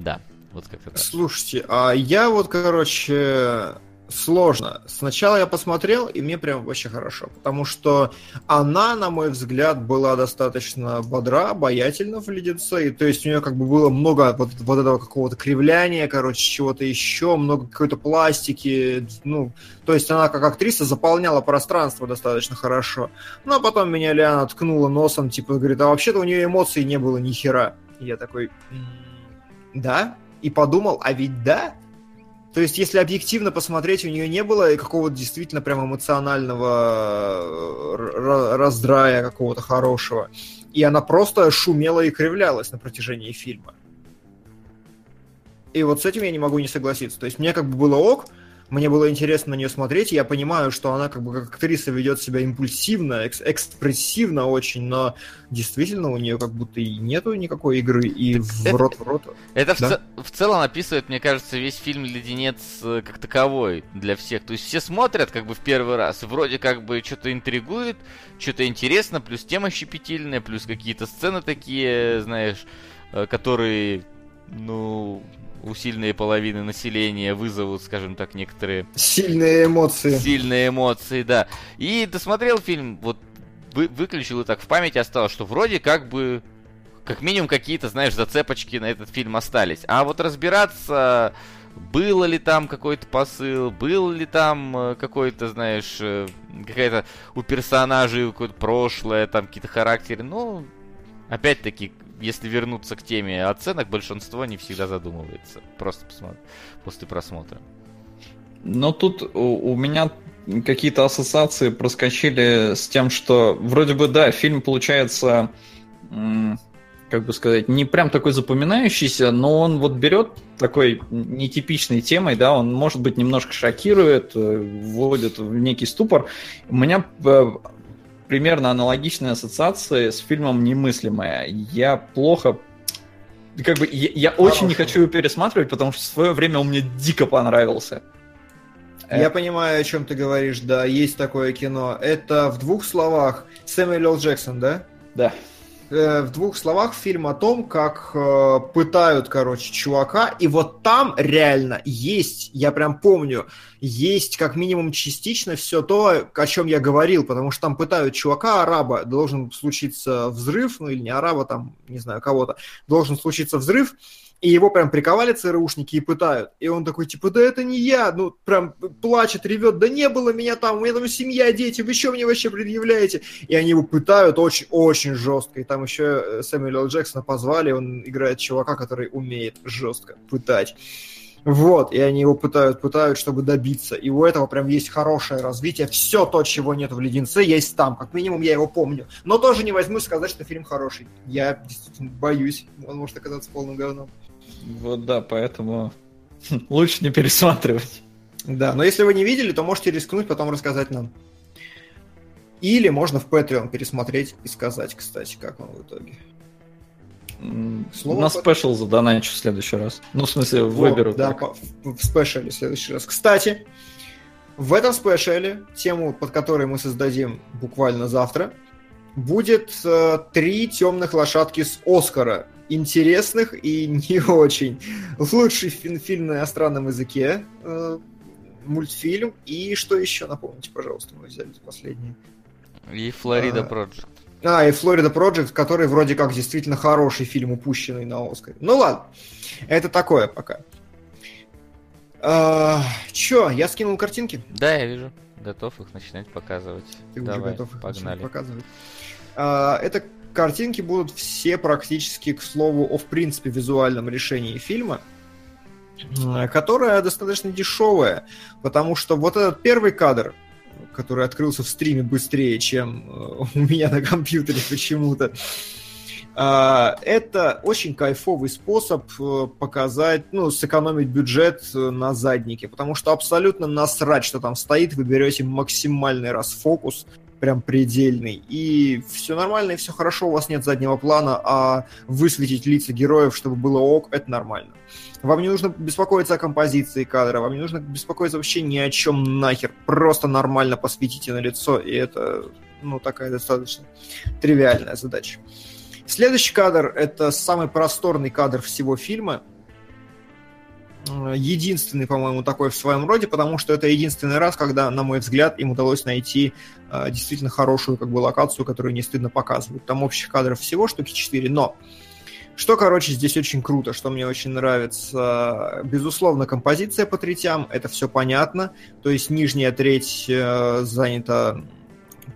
да, вот как-то так. Слушайте, а я вот, короче, сложно. Сначала я посмотрел, и мне прям вообще хорошо, потому что она, на мой взгляд, была достаточно бодра, обаятельна в леденце, и то есть у нее как бы было много вот, вот этого какого-то кривляния, короче, чего-то еще, много какой-то пластики, ну, то есть она как актриса заполняла пространство достаточно хорошо. Ну, а потом меня Лиана ткнула носом, типа, говорит, а вообще-то у нее эмоций не было ни хера. И я такой, да? И подумал, а ведь да? То есть, если объективно посмотреть, у нее не было какого-то действительно прям эмоционального э, раздрая какого-то хорошего. И она просто шумела и кривлялась на протяжении фильма. И вот с этим я не могу не согласиться. То есть мне как бы было ок, мне было интересно на нее смотреть, я понимаю, что она как бы как актриса ведет себя импульсивно, экс экспрессивно очень, но действительно у нее как будто и нету никакой игры, и в это, рот в рот. Это да? в, в целом описывает, мне кажется, весь фильм «Леденец» как таковой для всех. То есть все смотрят как бы в первый раз, и вроде как бы что-то интригует, что-то интересно, плюс тема щепетильная, плюс какие-то сцены такие, знаешь, э, которые, ну, у сильной половины населения вызовут, скажем так, некоторые... Сильные эмоции. Сильные эмоции, да. И досмотрел фильм, вот вы, выключил и так в памяти осталось, что вроде как бы как минимум какие-то, знаешь, зацепочки на этот фильм остались. А вот разбираться, было ли там какой-то посыл, был ли там э, какой-то, знаешь, э, какая-то у персонажей какое-то прошлое, там какие-то характеры, ну, опять-таки, если вернуться к теме оценок, большинство не всегда задумывается. Просто посмотри, после просмотра. Но тут у, у меня какие-то ассоциации проскочили с тем, что вроде бы, да, фильм получается, как бы сказать, не прям такой запоминающийся, но он вот берет такой нетипичной темой, да, он, может быть, немножко шокирует, э, вводит в некий ступор. У меня э, примерно аналогичные ассоциации с фильмом «Немыслимая». Я плохо как бы я, я очень не хочу его пересматривать, потому что в свое время он мне дико понравился. Я э. понимаю, о чем ты говоришь, да, есть такое кино. Это в двух словах Сэмюэл. Джексон, да? Да. Э, в двух словах фильм о том, как э, пытают, короче, чувака, и вот там реально есть, я прям помню, есть как минимум частично все то, о чем я говорил, потому что там пытают чувака, араба, должен случиться взрыв, ну или не араба, там, не знаю, кого-то, должен случиться взрыв, и его прям приковали ЦРУшники и пытают. И он такой, типа, да это не я. Ну, прям плачет, ревет, да не было меня там, у меня там семья, дети, вы что мне вообще предъявляете? И они его пытают очень-очень жестко. И там еще э, Сэмюэля Джексона позвали, он играет чувака, который умеет жестко пытать. Вот, и они его пытают, пытают, чтобы добиться. И у этого прям есть хорошее развитие. Все то, чего нет в «Леденце», есть там. Как минимум, я его помню. Но тоже не возьму сказать, что фильм хороший. Я действительно боюсь. Он может оказаться полным говном. Вот да, поэтому лучше не пересматривать. Да, но если вы не видели, то можете рискнуть потом рассказать нам. Или можно в Patreon пересмотреть и сказать, кстати, как он в итоге. Слово На спешл задоначу в следующий раз. Ну, в смысле, выберу. Да, по, в спешле в следующий раз. Кстати, в этом спешле, тему, под которой мы создадим буквально завтра, будет э, три темных лошадки с Оскара интересных и не очень. Лучший фи- фильм на иностранном языке, э, мультфильм. И что еще, напомните, пожалуйста, мы взяли последний. И Флорида Project. А, и Флорида Project, который вроде как действительно хороший фильм, упущенный на Оскаре. Ну ладно, это такое пока. А, чё, я скинул картинки? Да, я вижу. Готов их начинать показывать. Ты Давай, уже готов их погнали. показывать. А, это картинки будут все практически, к слову, о, в принципе, визуальном решении фильма, которое достаточно дешевое, потому что вот этот первый кадр, который открылся в стриме быстрее, чем э, у меня на компьютере почему-то, а, это очень кайфовый способ э, показать, ну, сэкономить бюджет э, на заднике, потому что абсолютно насрать, что там стоит, вы берете максимальный расфокус, прям предельный. И все нормально, и все хорошо, у вас нет заднего плана, а высветить лица героев, чтобы было ок, это нормально. Вам не нужно беспокоиться о композиции кадра, вам не нужно беспокоиться вообще ни о чем нахер. Просто нормально посветите на лицо, и это, ну, такая достаточно тривиальная задача. Следующий кадр — это самый просторный кадр всего фильма — единственный, по-моему, такой в своем роде, потому что это единственный раз, когда, на мой взгляд, им удалось найти э, действительно хорошую как бы локацию, которую не стыдно показывать. Там общих кадров всего штуки 4, но что, короче, здесь очень круто, что мне очень нравится. Безусловно, композиция по третям, это все понятно. То есть нижняя треть э, занята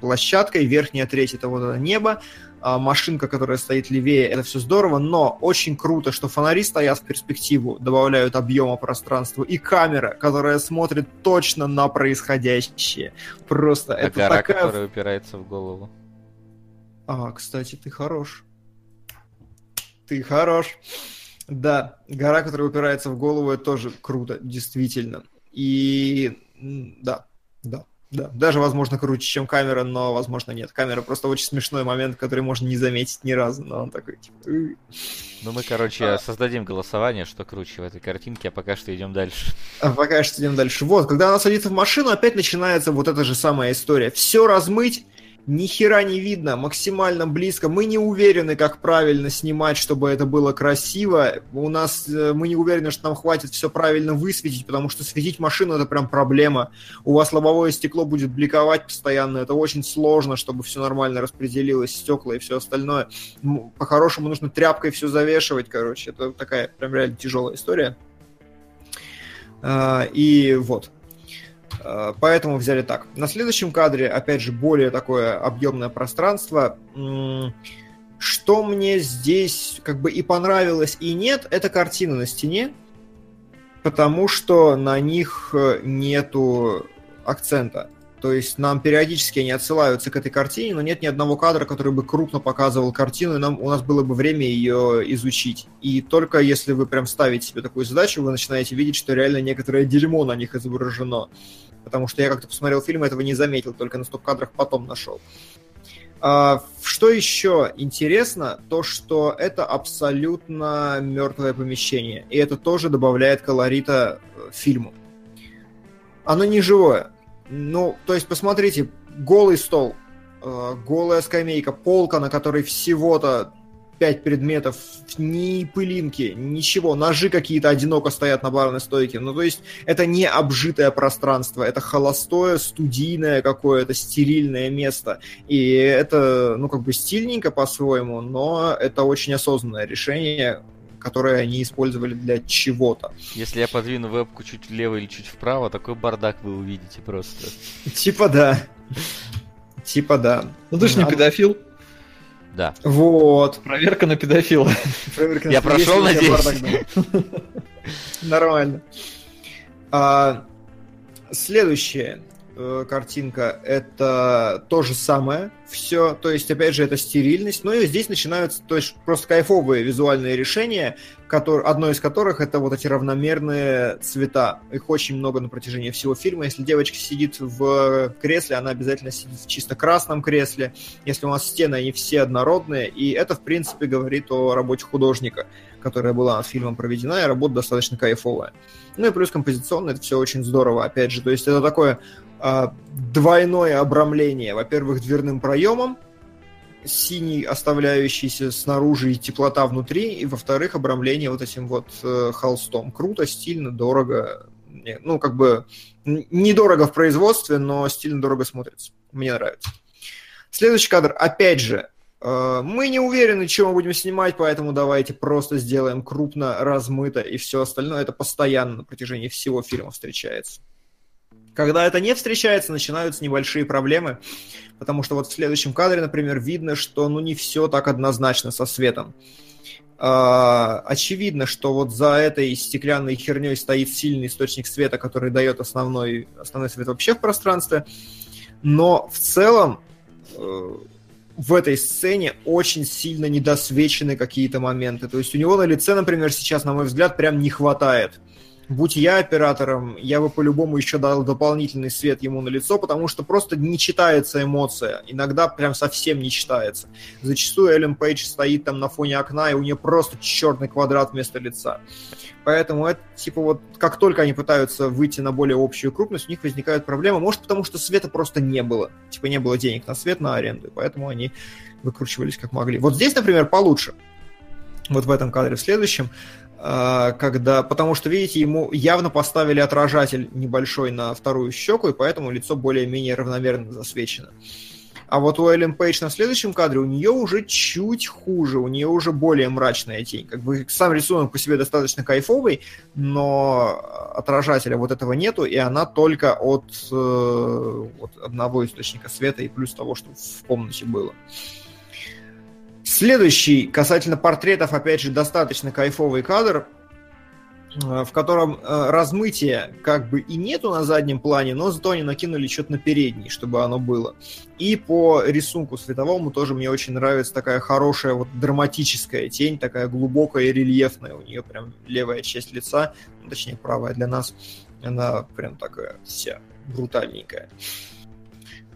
площадкой, верхняя треть это вот это небо. А, машинка, которая стоит левее, это все здорово, но очень круто, что фонари стоят в перспективу, добавляют объема пространству, и камера, которая смотрит точно на происходящее. Просто А это гора, такая... которая упирается в голову. А, кстати, ты хорош. Ты хорош. Да, гора, которая упирается в голову, это тоже круто, действительно. И да, да, да. Даже, возможно, круче, чем камера, но, возможно, нет. Камера просто очень смешной момент, который можно не заметить ни разу, но он такой, типа... Ну, мы, короче, А. создадим голосование, что круче в этой картинке, а пока что идем дальше. А пока что идем дальше. Вот, когда она садится в машину, опять начинается вот эта же самая история. Все размыть, ни хера не видно, максимально близко. Мы не уверены, как правильно снимать, чтобы это было красиво. У нас э, мы не уверены, что нам хватит все правильно высветить, потому что светить машину это прям проблема. У вас лобовое стекло будет бликовать постоянно. Это очень сложно, чтобы все нормально распределилось, стекла и все остальное. По-хорошему нужно тряпкой все завешивать, короче. Это такая прям реально тяжелая история. А, И вот. А, Поэтому взяли так. На следующем кадре, опять же, более такое объемное пространство. Что мне здесь как бы и понравилось, и нет, это картины на стене, потому что на них э, нету акцента. То есть нам периодически они отсылаются к этой картине, но нет ни одного кадра, который бы крупно показывал картину, и нам, у нас было бы время ее изучить. И только если вы прям ставите себе такую задачу, вы начинаете видеть, что реально некоторое дерьмо на них изображено. Потому что я как-то посмотрел фильм, этого не заметил, только на стоп-кадрах потом нашел. А, Что еще интересно, то что это абсолютно мертвое помещение, и это тоже добавляет колорита э, фильму. Оно не живое. Ну, то есть, посмотрите, голый стол, э, голая скамейка, полка, на которой всего-то пять предметов, ни пылинки, ничего, ножи какие-то одиноко стоят на барной стойке. Ну, то есть, это не обжитое пространство, это холостое, студийное какое-то, стерильное место. И это, ну, как бы стильненько по-своему, но это очень осознанное решение, которое они использовали для чего-то. Если я подвину вебку чуть влево или чуть вправо, такой бардак вы увидите просто. Типа да. Типа да. Ну ты ж не педофил. Да. Вот. Проверка на педофила. Проверка на Я прошел, надеюсь? Нормально. А, Следующая э, картинка это то же самое. Все. То есть, опять же, это стерильность. Но и здесь начинаются то есть, просто кайфовые визуальные решения, которые, одно из которых это вот эти равномерные цвета. Их очень много на протяжении всего фильма. Если девочка сидит в кресле, она обязательно сидит в чисто красном кресле. Если у нас стены, они все однородные. И это, в принципе, говорит о работе художника, которая была над фильмом проведена, и работа достаточно кайфовая. Ну и плюс композиционно это все очень здорово, опять же. То есть это такое двойное обрамление. Во-первых, дверным проемом, синий, оставляющийся снаружи и теплота внутри, и во-вторых, обрамление вот этим вот э, холстом. Круто, стильно, дорого. Ну, как бы недорого в производстве, но стильно дорого смотрится. Мне нравится. Следующий кадр, опять же, э, мы не уверены, что мы будем снимать, поэтому давайте просто сделаем крупно, размыто, и все остальное это постоянно на протяжении всего фильма встречается. Когда это не встречается, начинаются небольшие проблемы, потому что вот в следующем кадре, например, видно, что ну не все так однозначно со светом. А, очевидно, что вот за этой стеклянной херней стоит сильный источник света, который дает основной, основной свет вообще в пространстве. Но в целом э, в этой сцене очень сильно недосвечены какие-то моменты. То есть у него на лице, например, сейчас, на мой взгляд, прям не хватает Будь я оператором, я бы по-любому еще дал дополнительный свет ему на лицо, потому что просто не читается эмоция. Иногда прям совсем не читается. Зачастую Эллен Пейдж стоит там на фоне окна, и у нее просто черный квадрат вместо лица. Поэтому это, типа, вот как только они пытаются выйти на более общую крупность, у них возникают проблемы. Может, потому что света просто не было. Типа, не было денег на свет, на аренду. Поэтому они выкручивались как могли. Вот здесь, например, получше. Вот в этом кадре, в следующем, когда, потому что, видите, ему явно поставили отражатель небольшой на вторую щеку, и поэтому лицо более-менее равномерно засвечено. А вот у Эллен Пейдж на следующем кадре у нее уже чуть хуже, у нее уже более мрачная тень. Как бы сам рисунок по себе достаточно кайфовый, но отражателя вот этого нету, и она только от, э, от одного источника света и плюс того, что в комнате было. Следующий, касательно портретов, опять же, достаточно кайфовый кадр – Э, в котором э, размытия как бы и нету на заднем плане, но зато они накинули что-то на передний, чтобы оно было. И по рисунку световому тоже мне очень нравится такая хорошая вот драматическая тень, такая глубокая и рельефная. У нее прям левая часть лица, ну, точнее правая для нас, она прям такая вся брутальненькая.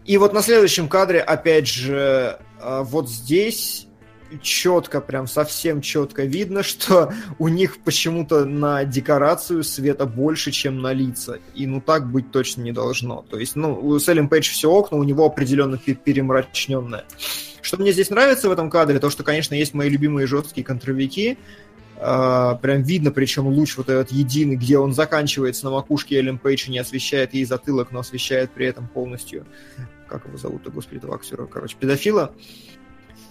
И вот на следующем кадре, опять же, э, вот здесь четко, прям совсем четко видно, что у них почему-то на декорацию света больше, чем на лица. И ну так быть точно не должно. То есть, ну, у Селлен Пейдж все окна, у него определенно перемрачненное. Что мне здесь нравится в этом кадре, то, что, конечно, есть мои любимые жесткие контровики, Uh, прям видно, причем луч вот этот единый, где он заканчивается на макушке Эллен Пейдж и не освещает ей затылок, но освещает при этом полностью, как его зовут-то, господи, этого актера, короче, педофила.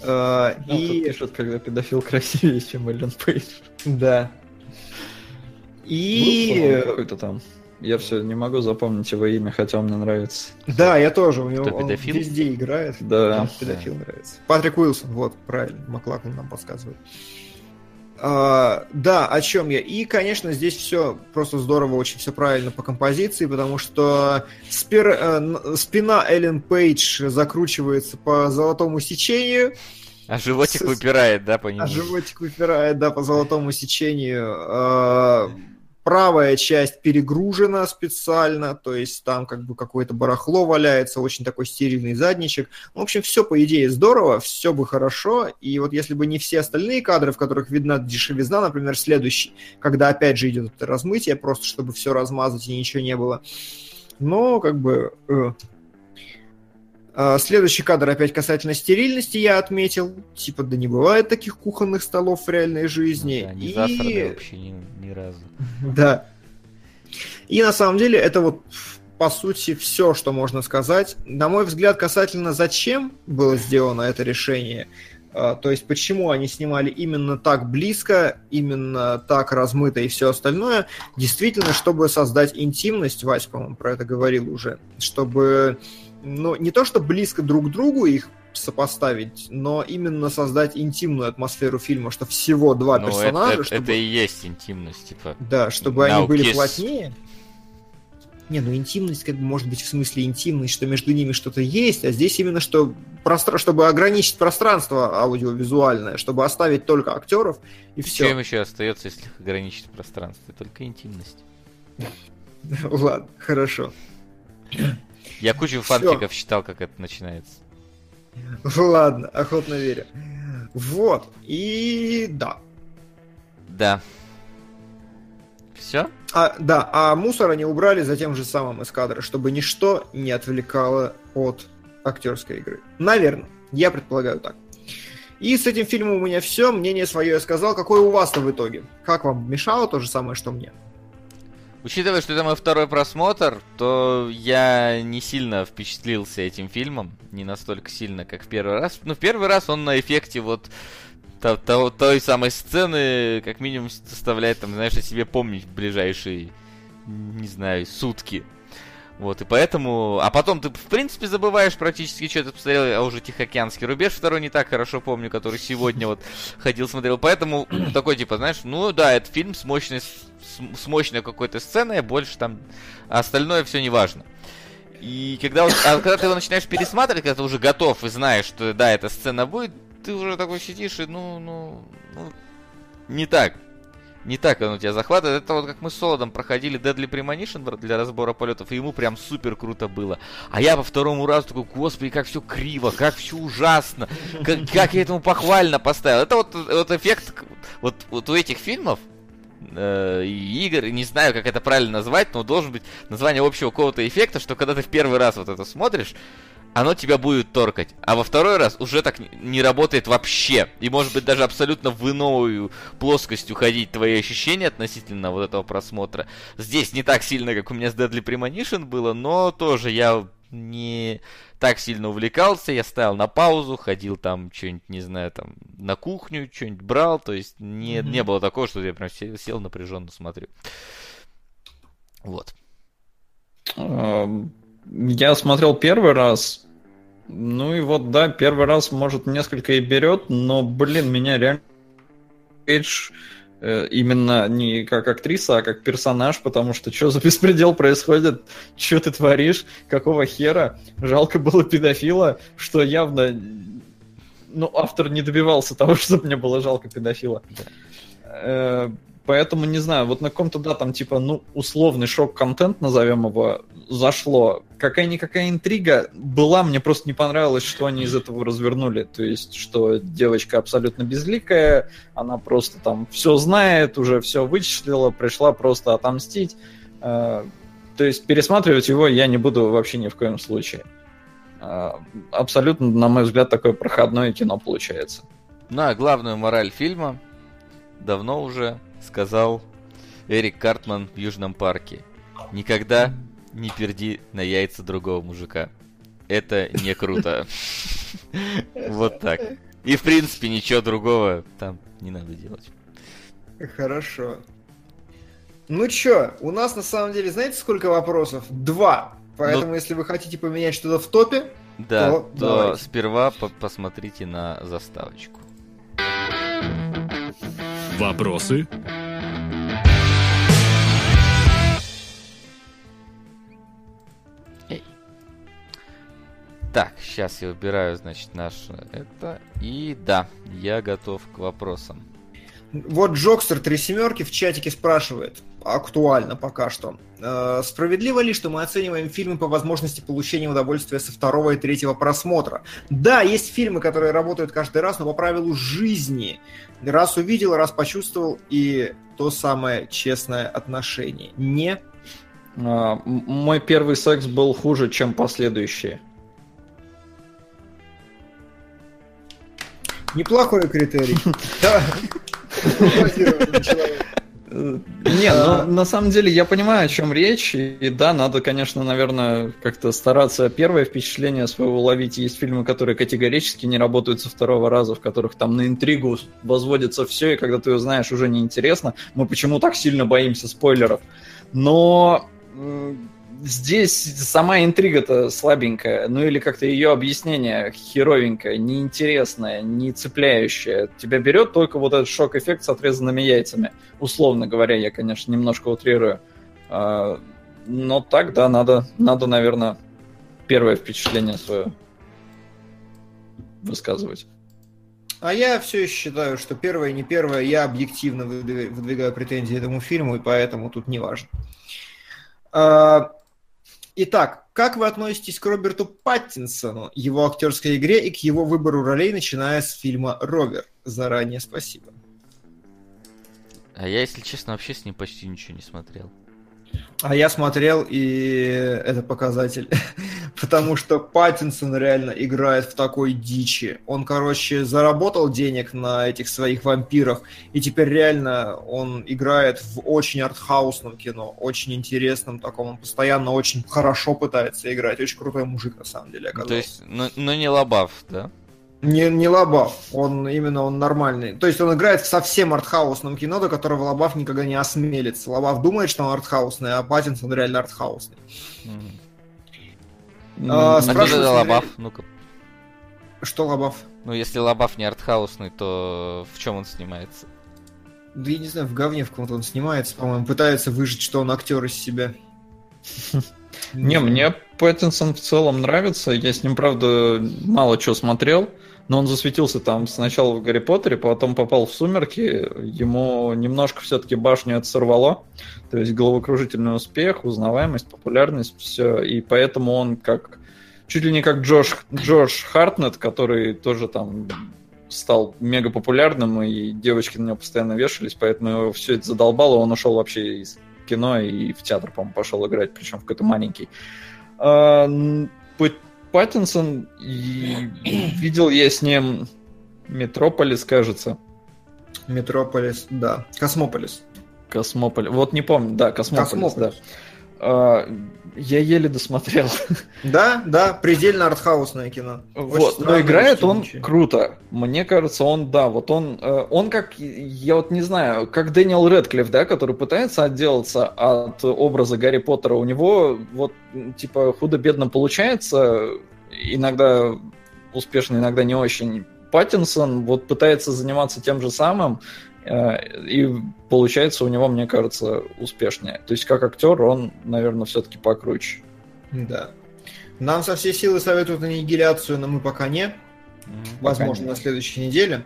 Uh, и... пишут, когда педофил красивее, чем Эллен Пейдж. Да. И... Какой-то там. Я все не могу запомнить его имя, хотя он мне нравится. Да, я тоже. У него Кто, он педофил? везде играет. Да. Нам педофил нравится. Патрик Уилсон, вот, правильно. Маклаклин нам подсказывает. А, да, о чем я. И, конечно, здесь все просто здорово, очень все правильно по композиции, потому что спир, э, спина Эллен Пейдж закручивается по золотому сечению. А животик С- выпирает, да, по нему? А животик выпирает, да, по золотому сечению. А, Правая часть перегружена специально, то есть там как бы какое-то барахло валяется, очень такой стерильный задничек. В общем, все по идее здорово, все бы хорошо. И вот если бы не все остальные кадры, в которых видна дешевизна, например, следующий, когда опять же идет размытие, просто чтобы все размазать и ничего не было. Но как бы э, Следующий кадр опять касательно стерильности я отметил. Типа, да не бывает таких кухонных столов в реальной жизни. Да, не И- вообще ни, ни разу. Да. И на самом деле это вот по сути все, что можно сказать. На мой взгляд, касательно зачем было сделано это решение, а, то есть почему они снимали именно так близко, именно так размыто и все остальное, действительно, чтобы создать интимность, Вась, по-моему, про это говорил уже, чтобы, ну, не то что близко друг к другу их сопоставить, но именно создать интимную атмосферу фильма, что всего два Ну, персонажа, это- чтобы... это и есть интимность, типа. Да, чтобы Now они были kiss. плотнее. Не, ну интимность как бы может быть в смысле интимность, что между ними что-то есть, а здесь именно что простра... чтобы ограничить пространство аудиовизуальное, чтобы оставить только актеров и все. Чем еще остается, если ограничить пространство? Только интимность. Ладно, хорошо. Я кучу фанфиков читал, как это начинается. Ладно, охотно верю. Вот, и да. Да. Все? А, да, а мусор они убрали за тем же самым из кадра, чтобы ничто не отвлекало от актерской игры. Наверное, я предполагаю так. И с этим фильмом у меня все, мнение свое я сказал. Какое у вас-то в итоге? Как вам мешало то же самое, что мне? Учитывая, что это мой второй просмотр, то я не сильно впечатлился этим фильмом. Не настолько сильно, как в первый раз. Ну, в первый раз он на эффекте вот то- то- той самой сцены, как минимум, заставляет, там, знаешь, о себе помнить в ближайшие, не знаю, сутки. Вот, и поэтому... А потом ты, в принципе, забываешь практически, что ты посмотрел, а уже Тихоокеанский рубеж второй не так хорошо помню, который сегодня вот ходил, смотрел. Поэтому такой, типа, знаешь, ну да, это фильм с мощной, с, с мощной какой-то сценой, больше там... А остальное все не важно. И когда, а когда ты его начинаешь пересматривать, когда ты уже готов и знаешь, что да, эта сцена будет, ты уже такой сидишь и ну, ну, ну, не так. Не так оно тебя захватывает. Это вот как мы с Солодом проходили Deadly Premonition для разбора полетов, и ему прям супер круто было. А я по второму разу такой, господи, как все криво, как все ужасно, как, как я этому похвально поставил. Это вот, вот эффект вот, вот у этих фильмов, э, игр, не знаю, как это правильно назвать, но должен быть название общего какого-то эффекта, что когда ты в первый раз вот это смотришь, оно тебя будет торкать. А во второй раз уже так не работает вообще. И может быть даже абсолютно в иную плоскость уходить твои ощущения относительно вот этого просмотра. Здесь не так сильно, как у меня с Deadly Premonition было, но тоже я не так сильно увлекался, я ставил на паузу, ходил там что-нибудь, не знаю, там на кухню, что-нибудь брал, то есть не, mm-hmm. не было такого, что я прям сел, сел напряженно смотрю. Вот. Я смотрел первый раз, ну и вот, да, первый раз, может, несколько и берет, но, блин, меня реально Кейдж э, именно не как актриса, а как персонаж, потому что что за беспредел происходит, что ты творишь, какого хера, жалко было педофила, что явно, ну, автор не добивался того, чтобы мне было жалко педофила. Э, поэтому, не знаю, вот на каком-то, да, там, типа, ну, условный шок-контент, назовем его, зашло. Какая-никакая интрига была, мне просто не понравилось, что они из этого развернули. То есть, что девочка абсолютно безликая, она просто там все знает, уже все вычислила, пришла просто отомстить. Э, то есть, пересматривать его я не буду вообще ни в коем случае. Э, абсолютно, на мой взгляд, такое проходное кино получается. На главную мораль фильма давно уже сказал Эрик Картман в Южном парке. Никогда не перди на яйца другого мужика. Это не круто. Вот так. И в принципе ничего другого там не надо делать. Хорошо. Ну чё, у нас на самом деле, знаете, сколько вопросов? Два. Поэтому, ну, если вы хотите поменять что-то в топе, да, то, то сперва по посмотрите на заставочку. Вопросы? Так, сейчас я убираю, значит, наше это. И да, я готов к вопросам. Вот Джокстер три семерки в чатике спрашивает, актуально пока что. Э, справедливо ли, что мы оцениваем фильмы по возможности получения удовольствия со второго и третьего просмотра? Да, есть фильмы, которые работают каждый раз, но по правилу жизни. Раз увидел, раз почувствовал, и то самое честное отношение. Не? А, мой первый секс был хуже, чем последующие. Неплохой критерий. Не, ну на самом деле я понимаю, о чем речь. И да, надо, конечно, наверное, как-то стараться первое впечатление своего ловить. Есть фильмы, которые категорически не работают со второго раза, в которых там на интригу возводится все, и когда ты ее знаешь, уже неинтересно. Мы почему так сильно боимся спойлеров? Но здесь сама интрига-то слабенькая, ну или как-то ее объяснение херовенькое, неинтересное, не цепляющее. Тебя берет только вот этот шок-эффект с отрезанными яйцами. Условно говоря, я, конечно, немножко утрирую. А, но так, да, надо, надо, наверное, первое впечатление свое высказывать. А я все еще считаю, что первое не первое, я объективно выдвигаю претензии этому фильму, и поэтому тут не важно. Итак, как вы относитесь к Роберту Паттинсону, его актерской игре и к его выбору ролей, начиная с фильма «Ровер»? Заранее спасибо. А я, если честно, вообще с ним почти ничего не смотрел. А я смотрел, и это показатель. Потому что Паттинсон реально играет в такой дичи. Он, короче, заработал денег на этих своих вампирах, и теперь реально он играет в очень артхаусном кино, очень интересном таком. Он постоянно очень хорошо пытается играть. Очень крутой мужик, на самом деле, оказался. То есть, но, но не Лобав, да? Не, не Лобав, он именно он нормальный. То есть он играет в совсем артхаусном кино, до которого Лобав никогда не осмелится. Лобав думает, что он артхаусный, а Паттинсон реально артхаусный. Mm-hmm. А, а Лобав? Ну-ка. Что Лобав? Ну, если Лобав не артхаусный, то в чем он снимается? Да я не знаю, в говне в каком-то он снимается, по-моему, пытается выжить, что он актер из себя. Не, мне Пэттинсон в целом нравится. Я с ним, правда, мало чего смотрел. Но он засветился там сначала в Гарри Поттере, потом попал в Сумерки. Ему немножко все-таки башню это сорвало. То есть головокружительный успех, узнаваемость, популярность, все. И поэтому он как чуть ли не как Джош, Джош Хартнет, который тоже там стал мега популярным, и девочки на него постоянно вешались, поэтому его все это задолбало, он ушел вообще из кино и в театр, по-моему, пошел играть, причем в какой-то маленький. Паттинсон, и видел я с ним Метрополис, кажется. Метрополис, да. Космополис. Космополис. Вот не помню, да, Космополис, Космополис. да. Я еле досмотрел. Да, да, предельно артхаусное кино. вот, но играет он ничего. круто. Мне кажется, он, да, вот он, э, он как, я вот не знаю, как Дэниел Редклифф, да, который пытается отделаться от образа Гарри Поттера. У него вот, типа, худо-бедно получается, иногда успешно, иногда не очень. Паттинсон вот пытается заниматься тем же самым, и получается у него, мне кажется, успешнее. То есть как актер он, наверное, все-таки покруче. Да. Нам со всей силы советуют аннигиляцию, но мы пока не. Возможно, пока не. на следующей неделе.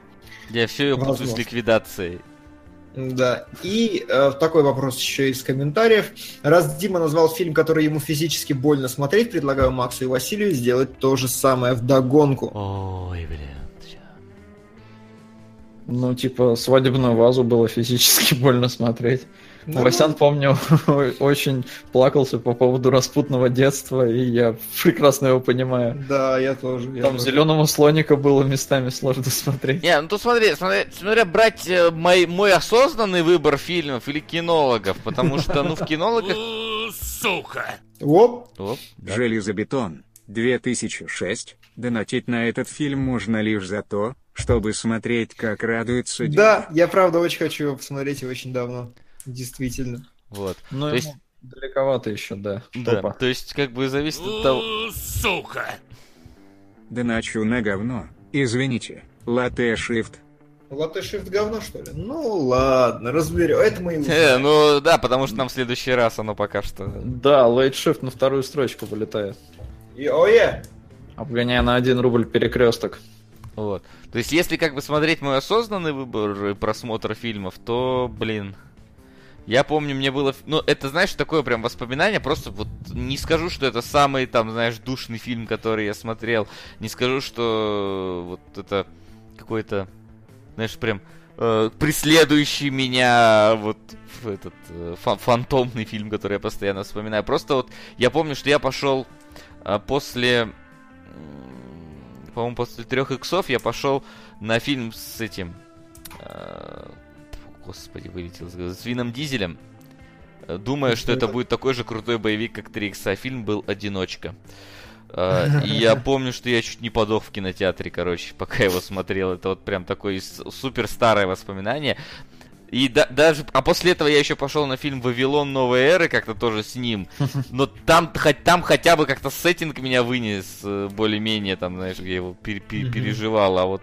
Я все ее буду с ликвидацией. Да. И э, такой вопрос еще из комментариев. Раз Дима назвал фильм, который ему физически больно смотреть, предлагаю Максу и Василию сделать то же самое в догонку. Ой, блин. Ну, типа, свадебную вазу было физически больно смотреть. Ну, Васян, помню, очень плакался по поводу распутного детства, и я прекрасно его понимаю. Да, я тоже. Я Там тоже. зеленого слоника было местами сложно смотреть. Не, ну тут смотри, смотри, смотря брать э, мой, мой осознанный выбор фильмов или кинологов, потому что, ну, в кинологах... Сука! Оп! Оп. Железобетон. 2006. Донатить на этот фильм можно лишь за то, чтобы смотреть, как радуется Да, я правда очень хочу его посмотреть и очень давно. Действительно. Вот. Ну, то есть... далековато еще, да. Да, Топа. то есть как бы зависит от того... Сука! Доначу на говно. Извините. Латте Shift. Латте Shift говно, что ли? Ну ладно, разберем. Это мы э, Ну да, потому что нам в следующий раз оно пока что... Да, Late Shift на вторую строчку вылетает. И ое! Обгоняя на один рубль перекресток. Вот. То есть, если как бы смотреть мой осознанный выбор просмотра фильмов, то, блин, я помню, мне было... Ну, это, знаешь, такое прям воспоминание, просто вот не скажу, что это самый, там, знаешь, душный фильм, который я смотрел. Не скажу, что вот это какой-то, знаешь, прям э, преследующий меня вот этот э, фан фантомный фильм, который я постоянно вспоминаю. Просто вот я помню, что я пошел э, после по-моему, после трех иксов я пошел на фильм с этим... Э, господи, вылетел с Вином Дизелем. Э, думая, что это будет такой же крутой боевик, как 3 икса. Фильм был «Одиночка». Э, и я помню, что я чуть не подох в кинотеатре, короче, пока его смотрел. Это вот прям такое супер старое воспоминание. И да, даже, а после этого я еще пошел на фильм «Вавилон. Новой эры», как-то тоже с ним. Но там, хоть, там хотя бы как-то сеттинг меня вынес э, более-менее, там, знаешь, я его пер, пер, переживал, а вот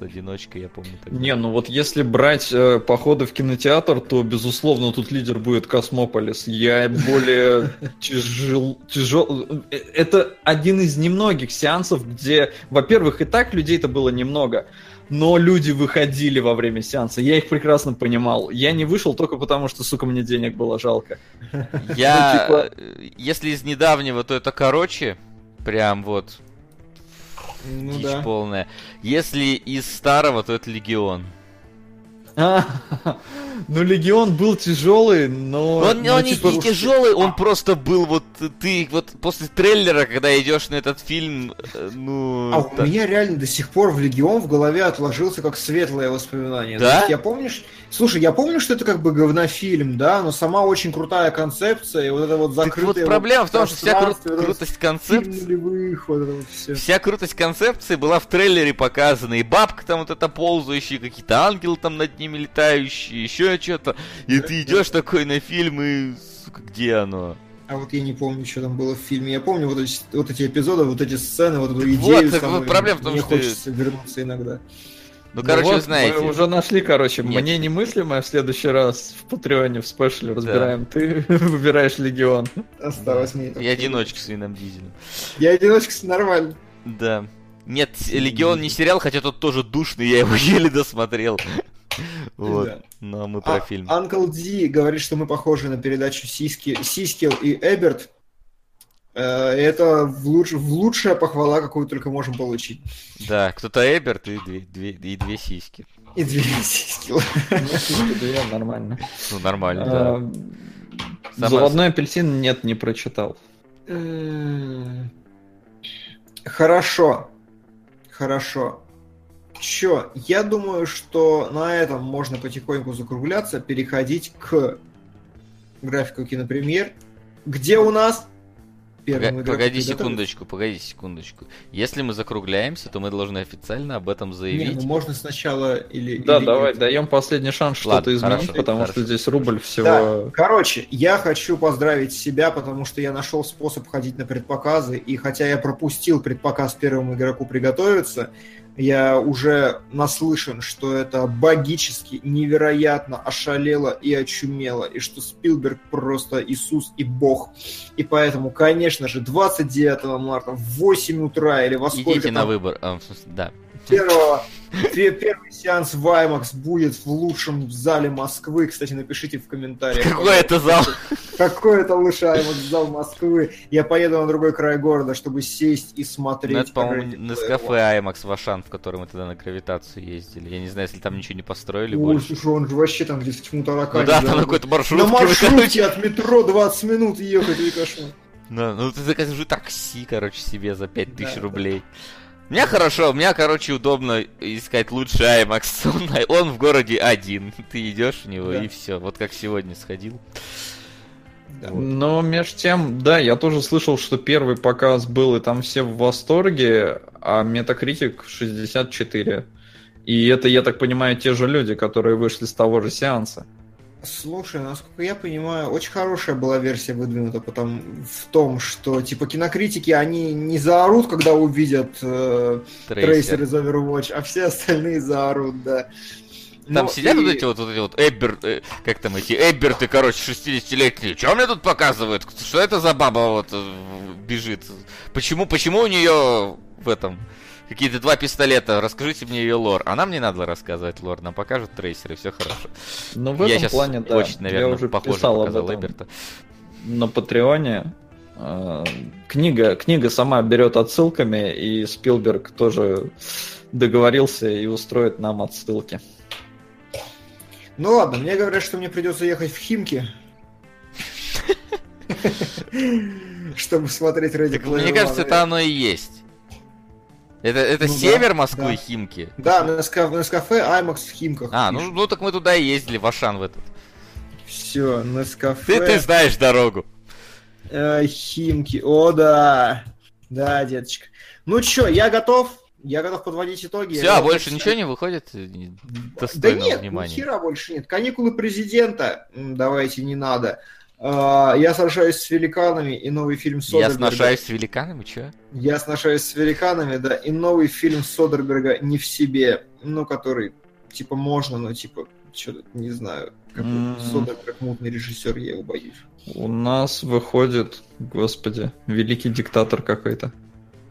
с одиночкой, я помню. Тогда. Не, ну вот если брать э, походы в кинотеатр, то, безусловно, тут лидер будет Космополис. Я более тяжел... тяжел... Э, это один из немногих сеансов, где, во-первых, и так людей-то было немного, но люди выходили во время сеанса. Я их прекрасно понимал. Я не вышел только потому, что, сука, мне денег было жалко. Я, ну, типа... если из недавнего, то это короче. Прям вот. Ну, Дичь да. полная. Если из старого, то это Легион. Ну, Легион был тяжелый, но... Он, ну, он типа... не, не тяжелый, он просто был вот... Ты вот после трейлера, когда идешь на этот фильм, э, ну... А так... у меня реально до сих пор в Легион в голове отложился как светлое воспоминание. Да? Я помню, Слушай, я помню, что это как бы говнофильм, да, но сама очень крутая концепция, и вот это вот закрытая... Вот проблема в том, что вся кру- крутость концепции... вот вот вся крутость концепции была в трейлере показана, и бабка там вот это ползающие, какие-то ангелы там над ними летающие, еще что-то, и ты идешь такой на фильм, и, сука, где оно? А вот я не помню, что там было в фильме. Я помню вот эти, вот эти эпизоды, вот эти сцены, вот эту идею. Вот, самую, проблема в том, мне что... хочется вернуться иногда. Ну, короче, ну вот, знаете. Мы уже нашли, короче, Нет. мне немыслимое в следующий раз в Патреоне, в спешле разбираем. Да. Ты выбираешь Легион. Осталось мне. Я одиночка с Вином Дизелем. Я одиночка с нормально. Да. Нет, Легион не сериал, хотя тот тоже душный, я его еле досмотрел. Вот. Да. Но мы про А, фильм. Uncle D говорит, что мы похожи на передачу Сиски, Сискил и Эберт. Э, Это в, луч- в лучшая похвала, какую только можем получить. Да, кто-то Эберт и две, две- и две сиськи. И две Сискил. Ну, нормально. Ну, нормально, да. А, Сама- Заводной апельсин нет, не прочитал. М, Хорошо. Хорошо. Чё, я думаю, что на этом можно потихоньку закругляться, переходить к графику кинопремьер. Где у нас? Первым Погоди секундочку, погоди секундочку. Если мы закругляемся, то мы должны официально об этом Не, заявить. ну можно сначала или... Да, или давай, нет. даем последний шанс что-то изменить, хорошо, потому хорошо. что здесь рубль Да, всего... короче, я хочу поздравить себя, потому что я нашел способ ходить на предпоказы, и хотя я пропустил предпоказ первому игроку приготовиться, я уже наслышан, что это богически, невероятно ошалело и очумело, и что Спилберг просто Иисус и Бог. И поэтому, конечно же, 29 марта в 8 утра или во сколько Идите на там выбор. А, да. Первого, пе- первый сеанс в IMAX будет в лучшем зале Москвы. Кстати, напишите в комментариях. Какой это зал? Какой это лучший IMAX зал Москвы? Я поеду на другой край города, чтобы сесть и смотреть. Ну, это, по-моему, на кафе. IMAX Вашан, в который мы тогда на гравитацию ездили. Я не знаю, если там ничего не построили Ой, больше. слушай, он же вообще там где-то тьму таракани. Ну да, там да. на какой-то На маршрутке. вы, маршрутке короче. от метро 20 минут ехать, или кошмар. Да, ну ты закажи такси, короче, себе за 5000 Да, рублей. У меня хорошо, у меня, короче, удобно искать лучший IMAX. Он, он в городе один. Ты идешь в него Да. и все. Вот как сегодня сходил. Да. Но меж тем, да, я тоже слышал, что первый показ был, и там все в восторге, а Metacritic 64. И это, я так понимаю, те же люди, которые вышли с того же сеанса. Слушай, насколько я понимаю, очень хорошая была версия выдвинута потом в том, что типа кинокритики, они не заорут, когда увидят э, трейсер Трейсер. из Overwatch, а все остальные заорут, да. Там Ну, сидят и- вот эти вот, вот эти вот Эббер, э, как там эти Эбберты, короче, 60-летние. Что мне тут показывают? Что это за баба вот э, бежит? Почему, почему у нее в этом какие-то два пистолета? Расскажите мне ее лор. А нам не надо рассказывать лор, нам покажут трейсеры, все хорошо. Но в я этом сейчас плане, да, очень, я наверное, уже похоже писал об показал этом Эберта. на Патреоне. Э, Книга, книга сама берет отсылками, и Спилберг тоже договорился и устроит нам отсылки. Ну ладно, мне говорят, что мне придется ехать в Химки. Чтобы смотреть Player мне кажется, это оно и есть. Это, это Ну да, север Москвы, да. Химки. Да, на Ска- на кафе IMAX в Химках. А, ну, ну так мы туда и ездили, в Ашан в этот. Все, на Ты, кафе. ты знаешь дорогу. Э, Химки, о да. Да, деточка. Ну чё, я готов. Я готов подводить итоги. Все, а больше ничего не выходит э, не- Да достойного нет, внимания. ни хера больше нет. Каникулы президента. Давайте, не надо. А, Я сражаюсь с великанами и новый фильм Я Содерберга. сношаюсь с великанами, чё? Я сношаюсь с великанами, да, и новый фильм Содерберга «Не в себе», ну, который, типа, можно, но, типа, что-то, не знаю, какой М. Содерберг мутный режиссер, я его боюсь. У нас выходит, господи, великий диктатор какой-то.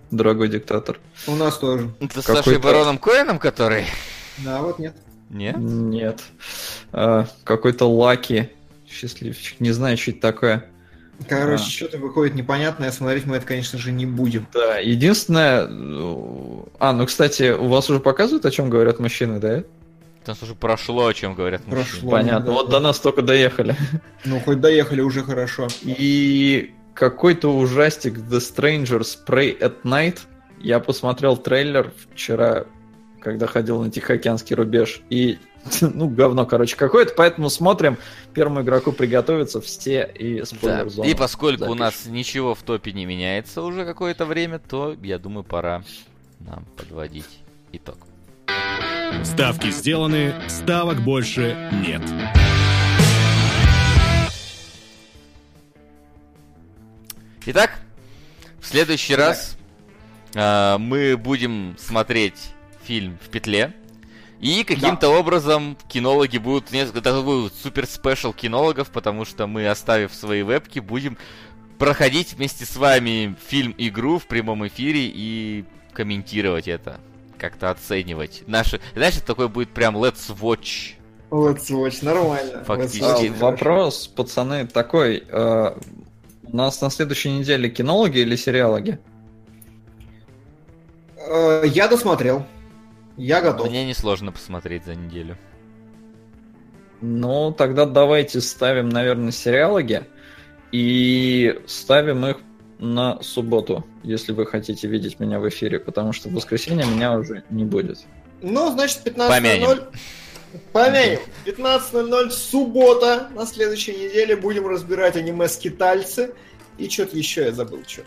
Дорогой диктатор. У нас тоже. Это с Сашей Бароном Коэном, который? Да, вот нет. Нет? Нет. А, какой-то Лаки. Счастливчик. Не знаю, что это такое. Короче, А. что-то выходит непонятное, смотреть мы это, конечно же, не будем. Да, единственное... э, А, ну, кстати, у вас уже показывают, о чем говорят мужчины, да? У нас уже прошло, о чем говорят мужчины. Прошло. Понятно. да. Вот до нас только доехали. Ну, хоть доехали, уже хорошо. И какой-то ужастик The Strangers Pray at Night. Я посмотрел трейлер вчера, когда ходил на Тихоокеанский рубеж. И, ну, говно, короче, какое-то. Поэтому смотрим. Первому игроку приготовиться все и Да. спойлер-зону. И поскольку у запишем. нас ничего в топе не меняется уже какое-то время, то, я думаю, пора нам подводить итог. Ставки сделаны, ставок больше нет. Итак, в следующий раз а, мы будем смотреть фильм в петле. И каким-то образом кинологи будут несколько такой супер спешл кинологов, потому что мы, оставив свои вебки, будем проходить вместе с вами фильм-игру в прямом эфире и комментировать это, как-то оценивать. Наши, знаешь, это такой будет прям let's watch. Let's watch, нормально. Фактически. А, вопрос, пацаны, такой. э, у нас на следующей неделе кинологи или сериалоги? Э, Я досмотрел. Я готов. Мне несложно посмотреть за неделю. Ну, тогда давайте ставим, наверное, сериалоги. И ставим их на субботу, если вы хотите видеть меня в эфире, потому что в воскресенье меня уже не будет. Ну, значит, 15.00. Помянем. Помянем. 15.00, суббота. На следующей неделе будем разбирать аниме «Скитальцы». И что-то еще я забыл. Что.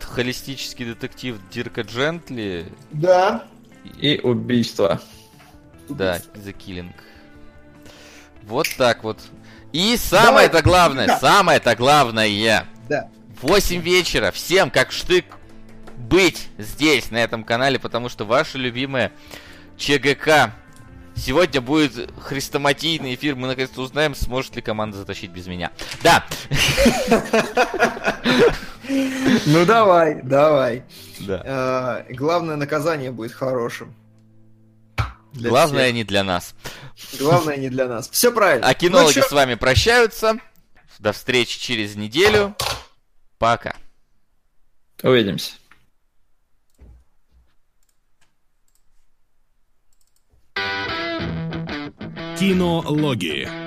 Холистический детектив Дирка Джентли. Да. И убийство. Да, The Killing. Вот так вот. И самое-то главное, Да. самое-то главное. Да. 8 вечера. Всем как штык быть здесь, на этом канале, потому что ваша любимая ЧГК. Сегодня будет хрестоматийный эфир. Мы наконец-то узнаем, сможет ли команда затащить без меня. Да, Ну давай, давай. да. Э, Главное наказание будет хорошим. Для Главное всех. не для нас. Главное не для нас. Все правильно. А кинологи Ну чё, с вами прощаются. До встречи через неделю. Пока. Увидимся. Кинологии.